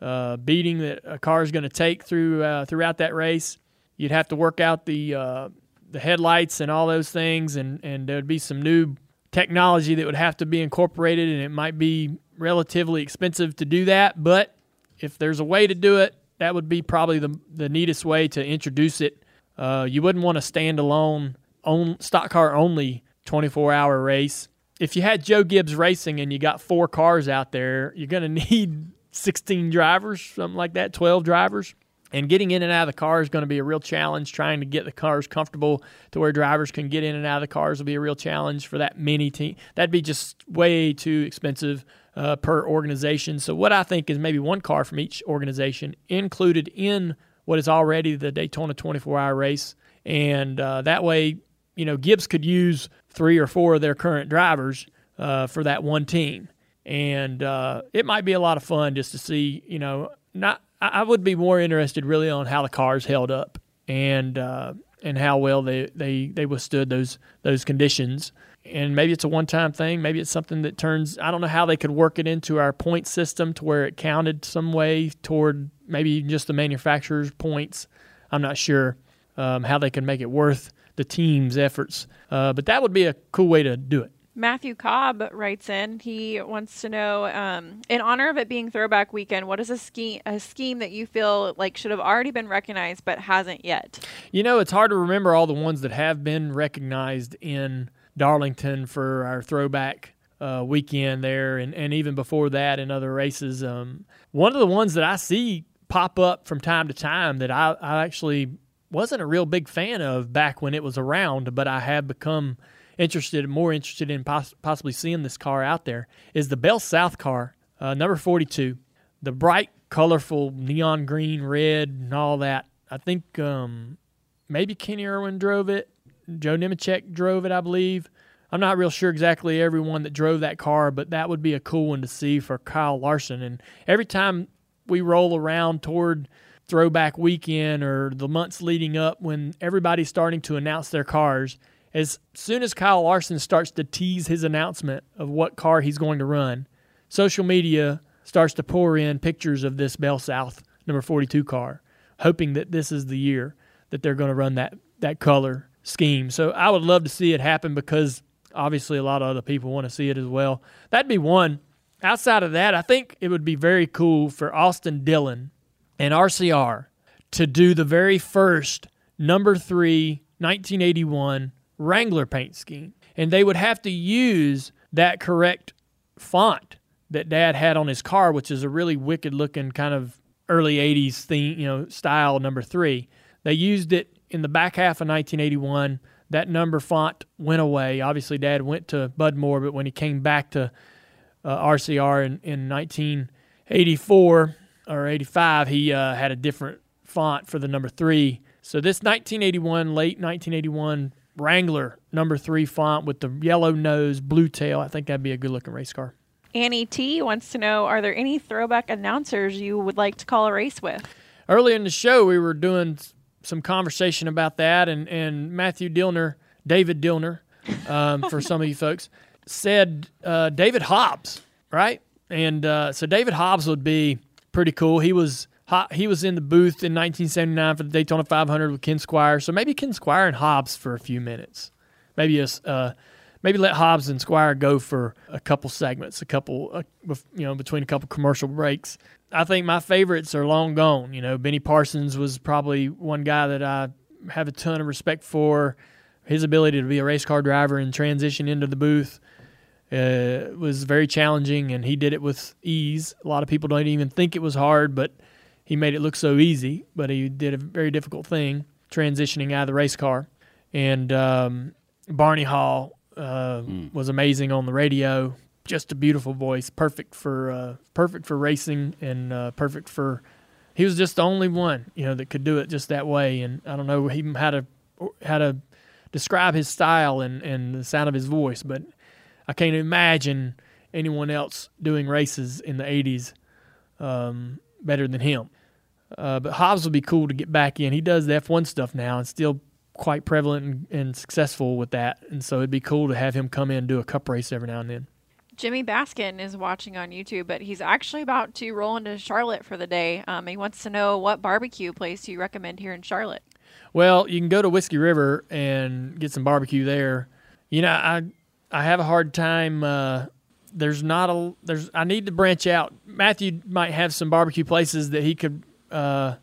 uh, beating that a car is going to take through uh, throughout that race. You'd have to work out the uh, the headlights and all those things, and and there'd be some new technology that would have to be incorporated, and it might be relatively expensive to do that. But if there's a way to do it, that would be probably the the neatest way to introduce it. Uh, you wouldn't want a standalone own stock car only 24 hour race. If you had Joe Gibbs Racing and you got four cars out there, you're going to need 16 drivers, something like that, 12 drivers. And getting in and out of the car is going to be a real challenge. Trying to get the cars comfortable to where drivers can get in and out of the cars will be a real challenge for that many team. That'd be just way too expensive uh, per organization. So what I think is maybe one car from each organization included in what is already the Daytona 24-hour race, and uh, that way, you know, Gibbs could use three or four of their current drivers uh, for that one team, and uh, it might be a lot of fun just to see, you know, not I would be more interested really on how the cars held up and uh, and how well they, they, they withstood those those conditions. And maybe it's a one time thing. Maybe it's something that turns. I don't know how they could work it into our point system to where it counted some way toward maybe just the manufacturer's points. I'm not sure um, how they can make it worth the team's efforts. Uh, but that would be a cool way to do it. Matthew Cobb writes in. He wants to know, um, in honor of it being Throwback Weekend, what is a scheme a scheme that you feel like should have already been recognized but hasn't yet? You know, it's hard to remember all the ones that have been recognized in Darlington for our Throwback uh, Weekend there, and, and even before that in other races. Um, one of the ones that I see pop up from time to time that I, I actually wasn't a real big fan of back when it was around, but I have become interested, more interested in poss- possibly seeing this car out there is the Bell South car, uh, number 42. The bright, colorful neon green, red, and all that. I think um, maybe Kenny Irwin drove it. Joe Nemechek drove it, I believe. I'm not real sure exactly everyone that drove that car, but that would be a cool one to see for Kyle Larson. And every time we roll around toward throwback weekend or the months leading up when everybody's starting to announce their cars, as soon as Kyle Larson starts to tease his announcement of what car he's going to run, social media starts to pour in pictures of this Bell South number 42 car, hoping that this is the year that they're going to run that, that color scheme. So I would love to see it happen because obviously a lot of other people want to see it as well. That'd be one. Outside of that, I think it would be very cool for Austin Dillon and RCR to do the very first number three 1981 Wrangler paint scheme. And they would have to use that correct font that dad had on his car, which is a really wicked looking kind of early 80s theme, you know, style number three. They used it in the back half of 1981. That number font went away. Obviously, dad went to Bud Moore, but when he came back to uh, RCR in, in 1984 or 85, he uh, had a different font for the number three. So this 1981, late 1981 Wrangler number three font with the yellow nose, blue tail. I think that'd be a good looking race car. Annie T wants to know Are there any throwback announcers you would like to call a race with? Earlier in the show, we were doing some conversation about that, and, and Matthew Dillner, David Dillner, um, for some of you folks, said uh, David Hobbs, right? And uh, so David Hobbs would be pretty cool. He was he was in the booth in 1979 for the Daytona 500 with Ken Squier. So maybe Ken Squier and Hobbs for a few minutes. Maybe a, uh, maybe let Hobbs and Squier go for a couple segments, a couple, uh, you know, between a couple commercial breaks. I think my favorites are long gone. You know, Benny Parsons was probably one guy that I have a ton of respect for. His ability to be a race car driver and transition into the booth uh, was very challenging, and he did it with ease. A lot of people don't even think it was hard, but he made it look so easy. But he did a very difficult thing transitioning out of the race car. And um, Barney Hall uh, was amazing on the radio. Just a beautiful voice, perfect for uh, perfect for racing, and uh, perfect for. He was just the only one, you know, that could do it just that way. And I don't know even how to how to describe his style and, and the sound of his voice, but I can't imagine anyone else doing races in the 80s um, better than him. Uh, but Hobbs would be cool to get back in. He does the F1 stuff now and still quite prevalent and, and successful with that. And so it'd be cool to have him come in and do a cup race every now and then. Jimmy Baskin is watching on YouTube, but he's actually about to roll into Charlotte for the day. Um, he wants to know what barbecue place do you recommend here in Charlotte? Well, you can go to Whiskey River and get some barbecue there. You know, I I have a hard time. Uh, there's not a there's. I need to branch out. Matthew might have some barbecue places that he could uh,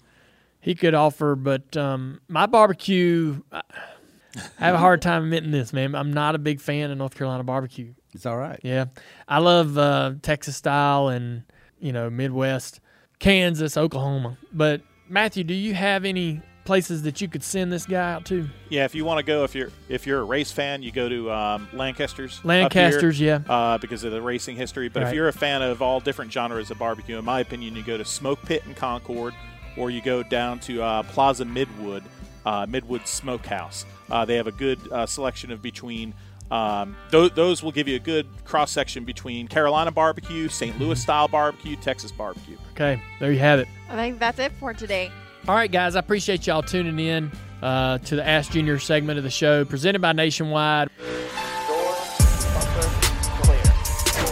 he could offer, but um, my barbecue. I have a hard time admitting this, man. I'm not a big fan of North Carolina barbecue. It's all right. Yeah, I love uh, Texas style and you know Midwest, Kansas, Oklahoma. But Matthew, do you have any places that you could send this guy out to? Yeah, if you want to go, if you're if you're a race fan, you go to um, Lancaster's. up here, Lancaster's, yeah. uh, because of the racing history. But if you're a fan of all different genres of barbecue, in my opinion, you go to Smoke Pit in Concord, or you go down to uh, Plaza Midwood, uh, Midwood Smokehouse. Uh, they have a good uh, selection of between. Um, those, those will give you a good cross section between Carolina barbecue, St. Louis style barbecue, Texas barbecue. Okay, there you have it. I think that's it for today. All right, guys, I appreciate y'all tuning in uh, to the Ask Junior segment of the show, presented by Nationwide.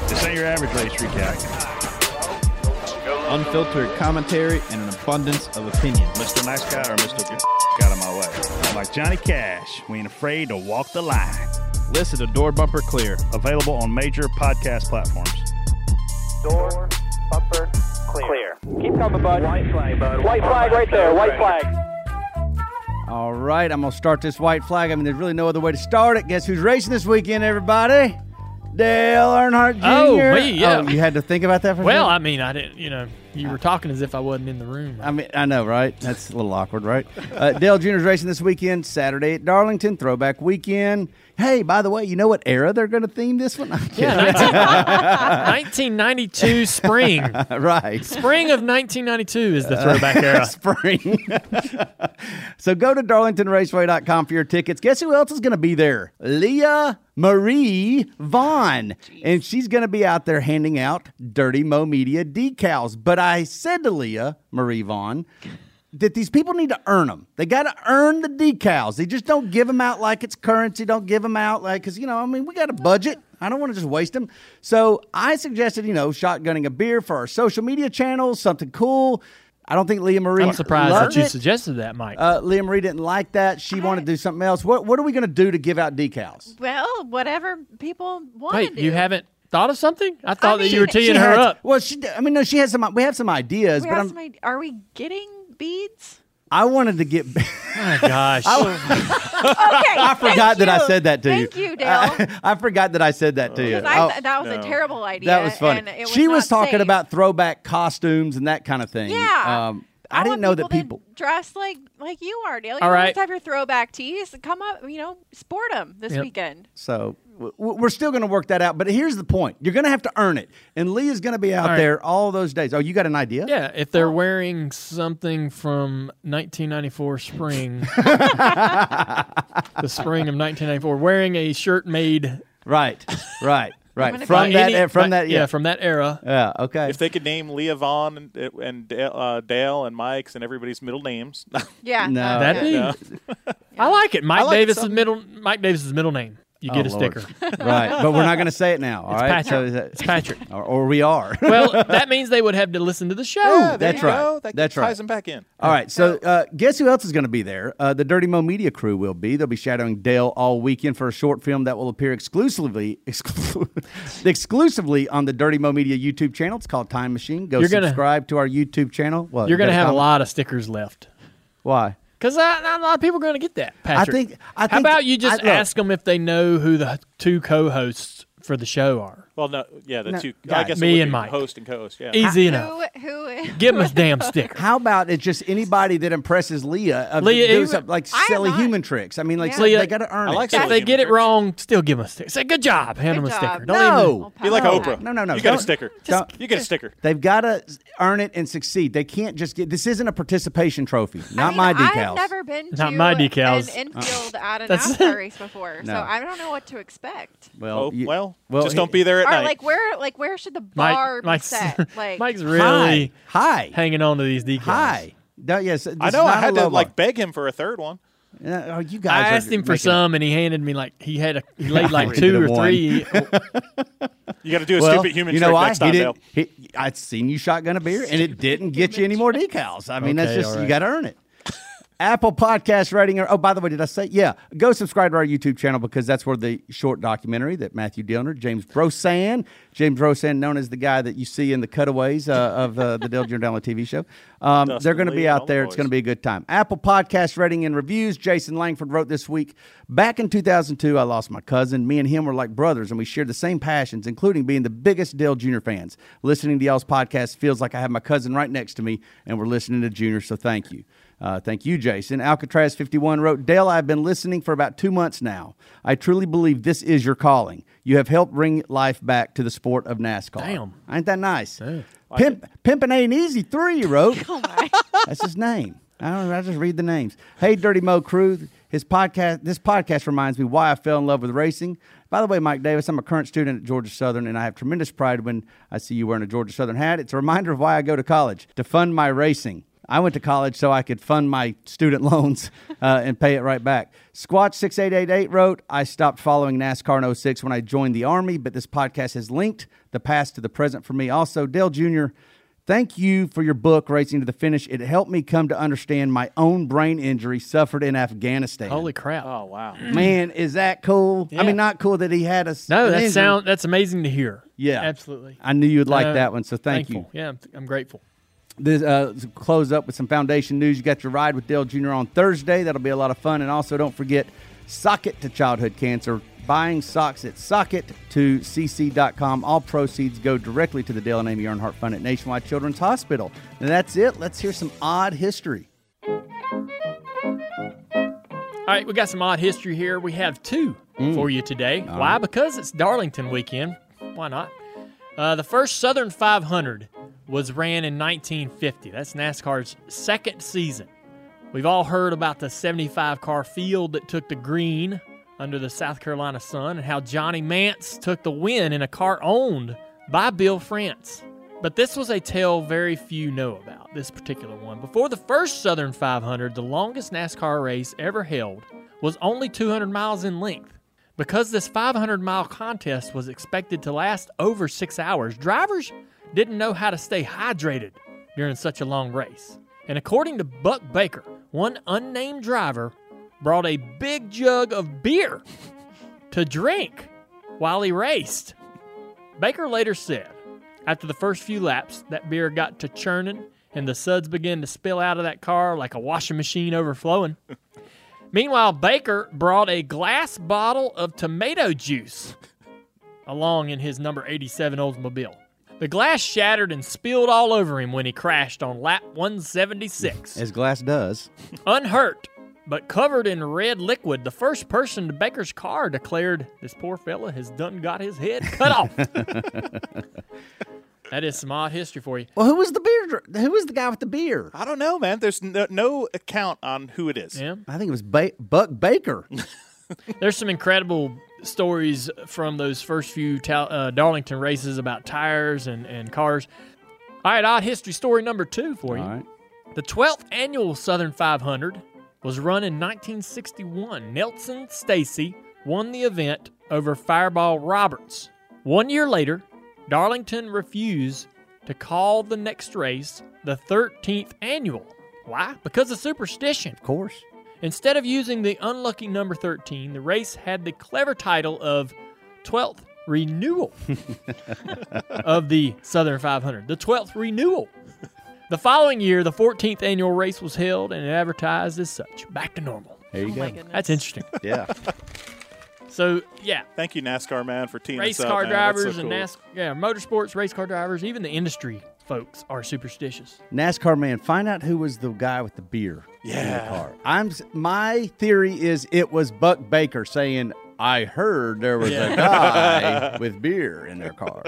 This ain't your average race recap. Unfiltered commentary and an abundance of opinion. Mr. Nice Guy or Mr. Get out of my way. Like Johnny Cash, we ain't afraid to walk the line. Listen to Door Bumper Clear. Available on major podcast platforms. Door bumper clear. clear. Keep coming, bud. White flag, bud. White flag right there. White flag. All right, I'm gonna start this white flag. I mean, there's really no other way to start it. Guess who's racing this weekend, everybody? Dale Earnhardt Jr. Oh, me, yeah. Oh, you had to think about that for a Well, I mean, I didn't, you know, you were talking as if I wasn't in the room. I mean, I know, right? That's a little awkward, right? Uh, Dale Jr.'s racing this weekend, Saturday at Darlington, throwback weekend. Hey, by the way, you know what era they're going to theme this one? Yeah, 19, 1992 spring. right. Spring of 1992 is the throwback uh, era. Spring. so go to darlingtonraceway.com for your tickets. Guess who else is going to be there? Leah Marie Vaughn. And she's going to be out there handing out Dirty Mo Media decals. But I said to Leah Marie Vaughn, that these people need to earn them. They got to earn the decals. They just don't give them out like it's currency. Don't give them out like because you know I mean we got a budget. I don't want to just waste them. So I suggested you know shotgunning a beer for our social media channels, something cool. I don't think Leah Marie. I'm surprised loved that you it. suggested that, Mike. Uh, Leah Marie didn't like that. She wanted to do something else. What What are we going to do to give out decals? Well, whatever people want Wait, to do. you haven't thought of something? I thought that you were teeing her had- up. Well, she. I mean, no, she has some. We have some ideas, We but have I'm, some are we getting beads? I wanted to get. My gosh. Okay, I forgot that I said that to you. Thank you, Dale. I forgot that I said that to you. Because I Oh, th- that was a terrible idea. that was funny. And it was she was talking safe. about throwback costumes and that kind of thing. Yeah. Um, I, didn't want know that people. dress like like you are, Dale. You All always have your throwback tees. Come up, you know, sport them this Yep. weekend. So w- w- we're still going to work that out. But here's the point: you're going to have to earn it, and Lee is going to be out All right. there all those days. Oh, you got an idea? Yeah, if they're wearing something from 1994 spring, the spring of 1994, wearing a shirt made Right. Right. Right. From that. any- from that. Yeah. from that era. yeah. Okay. If they could name Leah Vaughn and, and Dale, uh, Dale and Mike's and everybody's middle names, Yeah. No. uh, That'd yeah. be. I like it. Mike like it Davis's middle. Mike Davis's middle name. You Oh, get a Lord. sticker. right, but we're not going to say it now. All It's right, Patrick. is that- It's Patrick. or, or we are. well, that means they would have to listen to the show. Yeah, there that's you right. go. That That's ties right. them back in. All right, so uh, guess who else is going to be there? Uh, the Dirty Mo Media crew will be. They'll be shadowing Dale all weekend for a short film that will appear exclusively exclu- exclusively on the Dirty Mo Media YouTube channel. It's called Time Machine. Go You're gonna- subscribe to our YouTube channel. What, You're going to got have a lot of stickers left. Why? Because not a lot of people are going to get that, Patrick. think- I How think- about you just I- ask them if they know who the two co-hosts for the show are? Well, no, yeah, the No, two. I guys, guess it me would and be Mike. host and co-host. Yeah. Easy enough. Who? Who? Give them a damn sticker. How about it's just anybody that impresses Leah? Of Leah, doing even- some, like I am silly not- human tricks. I mean, like Yeah. Leah, they got to earn I it. like if silly they human get it wrong, still give them a sticker. Say good job. Hand Good them a job. sticker. Don't No. Be like. Oprah. No, no, no. You got a Don't- sticker. don't- you get a sticker. They've got to earn it and succeed. They can't just get. This isn't a participation trophy. Not I mean, my decals. I've never been to Not my decals. an infield at a That's- NASCAR race before, No. so I don't know what to expect. well, Oh, you- well, well, just don't be there at Or night. like where, like where should the Mike- bar be Mike's, set? Like Mike's Hi, really hi, hanging on to these decals. hi. No, yes, I know. I had to like beg him for a third one. Uh, oh, you I guys. are asked him for making- some, and he handed me like he had a he laid like two or three. You got to do a Well, stupid human you know trick why? next he time, didn't. Dale. He, I'd seen you shotgun a beer, and it didn't get you any more decals. I mean, that's just all you got to earn it. Apple Podcast rating. Or, oh, by the way, did I say? Yeah, go subscribe to our YouTube channel because that's where the short documentary that Matthew Dillner, James Brosan, James Brosan, known as the guy that you see in the cutaways uh, of uh, the Jr. Download TV show, um, they're going to be out there. It's going to be a good time. Apple Podcast rating and reviews. Jason Langford wrote this week. Back in 2002, I lost my cousin. Me and him were like brothers, and we shared the same passions, including being the biggest Dale Jr. fans. Listening to y'all's podcast feels like I have my cousin right next to me, and we're listening to Junior. So thank you. Uh, thank you, Jason. Alcatraz51 wrote, Dale, I've been listening for about two months now. I truly believe this is your calling. You have helped bring life back to the sport of NASCAR. Damn. Ain't that nice? Pimp, Pimpin' Ain't Easy 3, he wrote. oh my, That's his name. I don't know. I just read the names. Hey, Dirty Mo crew. His podcast. This podcast reminds me why I fell in love with racing. By the way, Mike Davis, I'm a current student at Georgia Southern, and I have tremendous pride when I see you wearing a Georgia Southern hat. It's a reminder of why I go to college to fund my racing. I went to college so I could fund my student loans uh, and pay it right back. Squatch6888 wrote, I stopped following NASCAR in 06 when I joined the Army, but this podcast has linked the past to the present for me. Also, Dale Jr., Thank you for your book, Racing to the Finish. It helped me come to understand my own brain injury suffered in Afghanistan. Holy crap! Oh wow. man, is that cool? I mean, not cool that he had a. No, that injury. sound that's amazing to hear. Yeah. absolutely. I knew you'd like Uh, that one, so thank thankful. you. Yeah, I'm, I'm grateful. This uh, close up with some foundation news. You got your ride with Dale Jr. on Thursday. That'll be a lot of fun. And also, don't forget Socket to Childhood Cancer. Buying socks at socket to cc.com. All proceeds go directly to the Dale and Amy Earnhardt Fund at Nationwide Children's Hospital. And that's it. Let's hear some odd history. All right, we got some odd history here. We have two for you today. Why? Because it's Darlington weekend. Why not? Uh, the first Southern 500 was ran in 1950. That's NASCAR's second season. We've all heard about the 75 car field that took the green under the South Carolina sun and how Johnny Mantz took the win in a car owned by Bill France. But this was a tale very few know about, this particular one. Before the first Southern 500, the longest NASCAR race ever held was only 200 miles in length. Because this 500 mile contest was expected to last over six hours, drivers didn't know how to stay hydrated during such a long race. And according to Buck Baker, one unnamed driver brought a big jug of beer to drink while he raced. Baker later said, after the first few laps, that beer got to churning and the suds began to spill out of that car like a washing machine overflowing. Meanwhile, Baker brought a glass bottle of tomato juice along in his number 87 Oldsmobile. The glass shattered and spilled all over him when he crashed on lap 176. As Glass does. Unhurt, but covered in red liquid, the first person to Baker's car declared, This poor fella has done got his head cut off. that is some odd history for you. Well, who was the beer? dr- Who was the guy with the beer? I don't know, man. There's no, no account on who it is. Yeah. I think it was ba- Buck Baker. There's some incredible stories from those first few uh, Darlington races about tires and, and cars. All right, odd history story number two for you. Right. The 12th annual Southern 500 was run in 1961. Nelson Stacy won the event over Fireball Roberts. One year later, Darlington refused to call the next race the 13th annual. Why? Because of superstition. Of course. Instead of using the unlucky number 13, the race had the clever title of 12th Renewal of the Southern 500. The 12th Renewal. The following year, the 14th annual race was held and advertised as such. Back to normal. There you Oh go. my goodness. That's interesting. Yeah. So, yeah, Thank you, NASCAR man, for teaming race us up, car man. That's so drivers and cool. NAS- yeah, motorsports, race car drivers, even the industry folks are superstitious. NASCAR man, find out who was the guy with the beer in the Yeah. car. I'm my theory is it was Buck Baker saying, "I heard there was Yeah. a guy with beer in their car."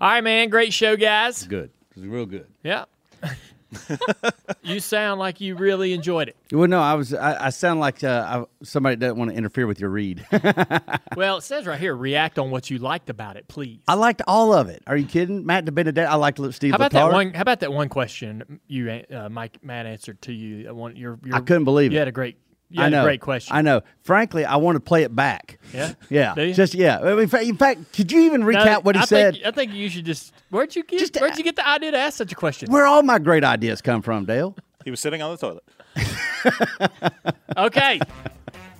All right, man. Great show, guys. Good. It was real good. Yeah. you sound like you really enjoyed it. Well, no, I was. I, I sound like uh, I, somebody doesn't want to interfere with your read. Well, it says right here, react on what you liked about it, please. I liked all of it. Are you kidding, Matt DiBenedetto? I liked Steve. How about that one? How about that one question you, uh, Mike, Matt answered to you? One, your, your, I couldn't believe you it. You had a great, you I know. great question. I know. Frankly, I want to play it back. Yeah, Yeah. Do you? Just yeah. I mean, In fact, in fact, could you even No, recap what he I said? Think, I think you should just. Where'd you get? Just, where'd you get the idea to ask such a question? Where all my great ideas come from, Dale? He was sitting on the toilet. Okay.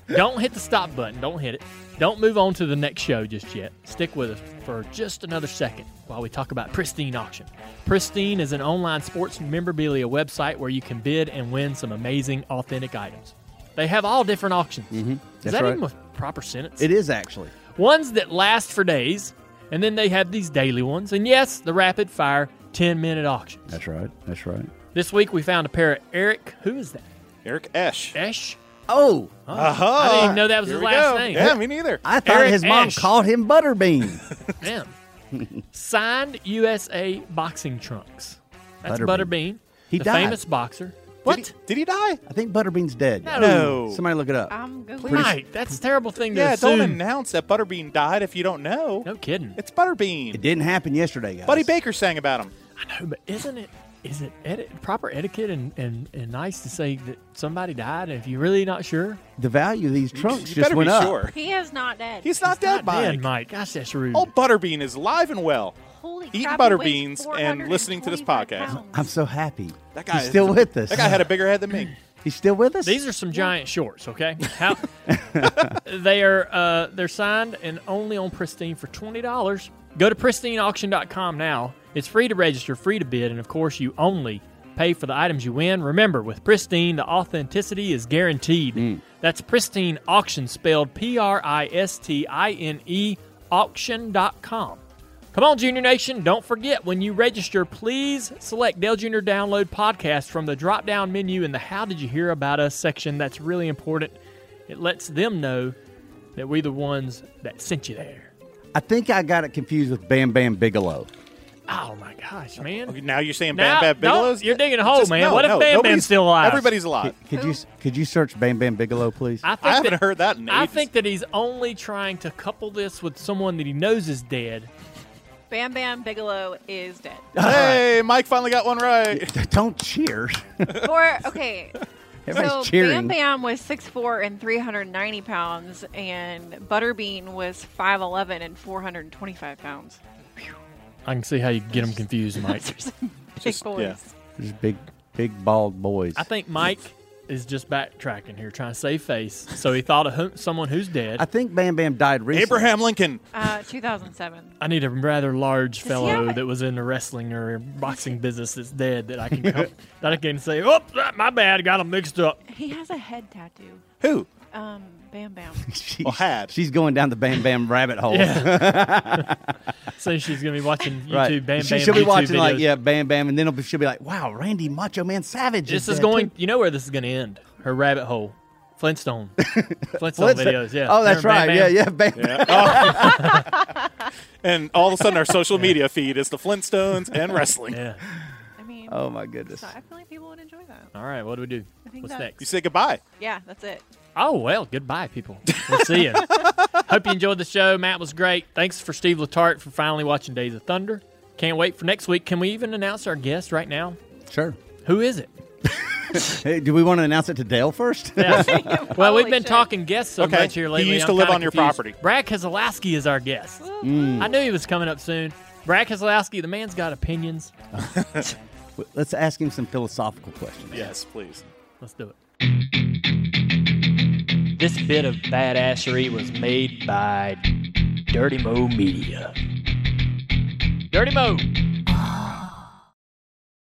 Don't hit the stop button. Don't hit it. Don't move on to the next show just yet. Stick with us for just another second while we talk about Pristine Auction. Pristine is an online sports memorabilia website where you can bid and win some amazing, authentic items. They have all different auctions. Mm-hmm. Is That's that right. even a proper sentence? It is actually. Ones that last for days, and then they have these daily ones. And yes, the rapid fire 10 minute auctions. That's right. That's right. This week we found a pair of Eric. Who is that? Eric Esch. Esh? Oh, Uh-huh. I didn't even know that was Here his last go. name. Yeah, me neither. I thought Eric his mom Esch. called him Butterbean. Man. Signed USA boxing trunks. That's Butterbean. Butterbean. He the died. famous boxer. What? Did he, did he die? I think Butterbean's dead. No. Somebody look it up. I'm Googling. Right. That's a terrible thing to Yeah, assume. don't announce that Butterbean died if you don't know. no kidding. It's Butterbean. It didn't happen yesterday, guys. Buddy Baker sang about him. I know, but isn't it is it eti- proper etiquette and, and, and nice to say that somebody died if you're really not sure? The value of these trunks you just better went be up. sure. He is not dead. He's not dead, Not Mike. dead, Mike. Gosh, that's rude. Old Butterbean is alive and well. Holy eating crap, butter beans and listening to this podcast. pounds. I'm so happy. That guy He's is- still with us. That guy had a bigger head than me. He's still with us. These are some giant shorts, okay? How, they are uh, they're signed and only on Pristine for twenty dollars. Go to pristineauction.com now. It's free to register, free to bid, and of course you only pay for the items you win. Remember, with Pristine, the authenticity is guaranteed. That's Pristine Auction spelled P R I S T I N E auction.com. Come on, Junior Nation. Don't forget when you register, please select Dale Jr. Download Podcast from the drop down menu in the How Did You Hear About Us section. That's really important. It lets them know that we're the ones that sent you there. I think I got it confused with Bam Bam Bigelow. Oh my gosh, man. Now you're saying Now- Bam Bam don't- Bigelow's? you're digging a hole, Just- man. no, What if no, Bam Bam's still alive? Everybody's alive. Could you could you search Bam Bam Bigelow, please? I, think I haven't that- heard that in I think that he's only trying to couple this with someone that he knows is dead. Bam Bam Bigelow is dead. Hey, Mike finally got one right. Don't cheer. For okay. Everybody's so cheering. Bam Bam was 6'4 and 390 pounds, and Butterbean was 5'11 and 425 pounds. I can see how you get them confused, Mike. Big Just- boys. yeah. There's big, big bald boys. I think Mike is just backtracking here, trying to save face. So he thought of who, someone who's dead. I think Bam Bam died recently. Abraham Lincoln. Uh, 2007. I need a rather large he fellow have a- that was in the wrestling or boxing business that's dead that I can come, that I can say, oh, my bad, got him mixed up. He has a head tattoo. Who? Um, Bam Bam. She's, Well, had. She's going down the Bam Bam rabbit hole. So she's gonna be watching YouTube Right. Bam she, Bam. she'll be YouTube watching like yeah, Bam Bam, and then it'll be, she'll be like, "Wow, Randy Macho Man Savage." This is is going. too." You know where this is going to end? Her rabbit hole, Flintstone, Flintstone Flintstone- videos. Yeah. Oh, that's Remember Bam right. Bam? Yeah, yeah. Bam. Yeah. Oh. and all of a sudden, our social media feed is the Flintstones and wrestling. Yeah. I mean, Oh my goodness. so I feel like people would enjoy that. All right. What do we do? What's next? You say goodbye. Yeah, that's it. Oh well, goodbye, people. We'll see you. Hope you enjoyed the show. Matt was great. Thanks for Steve Letarte for finally watching Days of Thunder. Can't wait for next week. Can we even announce our guest right now? Sure. Who is it? Hey, do we want to announce it to Dale first? Yes. well, we've been should. talking guests so Okay, much here he lately. used I'm to live kinda on your property. Brad Keselowski is our guest. Mm. I knew he was coming up soon. Brad Keselowski, the man's got opinions. Let's ask him some philosophical questions. Yes, please. Let's do it. This bit of badassery was made by Dirty Mo Media. Dirty Mo.